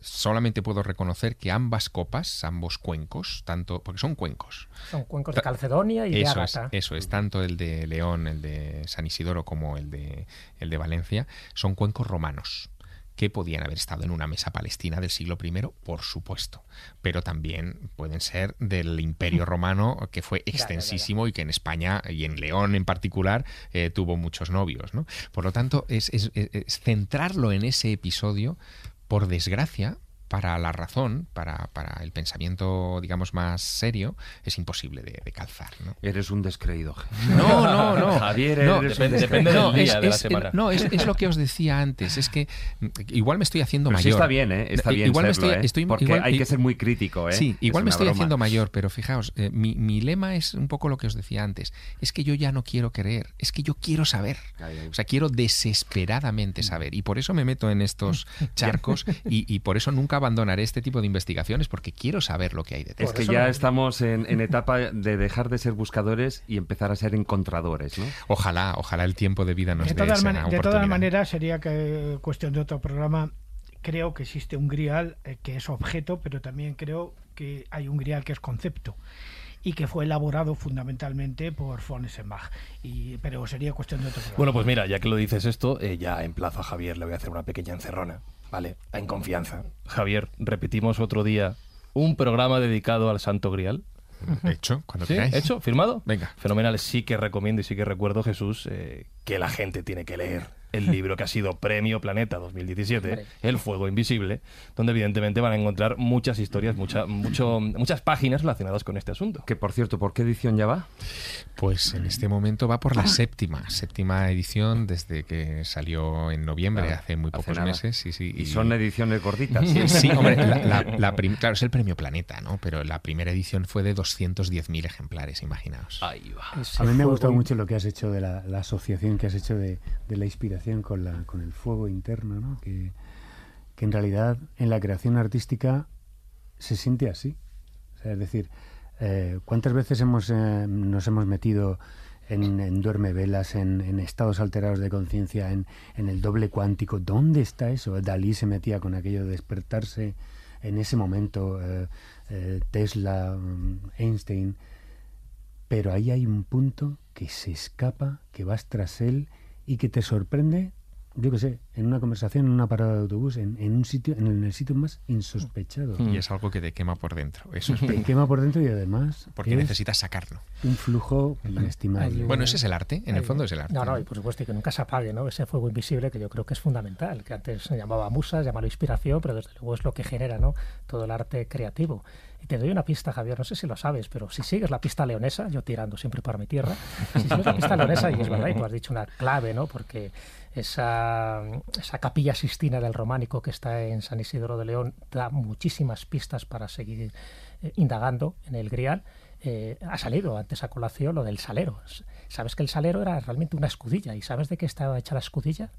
solamente puedo reconocer que ambas copas, ambos cuencos, tanto porque son cuencos. Son cuencos de Calcedonia y eso de Es, eso es, tanto el de León, el de San Isidoro como el de, el de Valencia, son cuencos romanos que podían haber estado en una mesa palestina del siglo I, por supuesto, pero también pueden ser del Imperio Romano, que fue extensísimo y que en España y en León en particular eh, tuvo muchos novios. ¿no? Por lo tanto, es, es centrarlo en ese episodio, por desgracia, para la razón, para, para, el pensamiento, digamos, más serio, es imposible de, calzar. ¿no? Eres un descreído. No, no, no. Javier, no, depende, depende del día es, de la semana. No, es, lo que os decía antes. Es que igual me estoy haciendo pero mayor. Sí está bien, ¿eh? Está bien igual serlo, me estoy, ¿eh? estoy Porque igual, hay que ser muy crítico, ¿eh? Sí, igual es me estoy broma. haciendo mayor, pero fijaos, eh, mi, mi, lema es un poco lo que os decía antes. Es que yo ya no quiero creer, es que yo quiero saber. O sea, quiero desesperadamente saber. Y por eso me meto en estos charcos y, y por eso nunca abandonaré este tipo de investigaciones porque quiero saber lo que hay detrás. Es que ya estamos en, en, etapa de dejar de ser buscadores y empezar a ser encontradores, ¿no? Ojalá, ojalá el tiempo de vida nos de dé todas, esa man de todas maneras, sería que cuestión de otro programa. Creo que existe un grial eh, que es objeto, pero también creo que hay un grial que es concepto y que fue elaborado fundamentalmente por von Esenbach. Y, pero sería cuestión de otro programa. Bueno, pues mira, ya que lo dices esto, eh, ya emplazo a Javier, le voy a hacer una pequeña encerrona. Vale, en confianza. Javier, repetimos otro día un programa dedicado al Santo Grial. Hecho, cuando ¿Sí? queráis. ¿Hecho? ¿Firmado? Venga. Fenomenal. Sí que recomiendo y sí que recuerdo, Jesús, eh, que la gente tiene que leer el libro que ha sido Premio Planeta 2017, Hombre. El Fuego Invisible, donde evidentemente van a encontrar muchas historias, mucha, mucho, muchas páginas relacionadas con este asunto. Que por cierto, ¿por qué edición ya va? Pues en este momento va por la séptima, séptima edición desde que salió en noviembre, Claro, hace muy hace pocos nada. meses. Sí, sí, Y son ediciones gorditas. Sí, sí, hombre, la, la- la prim- claro, es el premio Planeta, ¿no? Pero la primera edición fue de 210.000 ejemplares, imaginaos. Ahí va. Ese A mí me ha gustado mucho lo que has hecho de la, la asociación que has hecho de, de la inspiración con, la, con el fuego interno, ¿no? que, que en realidad en la creación artística se siente así. O sea, es decir, eh, ¿cuántas veces hemos, eh, nos hemos metido en, en duerme velas, en, en estados alterados de conciencia, en, en el doble cuántico? ¿Dónde está eso? Dalí se metía con aquello de despertarse en ese momento, eh, eh, Tesla, mm, Einstein pero ahí hay un punto que se escapa, que vas tras él y que te sorprende, yo qué sé, en una conversación, en una parada de autobús, en, en un sitio, en el sitio más insospechado. Y es algo que te quema por dentro. Eso es Te quema por dentro y además porque es necesitas sacarlo. un flujo inestimable. Bueno, ese es el arte, en el fondo es el arte. No, no, y por supuesto y que nunca se apague, ¿no? Ese fuego invisible que yo creo que es fundamental, que antes se llamaba musa, llamaba inspiración, pero desde luego es lo que genera, ¿no? Todo el arte creativo. Y te doy una pista, Javier, no sé si lo sabes, pero si sigues la pista leonesa, yo tirando siempre para mi tierra, si sigues la pista leonesa, y es verdad, y tú has dicho una clave, ¿no? Porque esa, esa capilla sistina del románico que está en San Isidro de León da muchísimas pistas para seguir eh, indagando en el Grial. Eh, ha salido antes a colación lo del salero. Sabes que el salero era realmente una escudilla. ¿Y sabes de qué estaba hecha la escudilla?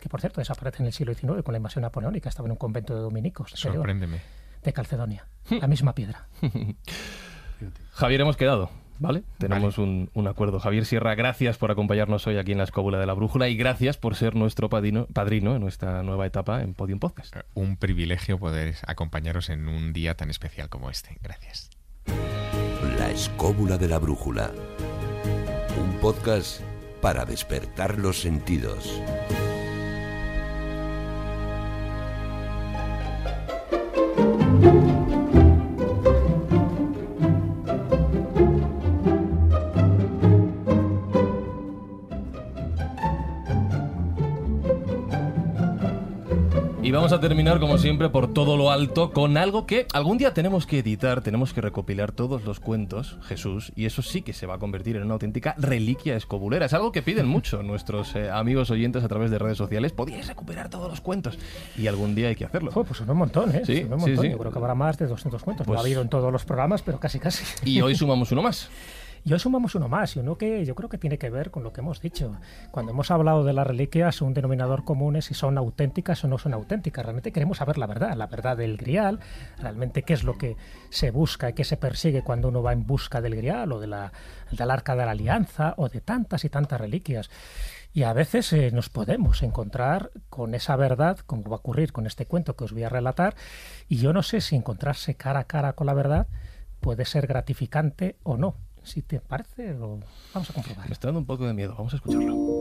Que por cierto desaparece en el siglo XIX con la invasión napoleónica. Estaba en un convento de dominicos Sorpréndeme. de Calcedonia. La misma piedra. Javier, hemos quedado. ¿Vale? Tenemos un, un acuerdo. Javier Sierra, gracias por acompañarnos hoy aquí en la Escóbula de la Brújula y gracias por ser nuestro padrino, padrino en nuestra nueva etapa en Podium Podcast. Un privilegio poder acompañaros en un día tan especial como este. Gracias. La escóbula de la brújula. Un podcast para despertar los sentidos. Vamos a terminar, como siempre, por todo lo alto, con algo que algún día tenemos que editar, tenemos que recopilar todos los cuentos, Jesús, y eso sí que se va a convertir en una auténtica reliquia escobulera. Es algo que piden mucho nuestros eh, amigos oyentes a través de redes sociales. Podíais recuperar todos los cuentos, y algún día hay que hacerlo. Pues son un montón, ¿eh? Sí, Son un sí, montón. sí. Yo creo que habrá más de 200 cuentos. Pues- No ha habido en todos los programas, pero casi, casi. Y hoy sumamos uno más. Y hoy sumamos uno más, y uno que yo creo que tiene que ver con lo que hemos dicho. Cuando hemos hablado de las reliquias, un denominador común es si son auténticas o no son auténticas. Realmente queremos saber la verdad, la verdad del grial, realmente qué es lo que se busca y qué se persigue cuando uno va en busca del grial o de la, del arca de la alianza o de tantas y tantas reliquias. Y a veces eh, nos podemos encontrar con esa verdad, como va a ocurrir con este cuento que os voy a relatar, y yo no sé si encontrarse cara a cara con la verdad puede ser gratificante o no si te parece, lo vamos a comprobar. Me está dando un poco de miedo, vamos a escucharlo.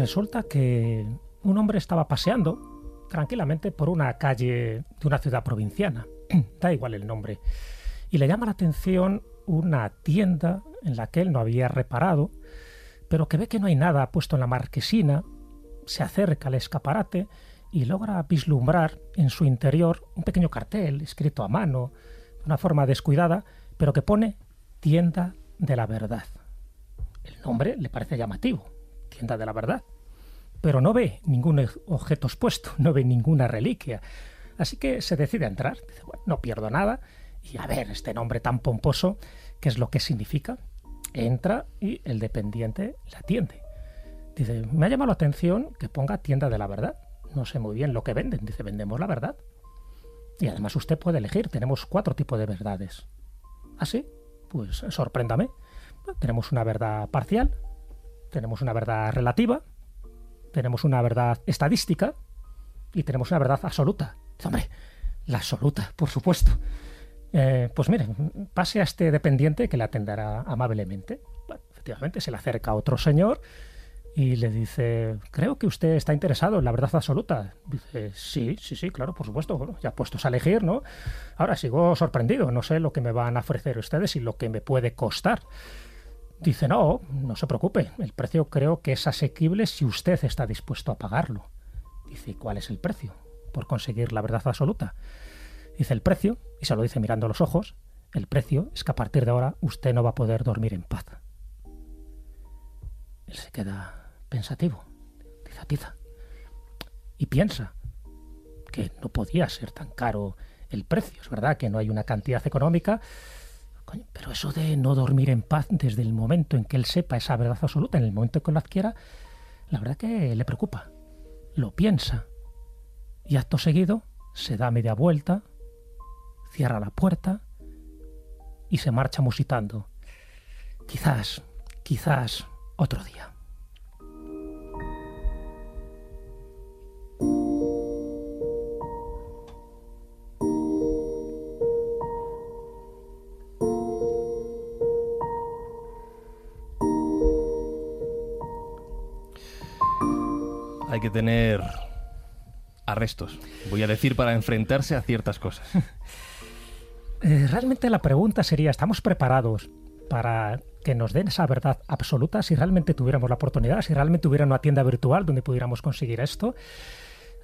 resulta que un hombre estaba paseando tranquilamente por una calle de una ciudad provinciana, da igual el nombre, y le llama la atención una tienda en la que él no había reparado, pero que ve que no hay nada puesto en la marquesina se acerca al escaparate y logra vislumbrar en su interior un pequeño cartel escrito a mano, de una forma descuidada, pero que pone tienda de la verdad. El nombre le parece llamativo, tienda de la verdad, pero no ve ningún objeto expuesto, no ve ninguna reliquia. Así que se decide a entrar, dice, bueno, no pierdo nada, y a ver, este nombre tan pomposo, ¿qué es lo que significa? Entra y el dependiente la atiende. Dice, me ha llamado la atención que ponga tienda de la verdad. No sé muy bien lo que venden. Dice, vendemos la verdad. Y además usted puede elegir, tenemos cuatro tipos de verdades. ¿Ah, sí? Pues sorpréndame. tenemos una verdad parcial, tenemos una verdad relativa, tenemos una verdad estadística y tenemos una verdad absoluta. Hombre, la absoluta, por supuesto. Eh, pues mire, pase a este dependiente que le atenderá amablemente. efectivamente, se le acerca otro señor y le dice, creo que usted está interesado en la verdad absoluta. Dice, sí, sí, sí, claro, por supuesto. Ya puestos a elegir, ¿no? Ahora sigo sorprendido, no sé lo que me van a ofrecer ustedes y lo que me puede costar. Dice, no, no se preocupe, el precio creo que es asequible si usted está dispuesto a pagarlo. Dice, ¿cuál es el precio por conseguir la verdad absoluta? Dice el precio, y se lo dice mirando los ojos, el precio es que a partir de ahora usted no va a poder dormir en paz. Él se queda pensativo, tiza, y piensa que no podía ser tan caro el precio. Es verdad que no hay una cantidad económica, pero eso de no dormir en paz desde el momento en que él sepa esa verdad absoluta, en el momento en que lo adquiera, la verdad que le preocupa. Lo piensa. Y acto seguido se da media vuelta, cierra la puerta y se marcha musitando. Quizás, quizás otro día. Hay que tener arrestos, voy a decir, para enfrentarse a ciertas cosas. Eh, realmente la pregunta sería, ¿estamos preparados para que nos den esa verdad absoluta si realmente tuviéramos la oportunidad, si realmente hubiera una tienda virtual donde pudiéramos conseguir esto?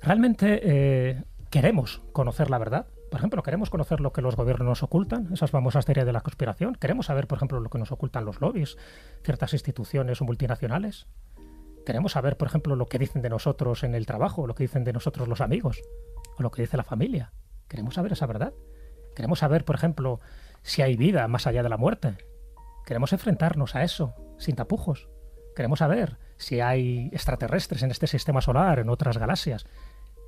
¿Realmente eh, queremos conocer la verdad? Por ejemplo, queremos conocer lo que los gobiernos nos ocultan, esas famosas teorías de la conspiración. Queremos saber, por ejemplo, lo que nos ocultan los lobbies, ciertas instituciones o multinacionales. Queremos saber, por ejemplo, lo que dicen de nosotros en el trabajo, lo que dicen de nosotros los amigos, o lo que dice la familia. Queremos saber esa verdad. Queremos saber, por ejemplo, si hay vida más allá de la muerte. Queremos enfrentarnos a eso, sin tapujos. Queremos saber si hay extraterrestres en este sistema solar, en otras galaxias.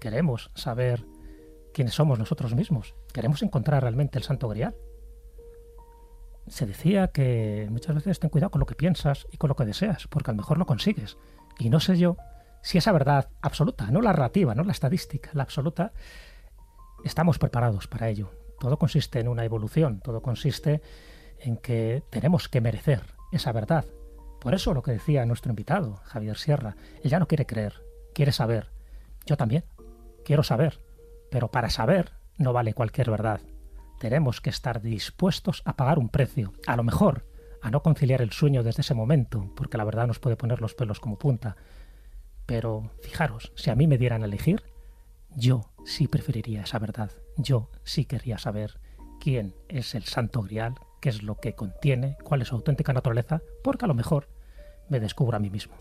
Queremos saber quiénes somos nosotros mismos. Queremos encontrar realmente el Santo Grial. Se decía que muchas veces ten cuidado con lo que piensas y con lo que deseas, porque a lo mejor lo consigues. Y no sé yo si esa verdad absoluta, no la relativa, no la estadística, la absoluta, estamos preparados para ello. Todo consiste en una evolución, todo consiste en que tenemos que merecer esa verdad. Por eso lo que decía nuestro invitado, Javier Sierra, él ya no quiere creer, quiere saber. Yo también, quiero saber, pero para saber no vale cualquier verdad. Tenemos que estar dispuestos a pagar un precio, a lo mejor a no conciliar el sueño desde ese momento, porque la verdad nos puede poner los pelos como punta. Pero fijaros, si a mí me dieran a elegir, yo sí preferiría esa verdad. Yo sí querría saber quién es el Santo Grial, qué es lo que contiene, cuál es su auténtica naturaleza, porque a lo mejor me descubro a mí mismo.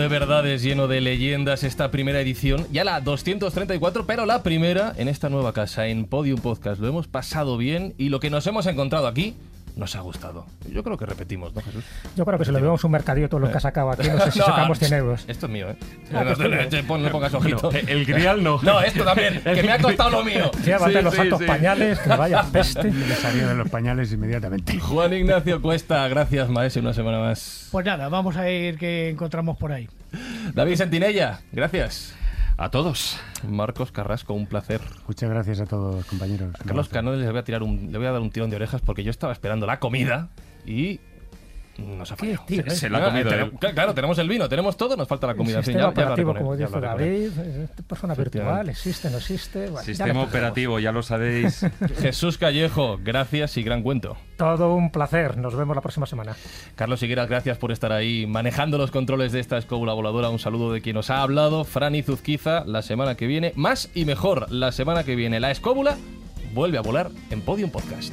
De verdades, lleno de leyendas, esta primera edición, ya la 234, pero la primera en esta nueva casa, en Podium Podcast. Lo hemos pasado bien y lo que nos hemos encontrado aquí nos ha gustado. Yo creo que repetimos, ¿no, Jesús? Yo creo que si lo vemos un mercadillo todo lo que ha sacado aquí, no sé si No, sacamos 100 euros. Esto es mío, ¿eh? Ah, no, que no, no, pon- no pongas ojito. el grial no. No, esto también, que me ha costado lo mío. Sí, los sí, santos sí. pañales, que vaya peste. Me salió de los pañales inmediatamente. Juan Ignacio Cuesta, gracias, maestro, una semana más. Pues nada, vamos a ir que encontramos por ahí. David Sentinella, gracias. A todos. Marcos Carrasco, un placer. Muchas gracias a todos, compañeros. A Carlos Cano le voy a tirar un, le voy a dar un tirón de orejas porque yo estaba esperando la comida y nos ha fallado. tío, Se- eh? se la ha comido. Tenemos- Claro, tenemos el vino, tenemos todo, nos falta la comida. Sistema ya operativo, como dice. David, eh, persona Efectivamente. virtual, existe, no existe. Bueno, Sistema operativo, ya lo sabéis. Jesús Callejo, gracias y gran cuento. Todo un placer. Nos vemos la próxima semana. Carlos Higueras, gracias por estar ahí manejando los controles de esta escóbula voladora. Un saludo de quien nos ha hablado, Franny Zuzquiza, la semana que viene. Más y mejor, la semana que viene. La escóbula vuelve a volar en Podium Podcast.